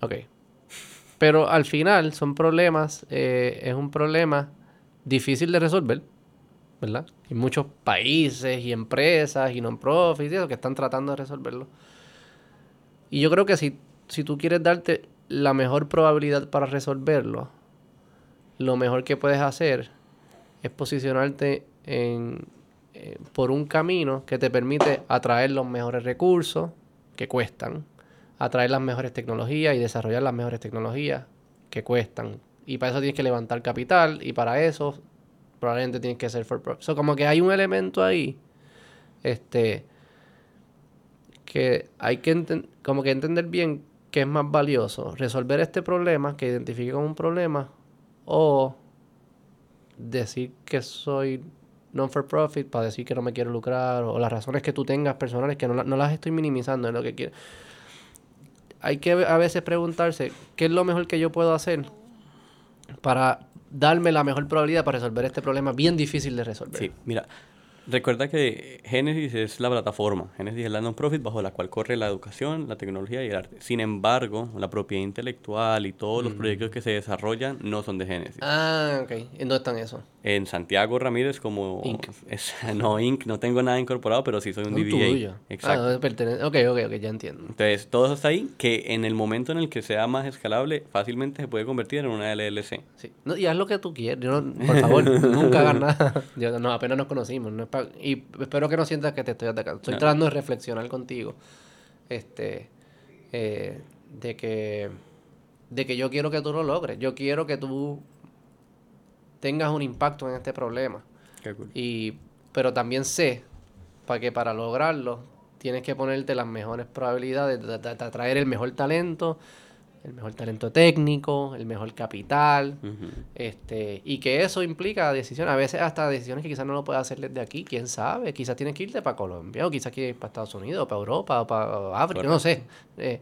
Ok. Pero al final son problemas, eh, es un problema difícil de resolver, ¿verdad? Hay muchos países y empresas y non-profits que están tratando de resolverlo. Y yo creo que si, si tú quieres darte la mejor probabilidad para resolverlo, lo mejor que puedes hacer es posicionarte en, eh, por un camino que te permite atraer los mejores recursos que cuestan atraer las mejores tecnologías y desarrollar las mejores tecnologías que cuestan. Y para eso tienes que levantar capital y para eso probablemente tienes que ser for profit. como que hay un elemento ahí este que hay que como que entender bien qué es más valioso, resolver este problema que identifique como un problema o decir que soy non for profit para decir que no me quiero lucrar o las razones que tú tengas personales que no, no las estoy minimizando en lo que quiero hay que a veces preguntarse qué es lo mejor que yo puedo hacer para darme la mejor probabilidad para resolver este problema bien difícil de resolver. Sí, mira, Recuerda que Genesis es la plataforma, Genesis es la non-profit bajo la cual corre la educación, la tecnología y el arte. Sin embargo, la propiedad intelectual y todos los proyectos que se desarrollan no son de Genesis. Ah, ok. ¿En dónde están eso? En Santiago Ramírez como... Inc. no, Inc. No tengo nada incorporado, pero sí soy un DBA. Exacto. Ah, ok, ok, ok, ya entiendo. Entonces, todo eso está ahí, que en el momento en el que sea más escalable, fácilmente se puede convertir en una LLC. Sí. No, y haz lo que tú quieras. por favor, nunca hagas nada. no, apenas nos conocimos. No y espero que no sientas que te estoy atacando. Estoy tratando de reflexionar contigo. Este. Eh, de que. De que yo quiero que tú lo logres. Yo quiero que tú tengas un impacto en este problema. Y, pero también sé para que para lograrlo tienes que ponerte las mejores probabilidades de atraer el mejor talento, el mejor talento técnico, el mejor capital, este, y que eso implica decisiones, a veces hasta decisiones que quizás no lo puedes hacer desde aquí, quién sabe, quizás tienes que irte para Colombia, o quizás quieres ir para Estados Unidos, o para Europa, o para África, no sé. Eh,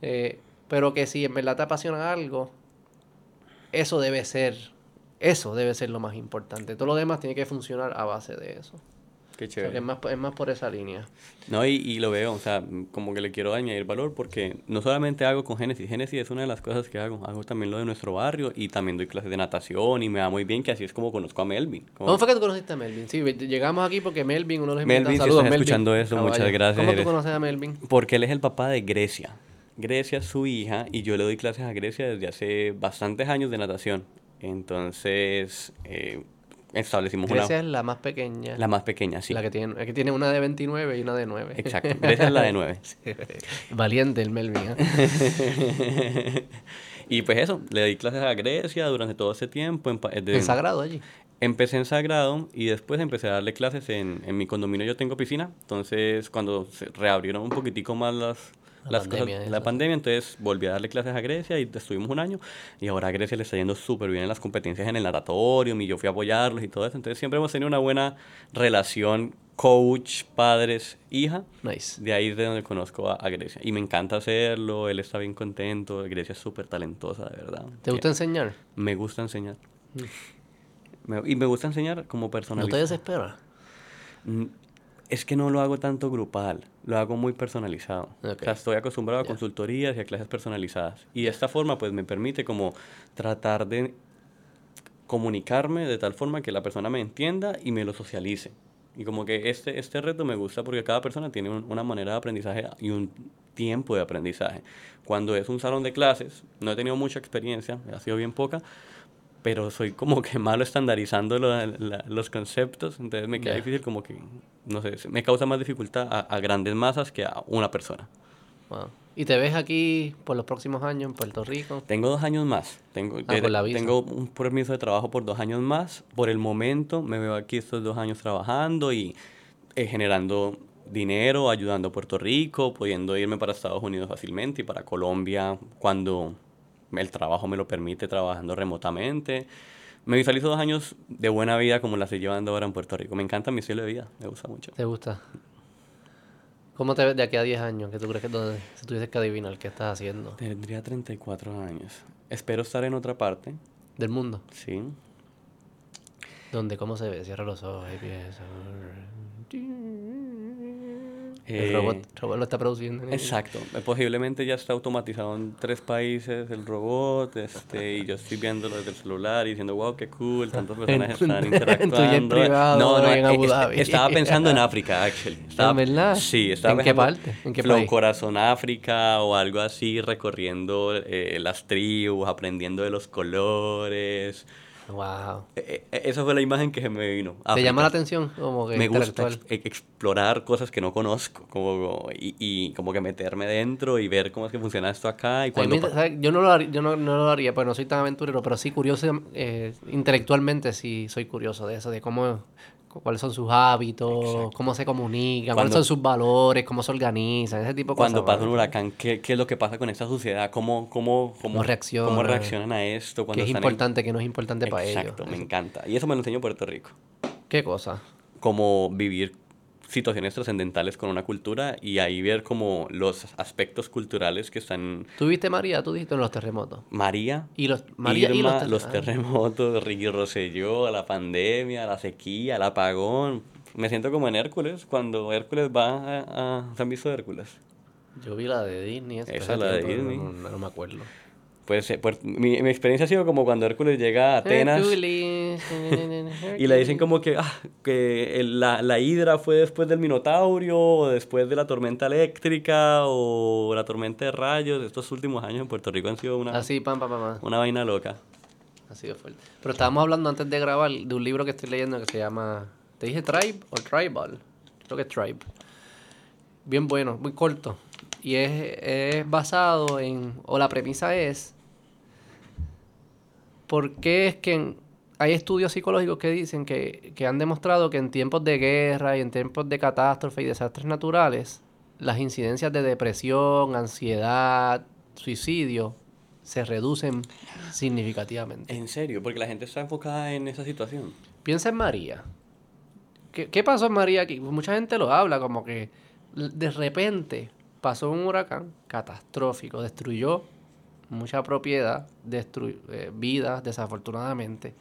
eh, pero que si en verdad te apasiona algo, eso debe ser, eso debe ser lo más importante. Todo lo demás tiene que funcionar a base de eso. Qué chévere. es, más, es más por esa línea. No, y, y, lo veo, o sea, como que le quiero añadir valor porque no solamente hago con Génesis, Génesis es una de las cosas que hago, hago también lo de nuestro barrio y también doy clases de natación y me va muy bien que así es como conozco a Melvin. ¿Cómo fue que tú conociste a Melvin? Sí, llegamos aquí porque Melvin, uno de los Melvin, si están escuchando eso, muchas gracias. ¿Cómo tú conoces a Melvin? Porque él es el papá de Grecia. Grecia es su hija y yo le doy clases a Grecia desde hace bastantes años de natación. Entonces, eh, establecimos Grecia es la más pequeña. La más pequeña, sí. La que tiene, que tiene una de 29 y una de 9. Exacto. Grecia es la de 9. Valiente el Melvin. ¿eh? y pues eso, le di clases a Grecia durante todo ese tiempo. En, ¿En Sagrado allí? Empecé en Sagrado y después empecé a darle clases en, en mi condominio. Yo tengo piscina, entonces cuando se reabrieron un poquitico más las, la pandemia, la pandemia, entonces volví a darle clases a Grecia y estuvimos un año y ahora a Grecia le está yendo súper bien en las competencias en el natatorium y yo fui a apoyarlos y todo eso, entonces siempre hemos tenido una buena relación coach, padres, hija. Nice. De ahí es de donde conozco a, Grecia. Y me encanta hacerlo, él está bien contento, Grecia es súper talentosa, de verdad. ¿Te gusta enseñar? Me gusta enseñar. Mm. y me gusta enseñar como personalidad. ¿No te desespera? Es que no lo hago tanto grupal, lo hago muy personalizado. O sea, estoy acostumbrado a consultorías y a clases personalizadas. Y de esta forma, pues me permite como tratar de comunicarme de tal forma que la persona me entienda y me lo socialice. Y como que este, este reto me gusta porque cada persona tiene una manera de aprendizaje y un tiempo de aprendizaje. Cuando es un salón de clases, no he tenido mucha experiencia, ha sido bien poca, pero soy como que malo estandarizando los conceptos, entonces me queda difícil como que, no sé, me causa más dificultad a, grandes masas que a una persona. Wow. ¿Y te ves aquí por los próximos años en Puerto Rico? Tengo dos años más. Tengo, Ah, la visa. tengo un permiso de trabajo por dos años más. Por el momento me veo aquí estos dos años trabajando y eh, generando dinero, ayudando a Puerto Rico, pudiendo irme para Estados Unidos fácilmente y para Colombia cuando el trabajo me lo permite, trabajando remotamente. Me visualizo dos años de buena vida como la estoy llevando ahora en Puerto Rico. Me encanta mi estilo de vida, me gusta mucho. ¿Te gusta? ¿Cómo te ves de aquí a 10 años? ¿Qué tú crees que donde, si tuvieses que adivinar qué estás haciendo? Tendría 34 años. Espero estar en otra parte, Del mundo. sí. ¿Dónde? ¿Cómo se ve? Cierra los ojos y piensa. El Eh, robot, el robot lo está produciendo. ¿no? Exacto. Eh, Posiblemente ya está automatizado en tres países el robot, este, y yo estoy viéndolo desde el celular y diciendo, wow, qué cool, tantas personas tu- están en interactuando. privado no, no, en eh, Abu Dhabi. estaba pensando en África, actually. Estaba, verdad? Sí, estaba ¿En qué parte? ¿En qué Flow país? Corazón África o algo así, recorriendo eh, las tribus, aprendiendo de los colores. Wow. Eh, eh, esa fue la imagen que se me vino. ¿Te llama la África atención? Como que me gusta ex- ex- explorar cosas que no conozco como, y, y como que meterme dentro y ver cómo es que funciona esto acá y mí cuando ¿sabes? Yo no lo haría, yo no, no lo haría, pues no soy tan aventurero, pero sí curioso, eh, intelectualmente sí soy curioso de eso, de cómo, cuáles son sus hábitos, cómo se comunican, cuáles Cuando- son sus valores, cómo se organizan, ese tipo de cuando cosas. pasa un huracán ¿qué, qué es lo que pasa con esta sociedad cómo cómo cómo, Cómo reaccionan. cómo reaccionan a esto cuando es están en- importante, que no es importante para ellos. exacto me encanta y eso me lo enseñó Puerto Rico ¿Qué cosa? como vivir situaciones trascendentales con una cultura y ahí ver como los aspectos culturales que están ¿Tú viste María? ¿Tú dijiste en los terremotos? María Y los, María Irma, los, los, ter- ah. terremotos, Ricky Rosselló, la pandemia, la sequía, el apagón. Me siento como en Hércules, cuando Hércules va a... a- ¿Se han visto Hércules? Yo vi la de Disney. esa, Esa, la de tiempo, Disney. No, no- no me acuerdo. Pues, pues, mi, mi experiencia ha sido como cuando Hércules llega a Atenas Hercules, y le dicen como que, ah, que el- la, la hidra fue después del Minotaurio, o después de la tormenta eléctrica, o la tormenta de rayos. Estos últimos años en Puerto Rico han sido una, Así, pam, pam. una vaina loca. Ha sido fuerte. Pero estábamos hablando antes de grabar de un libro que estoy leyendo que se llama. ¿Te dije Tribe o Tribal? Creo que es Tribe. Bien bueno, muy corto. Y es, es basado en. O la premisa es. ¿Por qué es que en- hay estudios psicológicos que dicen que, que han demostrado que en tiempos de guerra y en tiempos de catástrofe y desastres naturales, las incidencias de depresión, ansiedad, suicidio se reducen significativamente? En serio, porque la gente está enfocada en esa situación. Piensa en María. ¿Qué, qué pasó en María aquí? Mucha gente lo habla como que de repente pasó un huracán catastrófico, destruyó mucha propiedad, destruyó vidas desafortunadamente.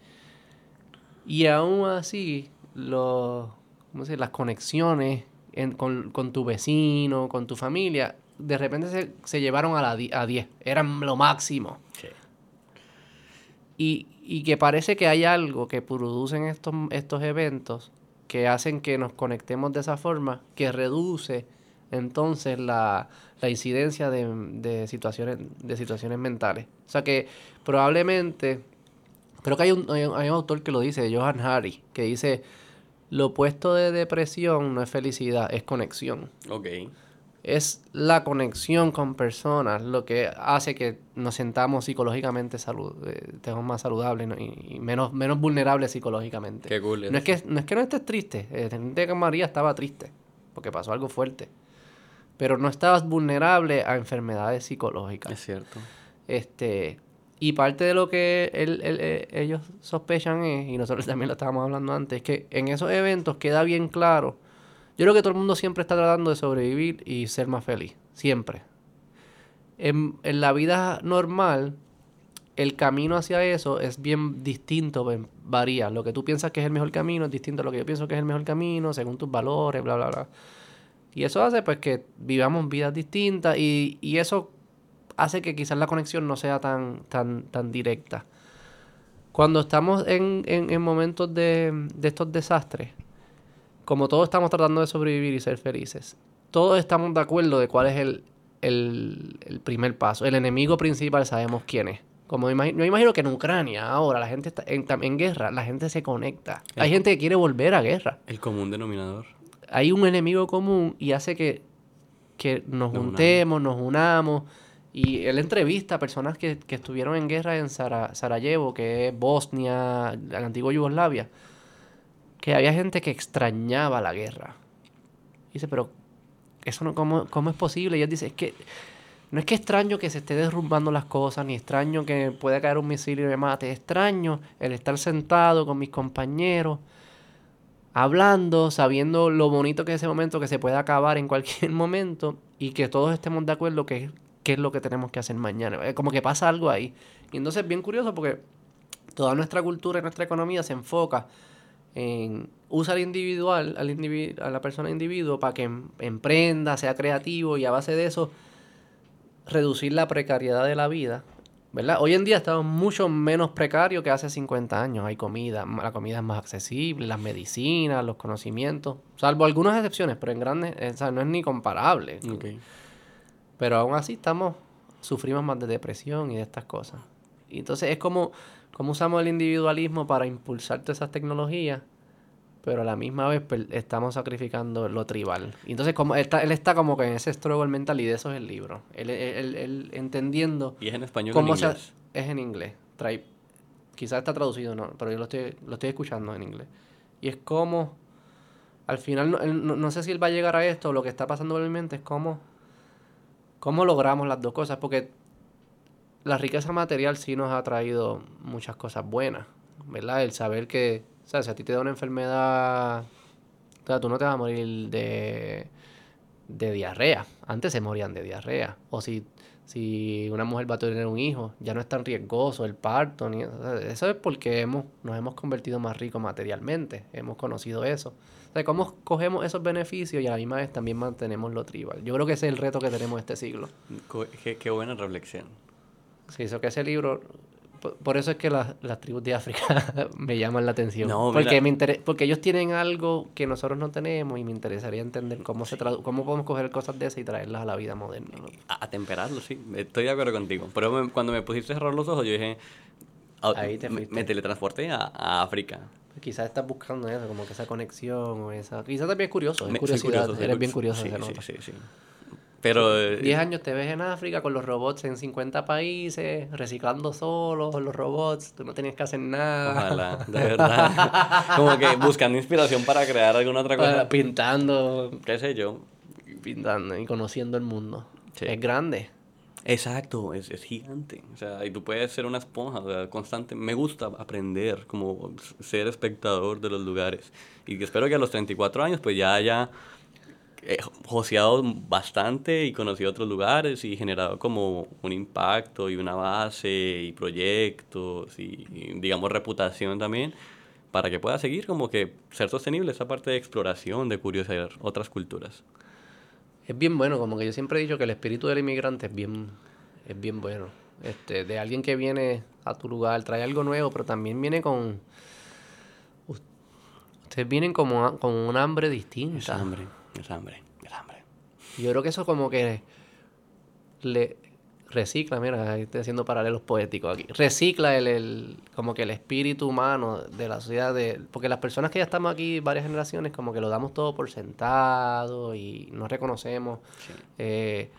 Y aún así, los, ¿cómo se las conexiones en- con, con tu vecino, con tu familia, de repente se, se llevaron a, la a 10. Eran lo máximo. Sí. Y, y que parece que hay algo que producen estos, estos eventos que hacen que nos conectemos de esa forma, que reduce entonces la, la incidencia de, de situaciones, de situaciones mentales. O sea que probablemente, creo que hay un, hay un, hay un autor que lo dice, Johan Hari, que dice, lo opuesto de depresión no es felicidad, es conexión Ok. es la conexión con personas lo que hace que nos sentamos psicológicamente salud, eh, estemos más saludables y, y menos, menos vulnerables psicológicamente. Qué cool. No es que no es que no estés triste, eh, gente que María estaba triste porque pasó algo fuerte, pero no estabas vulnerable a enfermedades psicológicas. Es cierto. Este, y parte de lo que él- él- eh, ellos sospechan es, y nosotros también lo estábamos hablando antes, que en esos eventos queda bien claro. Yo creo que todo el mundo siempre está tratando de sobrevivir y ser más feliz. Siempre. En, en la vida normal, el camino hacia eso es bien distinto, varía. Lo que tú piensas que es el mejor camino es distinto a lo que yo pienso que es el mejor camino, según tus valores, bla, bla, bla. Y eso hace pues que vivamos vidas distintas y, y eso hace que quizás la conexión no sea tan, tan, tan directa. Cuando estamos en, en, en momentos de, de estos desastres, como todos estamos tratando de sobrevivir y ser felices, todos estamos de acuerdo de cuál es el, el, el primer paso. El enemigo principal sabemos quién es. Como imagi- yo imagino que en Ucrania ahora la gente está en guerra, la gente se conecta. Hay gente que quiere volver a guerra El común denominador. Hay un enemigo común y hace que que nos Nos juntemos, nos unamos. Y él entrevista a personas que, que estuvieron en guerra en Sara- Sarajevo, que es Bosnia, la antigua Yugoslavia, que había gente que extrañaba la guerra. Dice, pero eso no, ¿cómo, cómo es posible? Y él dice, es que no es que extraño que se esté derrumbando las cosas, ni extraño que pueda caer un misil y me mate. Extraño el estar sentado con mis compañeros, hablando, sabiendo lo bonito que es ese momento, que se puede acabar en cualquier momento y que todos estemos de acuerdo que qué es lo que tenemos que hacer mañana. Eh, Como que pasa algo ahí. Y entonces es bien curioso porque toda nuestra cultura y nuestra economía se enfoca en usa al individual, al individu- a la persona individuo para que em- emprenda, sea creativo y a base de eso reducir la precariedad de la vida. ¿Verdad? Hoy en día estamos mucho menos precarios que hace 50 años. Hay comida, la comida es más accesible, las medicinas, los conocimientos, salvo algunas excepciones, pero en grandes, eh, o sea, no es ni comparable. Pero aún así estamos, sufrimos más de depresión y de estas cosas. Y entonces es como, como usamos el individualismo para impulsar todas esas tecnologías, pero a la misma vez per- estamos sacrificando lo tribal. Y entonces como él está, él está como que en ese struggle mental y de eso es el libro. Él, él- él- él entendiendo Y es en español en cómo se... inglés. Es en inglés. Trae, quizás está traducido, no, pero yo lo estoy, lo estoy escuchando en inglés. Y es como, al final, no, no, no sé si él va a llegar a esto, lo que está pasando por mi mente es cómo, cómo logramos las dos cosas, porque la riqueza material sí nos ha traído muchas cosas buenas, ¿verdad? El saber que, o sea, si a ti te da una enfermedad, o sea, tú no te vas a morir de, de diarrea. Antes se morían de diarrea. O si, si una mujer va a tener un hijo, ya no es tan riesgoso el parto. Ni, o sea, eso es porque hemos, nos hemos convertido más ricos materialmente. Hemos conocido eso. O sea, cómo cogemos esos beneficios y a la misma vez también mantenemos lo tribal. Yo creo que ese es el reto que tenemos este siglo. Qué, qué buena reflexión. Sí, eso que ese libro... Por, por eso es que las, las tribus de África me llaman la atención. No, porque, me intere- porque ellos tienen algo que nosotros no tenemos y me interesaría entender cómo se tradu- cómo podemos coger cosas de esas y traerlas a la vida moderna. ¿no? A, temperarlo, sí. Estoy de acuerdo contigo. Pero me- cuando me pusiste a cerrar los ojos, yo dije... ah, Ahí te me, teletransporté a, a África. Quizás estás buscando eso, como que esa conexión o esa... Quizás también es curioso, es curiosidad. curioso, Eres bien cu- curioso, Sí, sí, sí. Pero... eh, 10 años te ves en África con los robots en 50 países, reciclando solos los robots, tú no tenías que hacer nada. Ojalá, de verdad. Como que buscando inspiración para crear alguna otra cosa. Pintando, ¿Qué sé yo? pintando y conociendo el mundo. Sí. Es grande. Exacto, es, es gigante. O sea, y tú puedes ser una esponja, o sea, constante. Me gusta aprender, como ser espectador de los lugares. Y espero que a los 34 años pues ya haya eh, joseado bastante y conocido otros lugares y generado como un impacto y una base y proyectos y, y, digamos reputación también para que pueda seguir como que ser sostenible esa parte de exploración, de curiosidad otras culturas. Es bien bueno, como que yo siempre he dicho que el espíritu del inmigrante es bien, es bien bueno. Este, de alguien que viene a tu lugar, trae algo nuevo, pero también viene con... us- Ustedes vienen como con un hambre Es distinta. hambre, es hambre, es hambre. Yo creo que eso como que le recicla, mira, estoy haciendo paralelos poéticos aquí. Recicla el, el- como que el espíritu humano de la sociedad de porque las personas que ya estamos aquí varias generaciones como que lo damos todo por sentado y no reconocemos Sí. eh,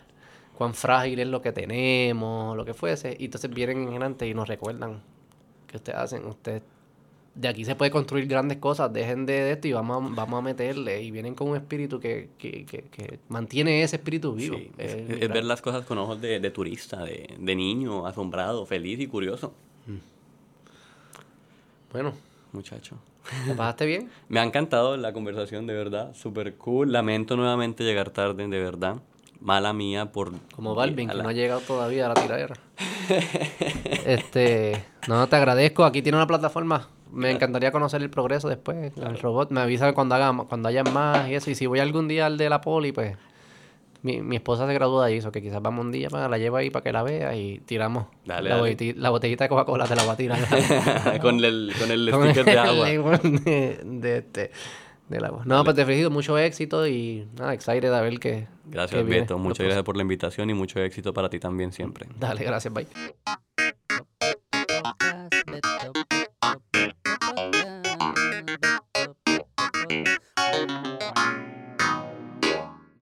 cuán frágil es lo que tenemos, lo que fuese, y entonces vienen en adelante y nos recuerdan que ustedes hacen, ustedes de aquí se puede construir grandes cosas, dejen de, de esto y vamos a, vamos a meterle. Y vienen con un espíritu que, que, que, que mantiene ese espíritu vivo. Sí, es, Eh, es ver las cosas con ojos de, de turista, de, de niño, asombrado, feliz y curioso. Bueno, Muchacho. ¿te pasaste bien? Me ha encantado la conversación, de verdad. Súper cool. Lamento nuevamente llegar tarde, de verdad. Mala mía por... Como Balvin, a que la- no ha llegado todavía a la tiradera. este, no, te agradezco. Aquí tiene una plataforma. Me encantaría conocer el progreso después. El robot. Me avisa cuando haga, cuando haya más y eso. Y si voy algún día al de la poli, pues. Mi, mi esposa se graduó de ahí, eso que quizás vamos un día, para la llevo ahí para que la vea y tiramos Dale, la, dale. botellita, la botellita de Coca-Cola, te la voy a tirar. con el, con el Con sticker de agua. el de, de este, del agua. No, pues te felicito, mucho éxito y nada, excited a ver qué. Gracias, qué Beto. Muchas gracias por la invitación y mucho éxito para ti también siempre. Dale, gracias, bye.